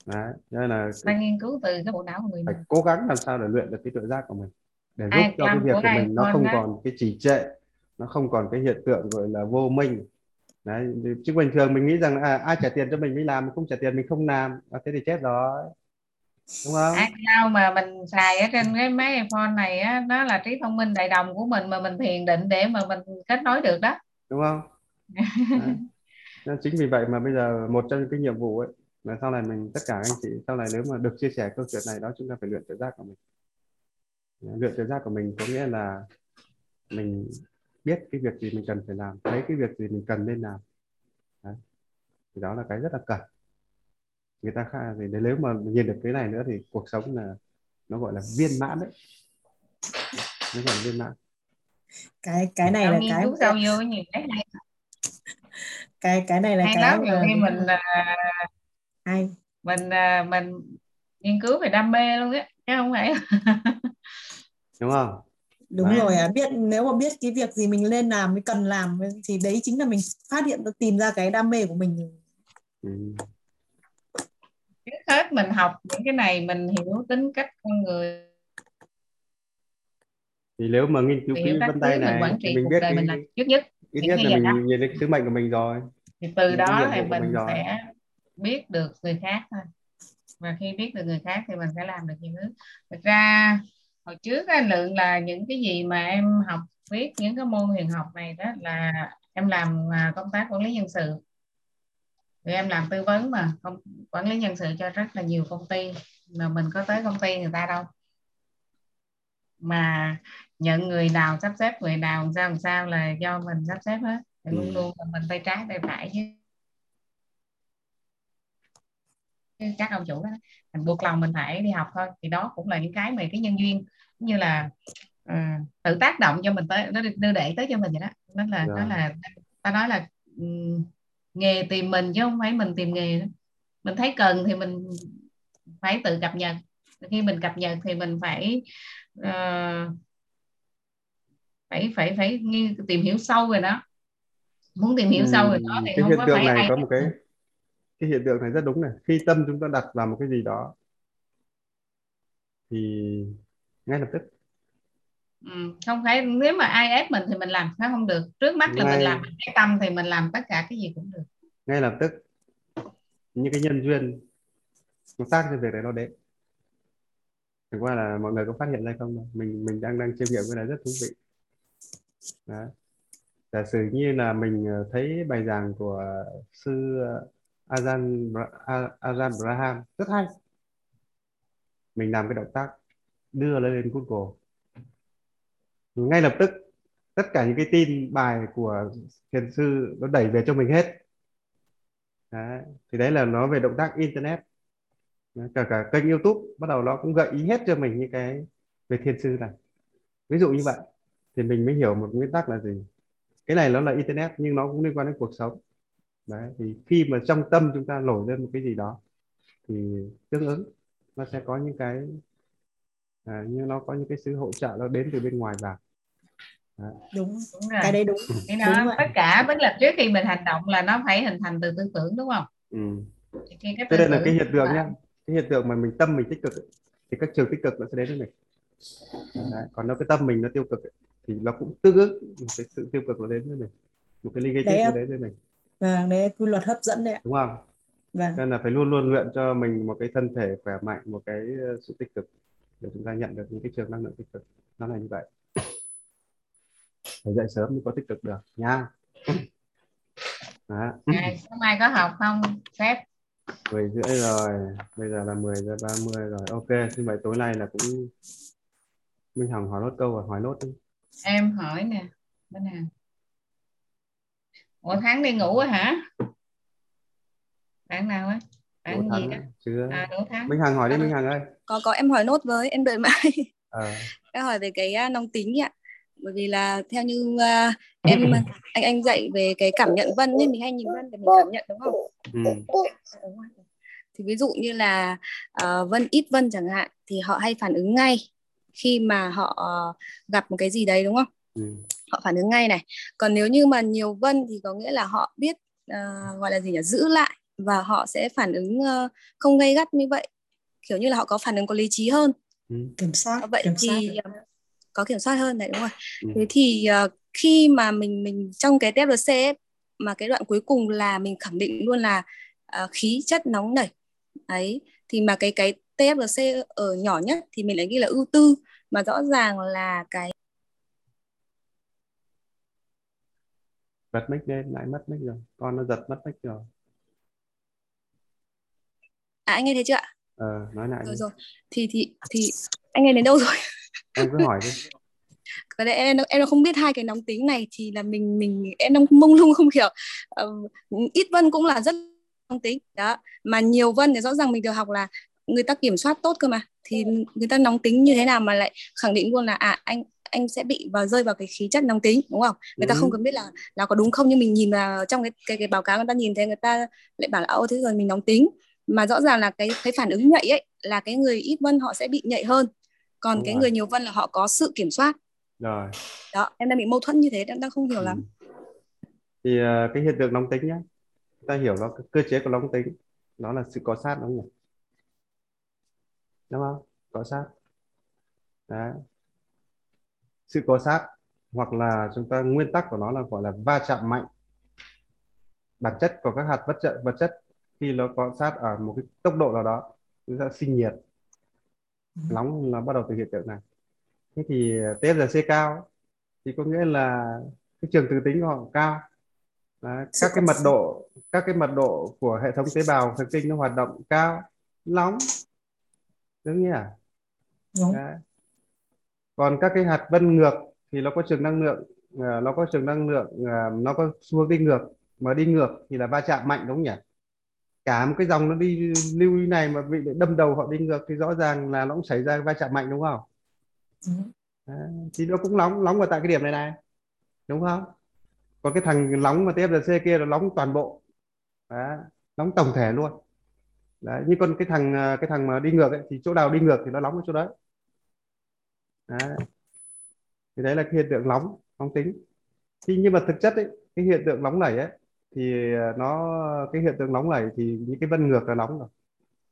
[SPEAKER 2] Đấy nên là
[SPEAKER 3] ta nghiên cứu từ cái bộ não của người
[SPEAKER 2] phải
[SPEAKER 3] mình
[SPEAKER 2] cố gắng làm sao để luyện được cái tự giác của mình để giúp
[SPEAKER 3] Ai
[SPEAKER 2] cho cái việc
[SPEAKER 3] của
[SPEAKER 2] mình nó không
[SPEAKER 3] á.
[SPEAKER 2] còn cái trì trệ nó không còn cái hiện tượng gọi là vô minh. Đấy chứ bình thường mình nghĩ rằng à, ai trả tiền cho mình mới làm không trả tiền mình không làm. À, thế thì chết rồi đúng không?
[SPEAKER 3] iCloud mà mình xài ở trên cái máy iPhone này á nó là trí thông minh đại đồng của mình mà mình thiền định để mà mình kết nối được đó.
[SPEAKER 2] Đúng không. Nên chính vì vậy mà bây giờ một trong những cái nhiệm vụ ấy là sau này mình tất cả anh chị sau này nếu mà được chia sẻ câu chuyện này đó chúng ta phải luyện tự giác của mình. Luyện tự giác của mình có nghĩa là mình biết cái việc gì mình cần phải làm thấy cái việc gì mình cần nên làm. Đấy. thì đó là cái rất là cần người ta khai thì nếu mà nhìn được cái này nữa thì cuộc sống là nó gọi là viên mãn đấy. Nó gọi là viên mãn.
[SPEAKER 9] Cái cái này là cái
[SPEAKER 3] sâu vô nhiều cái hay,
[SPEAKER 9] cái cái này là
[SPEAKER 3] hay
[SPEAKER 9] cái
[SPEAKER 3] lắm
[SPEAKER 9] mà
[SPEAKER 3] nhiều khi mình
[SPEAKER 9] là
[SPEAKER 3] à,
[SPEAKER 9] hay
[SPEAKER 3] mình à, mình nghiên cứu về đam mê luôn á chứ không phải
[SPEAKER 2] đúng không?
[SPEAKER 9] Đúng
[SPEAKER 2] Đấy.
[SPEAKER 9] rồi à biết nếu mà biết cái việc gì mình nên làm mới cần làm thì đấy chính là mình phát hiện tìm ra cái đam mê của mình
[SPEAKER 2] ừ.
[SPEAKER 3] Trước hết mình học những cái này mình hiểu tính cách con người.
[SPEAKER 2] Thì nếu mà nghiên cứu kỹ đề
[SPEAKER 3] mình
[SPEAKER 2] này thì mình
[SPEAKER 3] cuộc
[SPEAKER 2] biết
[SPEAKER 3] đời mình là trước nhất.
[SPEAKER 2] ít nhất là mình
[SPEAKER 3] đó.
[SPEAKER 2] nhìn được sứ mệnh của mình rồi.
[SPEAKER 3] Thì từ
[SPEAKER 2] cái
[SPEAKER 3] đó thì
[SPEAKER 2] mình
[SPEAKER 3] mình sẽ biết được người khác thôi. Và khi biết được người khác thì mình sẽ làm được nhiều thứ. Thực ra hồi trước á, lượng là những cái gì mà em học viết những cái môn huyền học này đó là em làm à, công tác quản lý nhân sự thì em làm tư vấn mà công, quản lý nhân sự cho rất là nhiều công ty. Mà mình có tới công ty người ta đâu. Mà nhận người nào sắp xếp người nào làm sao làm sao là do mình sắp xếp hết. Thì luôn
[SPEAKER 2] Ừ.
[SPEAKER 3] luôn là mình tay trái tay phải chứ. Các ông chủ đó mình buộc lòng mình phải đi học thôi. Thì đó cũng là những cái mà cái nhân duyên. Cũng như là ờ, tự tác động cho mình tới nó đưa đẩy tới cho mình vậy đó. Nó là nó
[SPEAKER 2] Rồi.
[SPEAKER 3] là ta nói là ừm, nghề tìm mình chứ không phải mình tìm nghề đó. mình thấy cần thì mình phải tự cập nhật. Khi mình cập nhật thì mình phải uh, phải phải phải nghiên, tìm hiểu sâu về nó muốn tìm hiểu sâu về nó thì
[SPEAKER 2] cái
[SPEAKER 3] không
[SPEAKER 2] hiện
[SPEAKER 3] có
[SPEAKER 2] tượng
[SPEAKER 3] phải
[SPEAKER 2] này
[SPEAKER 3] ai
[SPEAKER 2] có một cái cái hiện tượng này rất đúng này. Khi tâm chúng ta đặt vào một cái gì đó thì ngay lập tức
[SPEAKER 3] ừ, không phải nếu mà ai ép mình thì mình làm nó không được. Trước mắt là
[SPEAKER 2] ngay,
[SPEAKER 3] mình làm cái tâm thì mình làm tất cả cái gì cũng được.
[SPEAKER 2] ngay lập tức những cái nhân duyên nó tác cho việc này nó đến. Chẳng qua là mọi người có phát hiện ra không mình mình đang đang chiêm nghiệm cái này rất thú vị. Đấy. giả sử như là mình ờ, thấy bài giảng của sư ờ, Ajahn Bra- Ajahn Braham rất hay. Mình làm cái động tác đưa lên Google ngay lập tức tất cả những cái tin bài của thiền sư nó đẩy về cho mình hết đấy. thì đấy là nó về động tác internet đấy. cả cả kênh youtube bắt đầu nó cũng gợi ý hết cho mình những cái về thiền sư này ví dụ như vậy thì mình mới hiểu một nguyên tắc là gì cái này nó là internet nhưng nó cũng liên quan đến cuộc sống đấy thì khi mà trong tâm chúng ta nổi lên một cái gì đó thì tương ứng nó sẽ có những cái à, như nó có những cái sự hỗ trợ nó đến từ bên ngoài vào
[SPEAKER 9] đúng
[SPEAKER 3] đúng rồi.
[SPEAKER 9] Cái đấy đúng.
[SPEAKER 3] Thì
[SPEAKER 9] đúng
[SPEAKER 3] nó
[SPEAKER 9] vậy.
[SPEAKER 3] tất cả tức là trước khi mình hành động là nó phải hình thành từ tư tưởng đúng không?
[SPEAKER 2] Ừ.
[SPEAKER 3] cái
[SPEAKER 2] thế
[SPEAKER 3] tư
[SPEAKER 2] đây là cái hiện tượng
[SPEAKER 3] là-
[SPEAKER 2] nhá. Cái hiện tượng mà mình tâm mình tích cực ấy, thì các trường tích cực nó sẽ đến với mình. Đấy. còn nếu cái tâm mình nó tiêu cực ấy, thì nó cũng tương ứng một cái sự tiêu cực nó đến với mình. Một cái negative
[SPEAKER 9] Đấy
[SPEAKER 2] nó đến với mình.
[SPEAKER 9] Vâng, đấy quy luật hấp dẫn đấy ạ.
[SPEAKER 2] đúng không?
[SPEAKER 9] Vâng.
[SPEAKER 2] nên là phải luôn luôn luyện cho mình một cái thân thể khỏe mạnh một cái ờ, sự tích cực để chúng ta nhận được những cái trường năng lượng tích cực. Nó là như vậy phải dậy sớm mới có tích cực được nha. Đó.
[SPEAKER 3] ngày sáng mai có học không sếp
[SPEAKER 2] 10 rưỡi rồi bây giờ là 10 giờ 30 rồi. Ok như vậy tối nay là cũng Minh Hằng hỏi nốt câu rồi hỏi nốt đi.
[SPEAKER 3] Em hỏi nè bên nào? Ủa tháng đi ngủ rồi hả? Bạn nào á?
[SPEAKER 2] Đỗ
[SPEAKER 3] bạn gì đó
[SPEAKER 2] chưa?
[SPEAKER 3] À đỗ thắng.
[SPEAKER 2] Minh Hằng hỏi đi Minh Hằng ơi.
[SPEAKER 1] Có có em hỏi nốt với em đợi mãi.
[SPEAKER 2] Ờ,
[SPEAKER 1] em hỏi về cái à, nóng tính ạ bởi vì là theo như à, em anh anh dạy về cái cảm nhận vân nên mình hay nhìn vân để mình cảm nhận đúng không
[SPEAKER 2] ừ.
[SPEAKER 1] Rồi. thì ví dụ như là ờ, vân ít vân chẳng hạn thì họ hay phản ứng ngay khi mà họ ờ, gặp một cái gì đấy đúng không
[SPEAKER 2] Ừ.
[SPEAKER 1] họ phản ứng ngay này còn nếu như mà nhiều vân thì có nghĩa là họ biết ờ, gọi là gì nhỉ giữ lại và họ sẽ phản ứng ờ, không gay gắt như vậy kiểu như là họ có phản ứng có lý trí hơn
[SPEAKER 2] Ừ.
[SPEAKER 9] Kiểm soát,
[SPEAKER 1] vậy
[SPEAKER 9] kiểm soát
[SPEAKER 1] thì
[SPEAKER 9] được.
[SPEAKER 1] Có kiểm soát hơn đấy đúng rồi
[SPEAKER 2] Ừ.
[SPEAKER 1] thế thì ờ, khi mà mình mình trong cái TFLC ấy, mà cái đoạn cuối cùng là mình khẳng định luôn là ờ, khí chất nóng nảy ấy thì mà cái cái TFLC ở nhỏ nhất thì mình lại ghi là ưu tư mà rõ ràng là cái
[SPEAKER 2] bật mic lên lại mất mic rồi con nó giật mất mic rồi.
[SPEAKER 1] À anh nghe thấy chưa ạ?
[SPEAKER 2] Ờ, nói lại
[SPEAKER 1] rồi
[SPEAKER 2] đi.
[SPEAKER 1] rồi. Thì thì thì anh nghe đến đâu rồi
[SPEAKER 2] em cứ hỏi đi.
[SPEAKER 1] Cái đấy em em không biết hai cái nóng tính này thì là mình mình em đang mông lung không hiểu. Ờ, ít vân cũng là rất nóng tính đó. Mà nhiều vân thì rõ ràng mình được học là người ta kiểm soát tốt cơ mà. Thì người ta nóng tính như thế nào mà lại khẳng định luôn là à anh anh sẽ bị vào rơi vào cái khí chất nóng tính đúng không? Người ta
[SPEAKER 2] Ừ.
[SPEAKER 1] không cần biết là là có đúng không? Nhưng mình nhìn vào trong cái cái cái báo cáo người ta nhìn thấy người ta lại bảo là ô thế rồi mình nóng tính. Mà rõ ràng là cái cái phản ứng nhạy ấy là cái người ít vân họ sẽ bị nhạy hơn còn
[SPEAKER 2] Đúng
[SPEAKER 1] cái
[SPEAKER 2] rồi.
[SPEAKER 1] người nhiều vân là họ có sự kiểm soát.
[SPEAKER 2] Rồi.
[SPEAKER 1] Đó em đang bị mâu thuẫn như thế em đang không hiểu lắm.
[SPEAKER 2] Thì ờ, cái hiện tượng nóng tính nhá. Chúng ta hiểu nó cơ chế của nóng tính nó là sự có sát đúng không nhỉ? Đúng không? Có sát. Đấy. Sự có sát hoặc là chúng ta nguyên tắc của nó là gọi là va chạm mạnh. Bản chất của các hạt vật chất vật chất khi nó có sát ở một cái tốc độ nào đó nó sẽ sinh nhiệt nóng là bắt đầu từ hiện tượng này. Thế thì TFRC cao thì có nghĩa là cái trường từ tính của họ cao. Đấy, các cái mật độ các cái mật độ của hệ thống tế bào thần kinh nó hoạt động cao nóng. Đúng nhỉ
[SPEAKER 9] Đúng.
[SPEAKER 2] Đấy. còn các cái hạt vân ngược thì nó có trường năng lượng à, nó có trường năng lượng à, nó có xu hướng đi ngược. Mà đi ngược thì là va chạm mạnh đúng không nhỉ cả một cái dòng nó đi lưu như này mà bị đâm đầu họ đi ngược thì rõ ràng là nó cũng xảy ra va chạm mạnh đúng không
[SPEAKER 9] Đúng.
[SPEAKER 2] Đấy. thì nó cũng nóng nóng vào tại cái điểm này này đúng không còn cái thằng nóng mà TFRC kia nó nóng toàn bộ Đấy, nóng tổng thể luôn đấy như con cái thằng ờ, cái thằng mà đi ngược ấy, thì chỗ nào đi ngược thì nó nóng ở chỗ đấy đấy. thì đấy là cái hiện tượng nóng nóng tính thì nhưng mà thực chất ấy, cái hiện tượng nóng nảy ấy thì ờ, nó, cái hiện tượng nóng này thì những cái vân ngược là nóng rồi.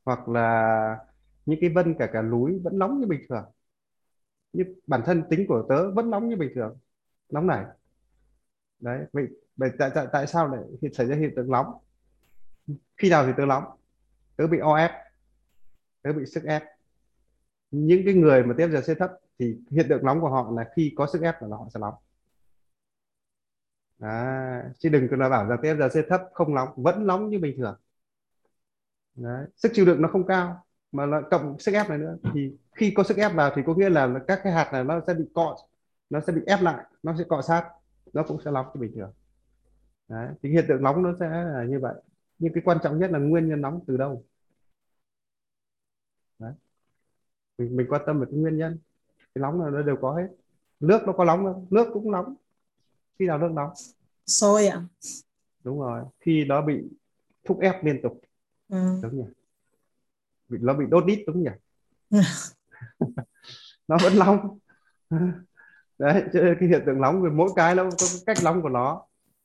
[SPEAKER 2] Hoặc là những cái vân cả cả núi vẫn nóng như bình thường. Như bản thân tính của tớ vẫn nóng như bình thường. Nóng này. Đấy, vậy vậy tại tại tại sao lại hiện, xảy ra hiện tượng nóng? Khi nào thì tớ nóng? Tớ bị o ép. Tớ bị sức ép. Những cái người mà tiếp giờ C thấp thì hiện tượng nóng của họ là khi có sức ép là họ sẽ nóng. Đấy. chứ đừng có nói bảo rằng tiếp giờ thấp, không nóng, vẫn nóng như bình thường Đấy. sức chịu đựng nó không cao, mà nó cộng sức ép này nữa thì khi có sức ép vào thì có nghĩa là các cái hạt này nó sẽ bị cọ, nó sẽ bị ép lại, nó sẽ cọ sát, nó cũng sẽ nóng như bình thường Đấy. thì hiện tượng nóng nó sẽ là như vậy nhưng cái quan trọng nhất là nguyên nhân nóng từ đâu Đấy. mình mình quan tâm về cái nguyên nhân cái nóng là nó đều có hết nước nó có nóng không nước cũng nóng khi nào nước nóng?
[SPEAKER 9] Sôi ạ.
[SPEAKER 2] Đúng rồi khi nó bị thúc ép liên tục.
[SPEAKER 9] Ừ.
[SPEAKER 2] đúng nhỉ? Bị nó bị đốt đít đúng nhỉ? Nó vẫn nóng. Đấy cho nên cái hiện tượng nóng về mỗi cái nó có cái cách nóng của nó.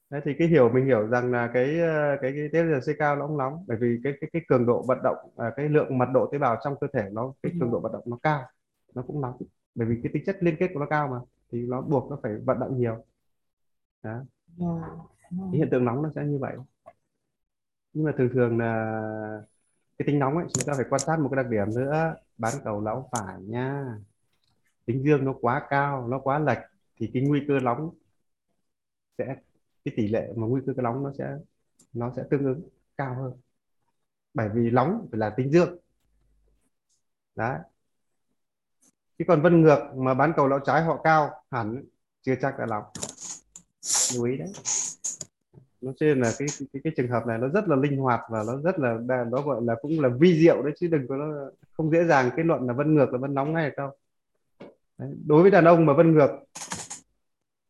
[SPEAKER 2] Đấy thì cái hiểu mình hiểu rằng là cái cái cái tế bào cao nó cũng nóng bởi vì cái cái cái cường độ vận động à, cái lượng mật độ tế bào trong cơ thể nó cái cường độ vận động nó cao nó cũng nóng. Bởi vì cái tính chất liên kết của nó cao mà thì nó buộc nó phải vận động nhiều đó. cái hiện tượng nóng nó sẽ như vậy. Nhưng mà thường thường là cái tính nóng ấy chúng ta phải quan sát một cái đặc điểm nữa. Bán cầu lão phải nha. Tính dương nó quá cao nó quá lệch thì cái nguy cơ nóng sẽ cái tỷ lệ mà nguy cơ cái nóng nó sẽ nó sẽ tương ứng cao hơn. Bởi vì nóng phải là tính dương. Đấy. Chứ còn vân ngược mà bán cầu lão trái họ cao hẳn chưa chắc đã nóng lưu ý đấy. Nó trên là cái, cái cái trường hợp này nó rất là linh hoạt và nó rất là nó gọi là cũng là vi diệu đấy chứ đừng có nó không dễ dàng kết luận là vân ngược là vân nóng ngay đâu. Đấy. đối với đàn ông mà vân ngược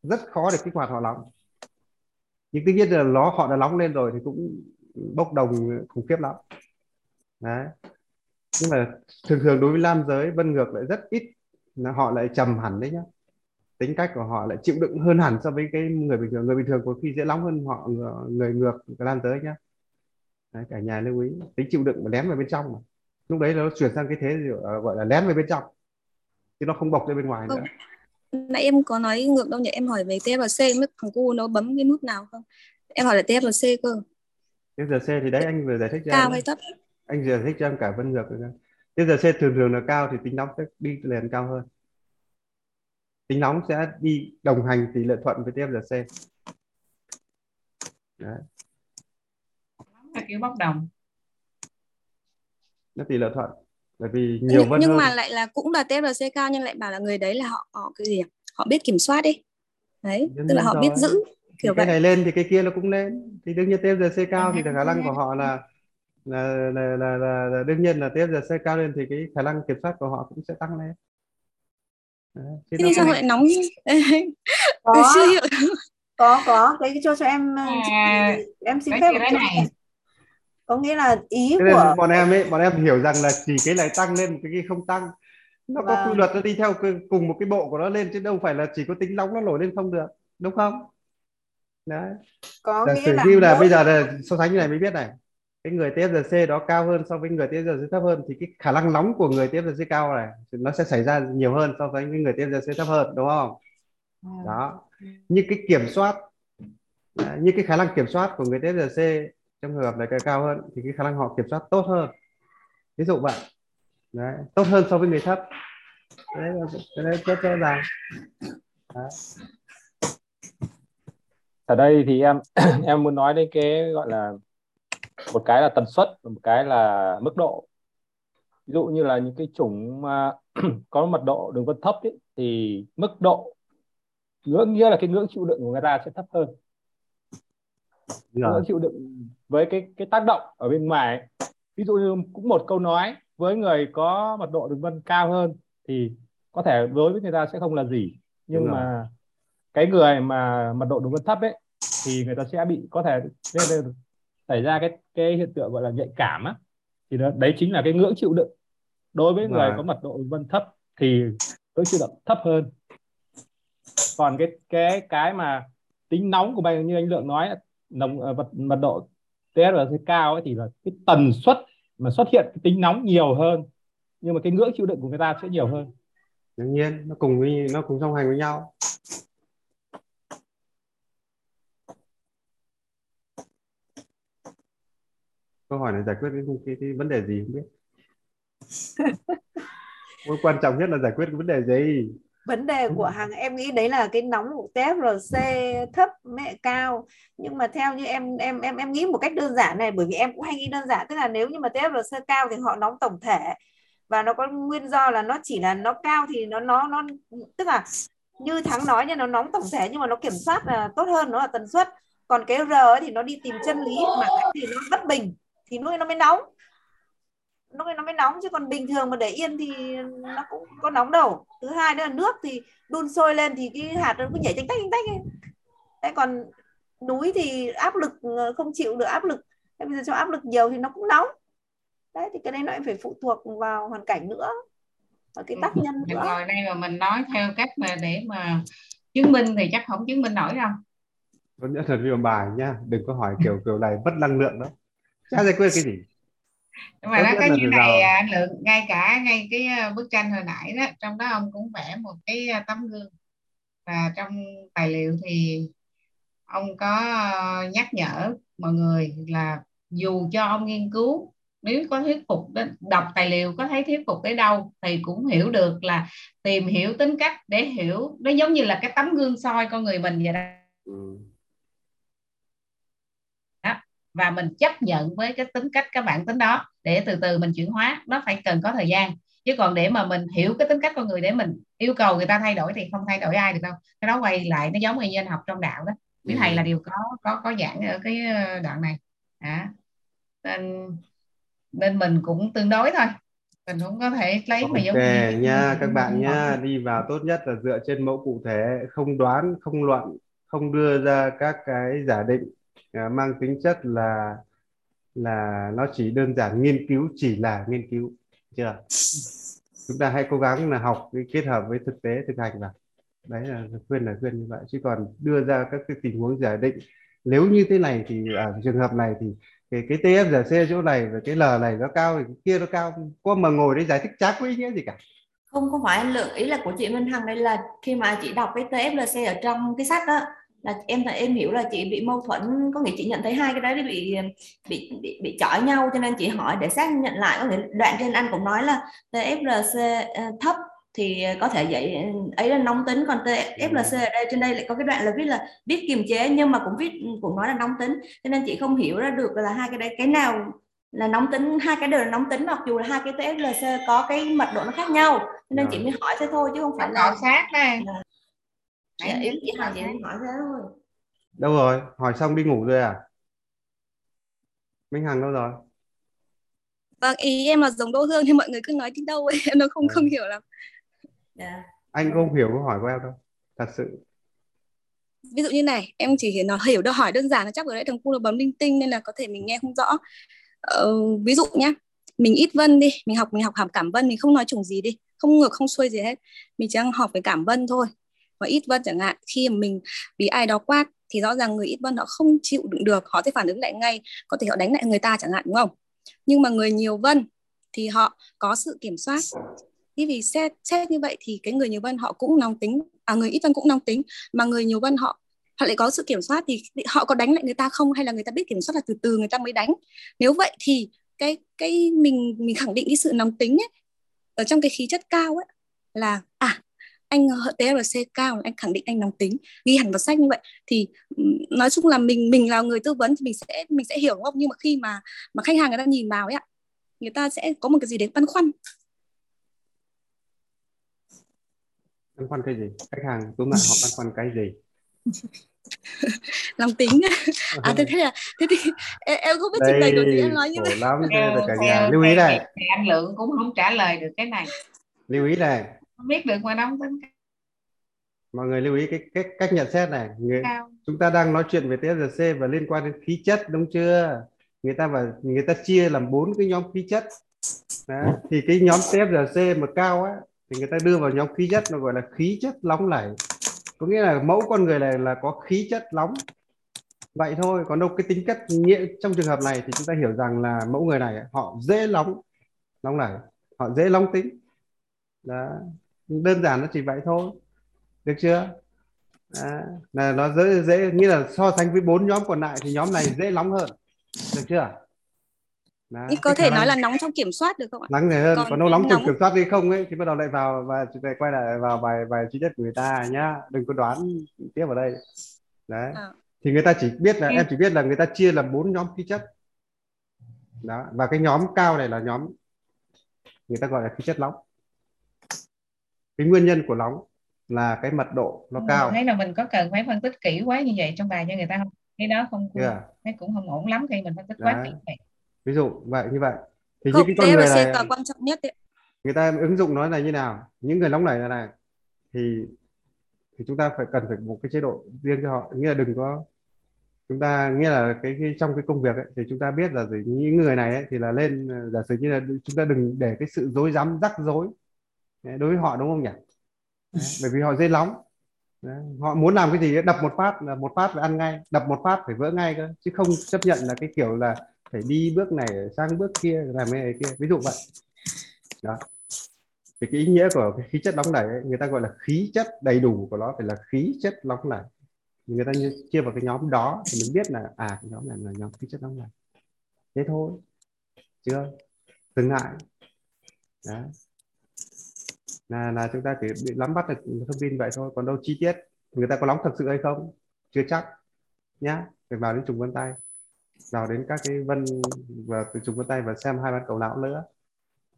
[SPEAKER 2] rất khó để kích hoạt họ nóng nhưng tất nhiên là nó họ đã nóng lên rồi thì cũng bốc đồng khủng khiếp lắm. Đấy. Nhưng mà thường thường đối với nam giới vân ngược lại rất ít là họ lại trầm hẳn đấy nhá tính cách của họ lại chịu đựng hơn hẳn so với cái người bình thường. Người bình thường có khi dễ nóng hơn họ người ngược nam giới nhá. Đấy, cả nhà lưu ý tính chịu đựng mà lén vào bên trong mà. Lúc đấy nó chuyển sang cái thế gì gọi là lén vào bên trong chứ nó không bộc ra bên ngoài nữa.
[SPEAKER 1] Nãy em có nói ngược đâu nhỉ? Em hỏi về TFC mức thằng cu nó bấm cái nút nào không? Em hỏi là TFC cơ.
[SPEAKER 2] TFC thì đấy anh vừa giải thích cho
[SPEAKER 1] cao
[SPEAKER 2] em.
[SPEAKER 1] hay thấp?
[SPEAKER 2] Anh vừa giải thích cho em cả vân ngược rồi TFC thường thường là cao thì tính nóng sẽ đi liền cao hơn tính nóng sẽ đi đồng hành tỷ lệ thuận với TFC đấy.
[SPEAKER 3] là kiểu bốc đồng.
[SPEAKER 2] Nó tỷ lệ thuận bởi vì nhiều
[SPEAKER 1] nhưng,
[SPEAKER 2] vân
[SPEAKER 1] nhưng
[SPEAKER 2] hơn.
[SPEAKER 1] mà lại là cũng là TFC cao nhưng lại bảo là người đấy là họ họ cái gì họ biết kiểm soát đi. Đấy
[SPEAKER 2] Đương
[SPEAKER 1] tức là họ
[SPEAKER 2] rồi.
[SPEAKER 1] biết giữ
[SPEAKER 2] thì
[SPEAKER 1] kiểu
[SPEAKER 2] cái
[SPEAKER 1] vậy.
[SPEAKER 2] này lên thì cái kia nó cũng lên. Thì đương nhiên TFC cao thì khả năng của họ là là là, là, là, là đương nhiên là TFC cao lên thì cái khả năng kiểm soát của họ cũng sẽ tăng lên
[SPEAKER 1] thế
[SPEAKER 2] nó
[SPEAKER 1] thì sao lại nóng
[SPEAKER 5] có.
[SPEAKER 1] Chưa hiểu
[SPEAKER 5] có. Có cái cho cho em
[SPEAKER 3] À,
[SPEAKER 5] em xin
[SPEAKER 3] cái
[SPEAKER 5] phép chút
[SPEAKER 3] này.
[SPEAKER 5] có nghĩa là ý
[SPEAKER 2] Thế
[SPEAKER 5] của
[SPEAKER 2] bọn em ấy bọn em hiểu rằng là chỉ cái này tăng lên cái kia không tăng. Nó có
[SPEAKER 5] Vâng.
[SPEAKER 2] quy luật nó đi theo cái- cùng một cái bộ của nó lên chứ đâu phải là chỉ có tính nóng nó nổi lên không được. Đúng không? Đấy.
[SPEAKER 5] Có
[SPEAKER 2] giả
[SPEAKER 5] nghĩa là
[SPEAKER 2] là
[SPEAKER 5] mỗi
[SPEAKER 2] bây giờ là so sánh như này mới biết này cái người TFGC đó cao hơn so với người TFGC thấp hơn thì cái khả năng nóng của người TFGC cao này nó sẽ xảy ra nhiều hơn so với người TFGC thấp hơn đúng không? Đó. như cái kiểm soát à, như cái khả năng kiểm soát của người TFGC trong trường hợp này cái cao hơn thì cái khả năng họ kiểm soát tốt hơn. Ví dụ vậy đấy, tốt hơn so với người thấp. Đấy đấy rất rõ ràng đấy.
[SPEAKER 7] ở đây thì em em muốn nói đến cái gọi là một cái là tần suất và một cái là mức độ ví dụ như là những cái chủng mà có mật độ đường vân thấp ấy, thì mức độ ngưỡng nghĩa là cái ngưỡng chịu đựng của người ta sẽ thấp hơn
[SPEAKER 2] Rồi.
[SPEAKER 7] ngưỡng chịu đựng với cái cái tác động ở bên ngoài ấy. ví dụ như cũng một câu nói với người có mật độ đường vân cao hơn thì có thể đối với người ta sẽ không là gì nhưng mà cái người mà mật độ đường vân thấp ấy thì người ta sẽ bị có thể là xảy ra cái cái hiện tượng gọi là nhạy cảm á thì nó, đấy chính là cái ngưỡng chịu đựng. Đối với người
[SPEAKER 2] Vâng.
[SPEAKER 7] có mật độ vân thấp thì ngưỡng chịu đựng thấp hơn. Còn cái cái cái mà tính nóng của bạn như anh lượng nói nồng ờ, mật mật độ TSRC cao ấy thì là cái tần suất mà xuất hiện cái tính nóng nhiều hơn nhưng mà cái ngưỡng chịu đựng của người ta sẽ nhiều hơn.
[SPEAKER 2] Đương nhiên nó cùng với nó cùng song hành với nhau câu hỏi này giải quyết cái, cái, cái vấn đề gì không biết? Mối quan trọng nhất là giải quyết cái vấn đề gì?
[SPEAKER 5] Vấn đề của hàng em nghĩ đấy là cái nóng của TFRC thấp mẹ cao. Nhưng mà theo như em em em em nghĩ một cách đơn giản này bởi vì em cũng hay nghĩ đơn giản. Tức là nếu như mà TFRC cao thì họ nóng tổng thể. Và nó có nguyên do là nó chỉ là nó cao thì nó nó nó tức là như thắng nói nha nó nóng tổng thể nhưng mà nó kiểm soát là tốt hơn nó là tần suất. Còn cái R ấy thì nó đi tìm chân lý mà thì nó bất bình thì nuôi nó mới nóng. Lúc ấy nó mới nóng chứ còn bình thường mà để yên thì nó cũng có nóng đâu. Thứ hai nữa là nước thì đun sôi lên thì cái hạt nó cứ nhảy tách tách tách tách ấy. Thế còn núi thì áp lực ờ, không chịu được áp lực. Thế bây giờ cho áp lực nhiều thì nó cũng nóng. Đấy thì cái đấy nó phải phụ thuộc vào hoàn cảnh nữa. Và cái tác nhân
[SPEAKER 3] mình
[SPEAKER 5] nữa.
[SPEAKER 3] ngồi đây mà mình nói theo cách mà để mà chứng minh thì chắc không chứng minh nổi đâu.
[SPEAKER 2] Tốt nhất là viết bài nhá đừng có hỏi kiểu kiểu này mất năng lượng đó chả giải quyết cái gì
[SPEAKER 3] nhưng mà nó có như này
[SPEAKER 2] giờ.
[SPEAKER 3] à, anh lượng ngay cả ngay cái à, bức tranh hồi nãy đó trong đó ông cũng vẽ một cái à, tấm gương và trong tài liệu thì ông có à, nhắc nhở mọi người là dù cho ông nghiên cứu nếu có thuyết phục đến đọc tài liệu có thấy thuyết phục tới đâu thì cũng hiểu được là tìm hiểu tính cách để hiểu nó giống như là cái tấm gương soi con người mình vậy đó
[SPEAKER 2] ừ.
[SPEAKER 3] Và mình chấp nhận với cái tính cách các bạn tính đó để từ từ mình chuyển hóa. Nó phải cần có thời gian. Chứ còn để mà mình hiểu cái tính cách con người để mình yêu cầu người ta thay đổi thì không thay đổi ai được đâu. Cái đó quay lại nó giống như anh học trong đạo đó. Quý
[SPEAKER 2] Ừ.
[SPEAKER 3] thầy là điều có có có giảng ở cái ờ, đoạn này. Đó. nên nên mình cũng tương đối thôi. Mình không có thể lấy mà giống như
[SPEAKER 2] nha các bạn nha. Đi vào tốt nhất là dựa trên mẫu cụ thể không đoán không luận không đưa ra các cái giả định à, mang tính chất là là nó chỉ đơn giản nghiên cứu chỉ là nghiên cứu chưa? Chúng ta hãy cố gắng là học kết hợp với thực tế thực hành vào. Đấy là khuyên là khuyên như vậy. Chứ còn đưa ra các cái tình huống giả định nếu như thế này thì ở trường hợp này thì cái cái C chỗ này và cái L này nó cao thì cái kia nó cao có mà ngồi đấy giải thích chả có ý nghĩa gì cả.
[SPEAKER 10] Không không phải. Anh lượng ý là của chị Minh Hằng đây là khi mà chị đọc cái TFLC ở trong cái sách đó là em em hiểu là chị bị mâu thuẫn có nghĩa chị nhận thấy hai cái đấy bị bị bị bị chọi nhau cho nên chị hỏi để xác nhận lại. Có nghĩa đoạn trên anh cũng nói là TFLC ờ, thấp thì có thể dạy ấy là nóng tính. Còn TFLC ở đây trên đây lại có cái đoạn là viết là biết kiềm chế nhưng mà cũng viết cũng nói là nóng tính. Cho nên chị không hiểu ra được là hai cái đấy cái nào là nóng tính hai cái đều là nóng tính mặc dù là hai cái TFLC có cái mật độ nó khác nhau. Cho nên chị mới hỏi thế thôi chứ không phải là
[SPEAKER 3] khảo sát đây
[SPEAKER 10] dạ, ý chị Hằng chị hỏi thế thôi
[SPEAKER 2] đâu rồi hỏi xong đi ngủ rồi à Minh Hằng đâu rồi
[SPEAKER 1] Vâng, ý em là giống Đỗ Hương thì mọi người cứ nói đi đâu ấy, em nó không không hiểu lắm.
[SPEAKER 10] dạ.
[SPEAKER 2] anh cũng không hiểu câu hỏi của em đâu thật sự
[SPEAKER 1] Ví dụ như này, em chỉ hiểu nó hiểu được hỏi đơn giản là chắc ở đây thằng cu nó bấm linh tinh nên là có thể mình nghe không rõ. Ờ, ví dụ nhá, mình ít vân đi, mình học mình học hàm cảm vân mình không nói chủng gì đi, không ngược không xuôi gì hết. Mình chỉ đang học về cảm vân thôi. Và ít vân chẳng hạn, khi mà mình bị ai đó quát thì rõ ràng người ít vân họ không chịu đựng được, họ sẽ phản ứng lại ngay, có thể họ đánh lại người ta chẳng hạn đúng không? Nhưng mà người nhiều vân thì họ có sự kiểm soát Thế vì xét xét như vậy thì cái người nhiều vân họ cũng nóng tính, à người ít vân cũng nóng tính, mà người nhiều vân họ họ lại có sự kiểm soát thì họ có đánh lại người ta không hay là người ta biết kiểm soát là từ từ người ta mới đánh. Nếu vậy thì cái cái mình mình khẳng định cái sự nóng tính ấy ở trong cái khí chất cao ấy là anh TRC cao anh khẳng định anh nóng tính ghi hẳn vào sách như vậy. Thì nói chung là mình mình là người tư vấn thì mình sẽ mình sẽ hiểu đúng không? Nhưng mà khi mà mà khách hàng người ta nhìn vào ấy ạ người ta sẽ có một cái gì đấy băn khoăn.
[SPEAKER 2] Băn khoăn cái gì? Khách hàng túm lại họ băn khoăn cái gì?
[SPEAKER 1] Lòng tính. À thế thế là thế thì em, em không biết trình bày kiểu gì em nói như vậy
[SPEAKER 2] lắm thế là cả nhà. lưu ý này.
[SPEAKER 3] anh lượng cũng không trả lời được cái này.
[SPEAKER 2] Lưu ý này
[SPEAKER 3] không biết được mà nóng tính
[SPEAKER 2] mọi người lưu ý cái cách cách nhận xét này. Người, chúng ta đang nói chuyện về TSC và liên quan đến khí chất đúng chưa? Người ta và người ta chia làm bốn cái nhóm khí chất. Đấy. thì cái nhóm TFRC mà cao á thì người ta đưa vào nhóm khí chất nó gọi là khí chất nóng nảy có nghĩa là mẫu con người này là có khí chất nóng vậy thôi còn đâu cái tính cách nghĩa trong trường hợp này thì chúng ta hiểu rằng là mẫu người này họ dễ nóng nóng nảy họ dễ nóng tính. Đó đơn giản nó chỉ vậy thôi được chưa à, là nó dễ dễ nghĩa là so sánh với bốn nhóm còn lại thì nhóm này dễ nóng hơn được chưa
[SPEAKER 1] đó, có thể nói là nóng trong kiểm soát được không ạ?
[SPEAKER 2] Nóng này hơn, còn, còn đâu nóng trong kiểm soát đi không ấy thì bắt đầu lại vào và ta quay lại vào bài bài chi tiết của người ta nhá, đừng có đoán tiếp vào đây. Đấy. À. Thì người ta chỉ biết là ừ. em chỉ biết là người ta chia làm bốn nhóm khí chất. Đó, và cái nhóm cao này là nhóm người ta gọi là khí chất nóng. Cái nguyên nhân của nóng là cái mật độ nó cao.
[SPEAKER 3] Thấy là mình có cần phải phân tích kỹ quá như vậy trong bài cho người ta không? Cái đó không, yeah. thấy cũng không ổn lắm khi mình phân tích Đấy. quá kỹ vậy
[SPEAKER 2] ví dụ vậy như vậy thì
[SPEAKER 1] những cái con người này là quan trọng nhất đấy.
[SPEAKER 2] người ta ứng dụng nó là như nào những người nóng nảy là này thì thì chúng ta phải cần phải một cái chế độ riêng cho họ nghĩa là đừng có chúng ta nghĩa là cái, cái trong cái công việc ấy, thì chúng ta biết là gì những người này ấy, thì là lên giả sử như là chúng ta đừng để cái sự dối rắm rắc rối đối với họ đúng không nhỉ? Đấy, bởi vì họ dễ nóng Đấy, họ muốn làm cái gì đập một phát là một phát phải ăn ngay đập một phát phải vỡ ngay cơ chứ không chấp nhận là cái kiểu là phải đi bước này sang bước kia làm cái này kia. Ví dụ vậy. Đó. Thì cái ý nghĩa của cái khí chất nóng nảy ấy, người ta gọi là khí chất đầy đủ của nó phải là khí chất nóng nảy người ta chia vào cái nhóm đó thì mình biết là à cái nhóm này là nhóm khí chất nóng nảy thế thôi. Chưa? Dừng lại. Đó là là chúng ta chỉ bị nắm bắt được thông tin vậy thôi. Còn đâu chi tiết? Người ta có nóng thật sự hay không? Chưa chắc, nhá. Phải vào đến trùng vân tay. Vào đến các cái vân và từ trùng vân tay và xem hai bán cầu não nữa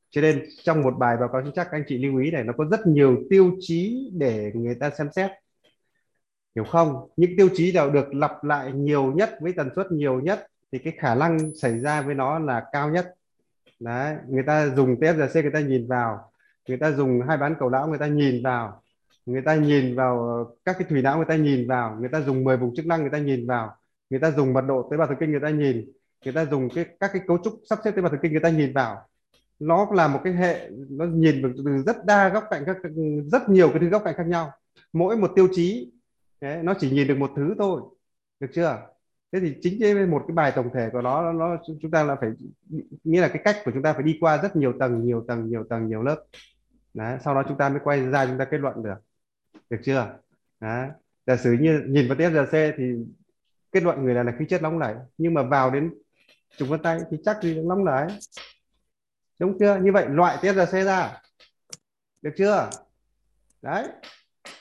[SPEAKER 2] cho nên trong một bài báo cáo chính chắc anh chị lưu ý này, nó có rất nhiều tiêu chí để người ta xem xét. Hiểu không? Những tiêu chí nào được lặp lại nhiều nhất với tần suất nhiều nhất thì cái khả năng xảy ra với nó là cao nhất. Đấy, người ta dùng TFGC người ta nhìn vào người ta dùng hai bán cầu não người ta nhìn vào. Người ta nhìn vào ờ, các cái thủy não người ta nhìn vào. Người ta dùng 10 vùng chức năng người ta nhìn vào. Người ta dùng mật độ tế bào thần kinh người ta nhìn. Người ta dùng cái các cái cấu trúc sắp xếp tế bào thần kinh người ta nhìn vào. Nó là một cái hệ nó nhìn từ rất đa góc cạnh các rất nhiều cái thứ góc cạnh khác nhau. Mỗi một tiêu chí đấy, nó chỉ nhìn được một thứ thôi. Được chưa? Thế thì chính cái một cái bài tổng thể của nó nó chúng ta là phải nghĩa là cái cách của chúng ta phải đi qua rất nhiều tầng nhiều tầng nhiều tầng nhiều lớp đấy, sau đó chúng ta mới quay ra chúng ta kết luận được. Được chưa? Đấy. giả sử như nhìn vào TFRC thì kết luận người này là khí chất nóng nảy nhưng mà vào đến trùng vân tay thì chắc gì nóng nảy. Đúng chưa? Như vậy loại TSRC ra. Được chưa? Đấy.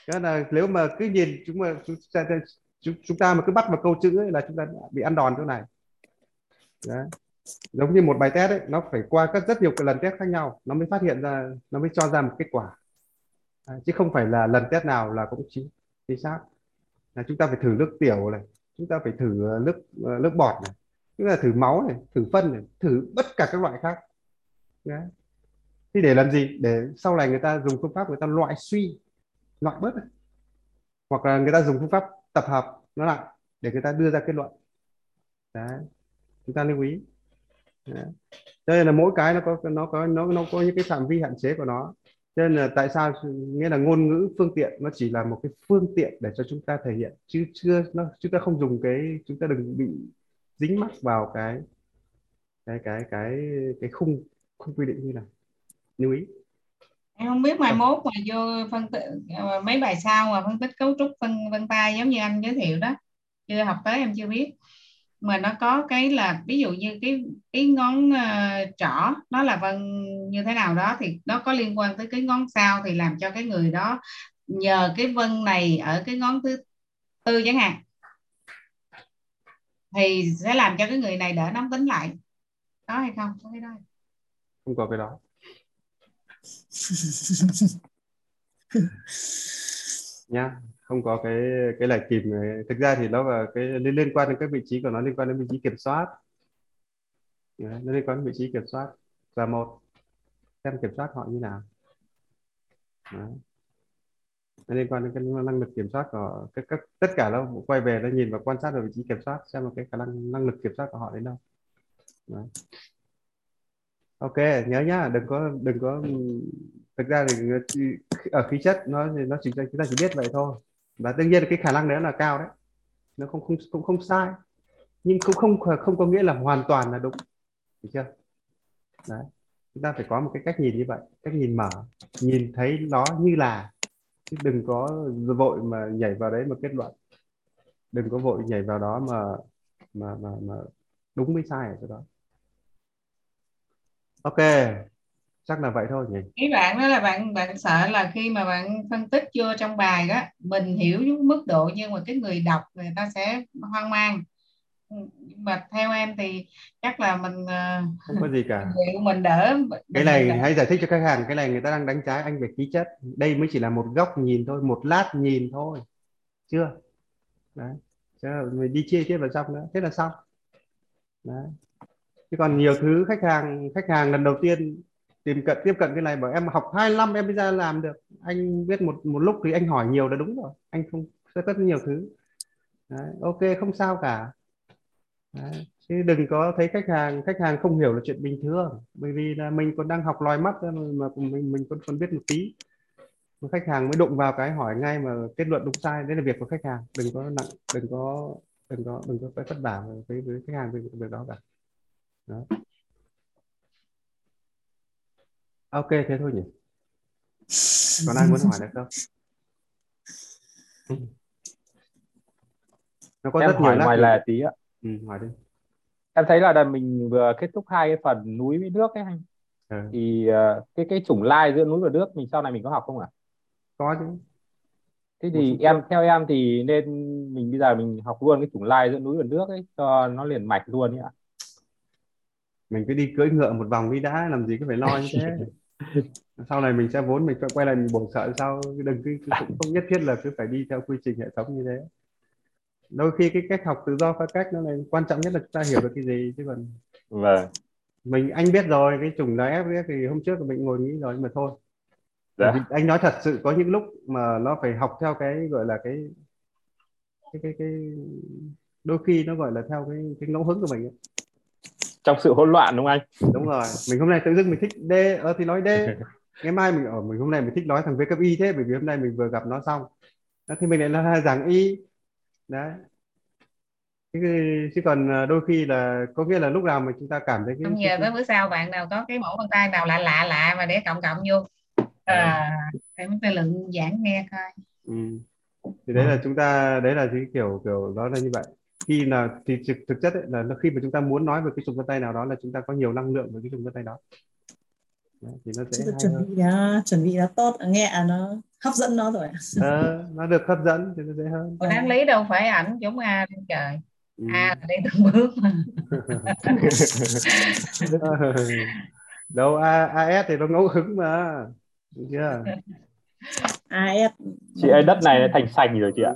[SPEAKER 2] Cho là nếu mà cứ nhìn chúng mà chúng ta, chúng, chúng ta mà cứ bắt vào câu chữ ấy là chúng ta bị ăn đòn chỗ này. Đấy giống như một bài test ấy nó phải qua các rất nhiều cái lần test khác nhau nó mới phát hiện ra nó mới cho ra một kết quả à, chứ không phải là lần test nào là cũng chính chính xác là chúng ta phải thử nước tiểu này chúng ta phải thử à, nước à, nước bọt này chúng ta thử máu này thử phân này thử tất cả các loại khác Đấy. thì để làm gì để sau này người ta dùng phương pháp người ta loại suy loại bớt này. hoặc là người ta dùng phương pháp tập hợp nó lại để người ta đưa ra kết luận Đấy. chúng ta lưu ý Đấy. đây là mỗi cái nó có nó có nó nó có những cái phạm vi hạn chế của nó. Cho nên là tại sao nghĩa là ngôn ngữ phương tiện nó chỉ là một cái phương tiện để cho chúng ta thể hiện chứ chưa nó chúng ta không dùng cái chúng ta đừng bị dính mắc vào cái cái cái cái cái khung khung quy định như này lưu ý.
[SPEAKER 3] Em không biết mai mốt mà vô phân tích mấy bài sau mà phân tích cấu trúc phân vân tay giống như anh giới thiệu đó. Chưa học tới em chưa biết mà nó có cái là ví dụ như cái cái ngón uh, trỏ nó là vân như thế nào đó thì nó có liên quan tới cái ngón sau thì làm cho cái người đó nhờ cái vân này ở cái ngón thứ tư chẳng hạn. Thì sẽ làm cho cái người này đỡ nóng tính lại. Có hay không? Có cái đó
[SPEAKER 2] không? Có cái đó. Nha không có cái cái lạch kìm này. thực ra thì nó là cái liên liên quan đến các vị trí của nó liên quan đến vị trí kiểm soát Đấy, nó liên quan đến vị trí kiểm soát và một xem kiểm soát họ như nào Đấy. nó liên quan đến cái năng lực kiểm soát của các, các tất cả nó quay về nó nhìn và quan sát được vị trí kiểm soát xem là cái khả năng năng lực kiểm soát của họ đến đâu Đấy. ok nhớ nhá đừng có đừng có thực ra thì ở khí chất nó nó chỉ chúng ta chỉ biết vậy thôi và đương nhiên là cái khả năng đấy là cao đấy. Nó không không cũng không sai. Nhưng cũng không không có nghĩa là hoàn toàn là đúng. Được chưa? Đấy. Chúng ta phải có một cái cách nhìn như vậy cách nhìn mở nhìn thấy nó như là. Chứ đừng có vội mà nhảy vào đấy mà kết luận. Đừng có vội nhảy vào đó mà mà mà, mà đúng với sai ở chỗ đó. Ok chắc là vậy thôi nhỉ.
[SPEAKER 3] Ý bạn đó là bạn bạn sợ là khi mà bạn phân tích chưa trong bài đó mình hiểu những mức độ nhưng mà cái người đọc người ta sẽ hoang mang. Nhưng mà theo em thì chắc là mình ờ,
[SPEAKER 2] không có gì cả.
[SPEAKER 3] mình đỡ
[SPEAKER 2] cái này hãy giải thích cho khách hàng cái này người ta đang đánh trái anh về khí chất. Đây mới chỉ là một góc nhìn thôi một lát nhìn thôi. Chưa? Đấy. Chứ mình đi chia tiếp vào trong nữa. Thế là xong. Đấy. Chứ còn nhiều thứ khách hàng khách hàng lần đầu tiên tìm cận tiếp cận cái này bảo em học 2 năm em mới ra làm được. Anh biết một một lúc thì anh hỏi nhiều là đúng rồi. Anh không sẽ rất nhiều thứ. Đấy, ok không sao cả. Đấy. chứ đừng có thấy khách hàng khách hàng không hiểu là chuyện bình thường. Bởi vì là mình còn đang học loài mắt mà mình mình còn còn biết một tí. Mà khách hàng mới đụng vào cái hỏi ngay mà kết luận đúng sai đấy là việc của khách hàng. Đừng có nặng đừng có đừng có đừng có phải vất vả với với khách hàng về việc đó cả. Đó ok thế thôi nhỉ. Còn ai muốn hỏi nữa không?
[SPEAKER 7] Nó có em rất hỏi nhiều ngoài lề tí ạ.
[SPEAKER 2] Ừ, hỏi đi.
[SPEAKER 7] Em thấy là mình vừa kết thúc hai cái phần núi với nước ấy anh. Ừ. thì uh, cái cái chủng lai giữa núi và nước mình sau này mình có học không ạ? À?
[SPEAKER 2] có chứ.
[SPEAKER 7] Thế thì em theo em thì nên mình bây giờ mình học luôn cái chủng lai giữa núi và nước ấy cho nó liền mạch luôn ấy ạ
[SPEAKER 2] mình cứ đi cưỡi ngựa một vòng đi đã làm gì cứ phải lo như thế sau này mình sẽ vốn mình sẽ quay lại mình bổ sợ sau đừng cứ cũng không nhất thiết là cứ phải đi theo quy trình hệ thống như thế đôi khi cái cách học tự do phá cách nó là quan trọng nhất là chúng ta hiểu được cái gì chứ còn
[SPEAKER 7] vâng
[SPEAKER 2] mình anh biết rồi cái chủng là ép thì hôm trước mình ngồi nghĩ rồi nhưng mà thôi dạ. anh nói thật sự có những lúc mà nó phải học theo cái gọi là cái cái cái, cái đôi khi nó gọi là theo cái cái ngẫu hứng của mình ấy.
[SPEAKER 7] Trong sự hỗn loạn đúng không anh?
[SPEAKER 2] Đúng rồi. Mình hôm nay tự dưng mình thích D ờ thì nói D. Ngày mai mình ở mình hôm nay mình thích nói thằng V cấp Y thế bởi vì hôm nay mình vừa gặp nó xong. Thì mình lại là giảng Y. Đấy. Chứ còn ờ, đôi khi là có nghĩa là lúc nào mà chúng ta cảm thấy cái
[SPEAKER 3] không giờ tới bữa sau bạn nào có cái mẫu vân tay nào lạ lạ lạ mà để cộng cộng vô. À, em tư lượng giảng nghe coi.
[SPEAKER 2] Ừ. thì đấy là chúng ta đấy là cái kiểu kiểu đó là như vậy khi là thì thực, thực chất ấy, là khi mà chúng ta muốn nói về cái trùng vân tay nào đó là chúng ta có nhiều năng lượng với cái trùng vân tay đó.
[SPEAKER 9] Đấy, thì nó sẽ chuẩn hơn. bị đã, chuẩn bị đã tốt nghe à, nó hấp dẫn nó rồi.
[SPEAKER 2] Ờ, nó được hấp dẫn thì nó dễ hơn.
[SPEAKER 3] Còn đáng lý đâu phải ảnh giống a trên trời. Ừ. a là đi từng bước mà.
[SPEAKER 2] Đâu a as thì nó ngẫu hứng mà. Đúng chưa?
[SPEAKER 9] As
[SPEAKER 7] chị ơi đất này thành sành rồi chị ạ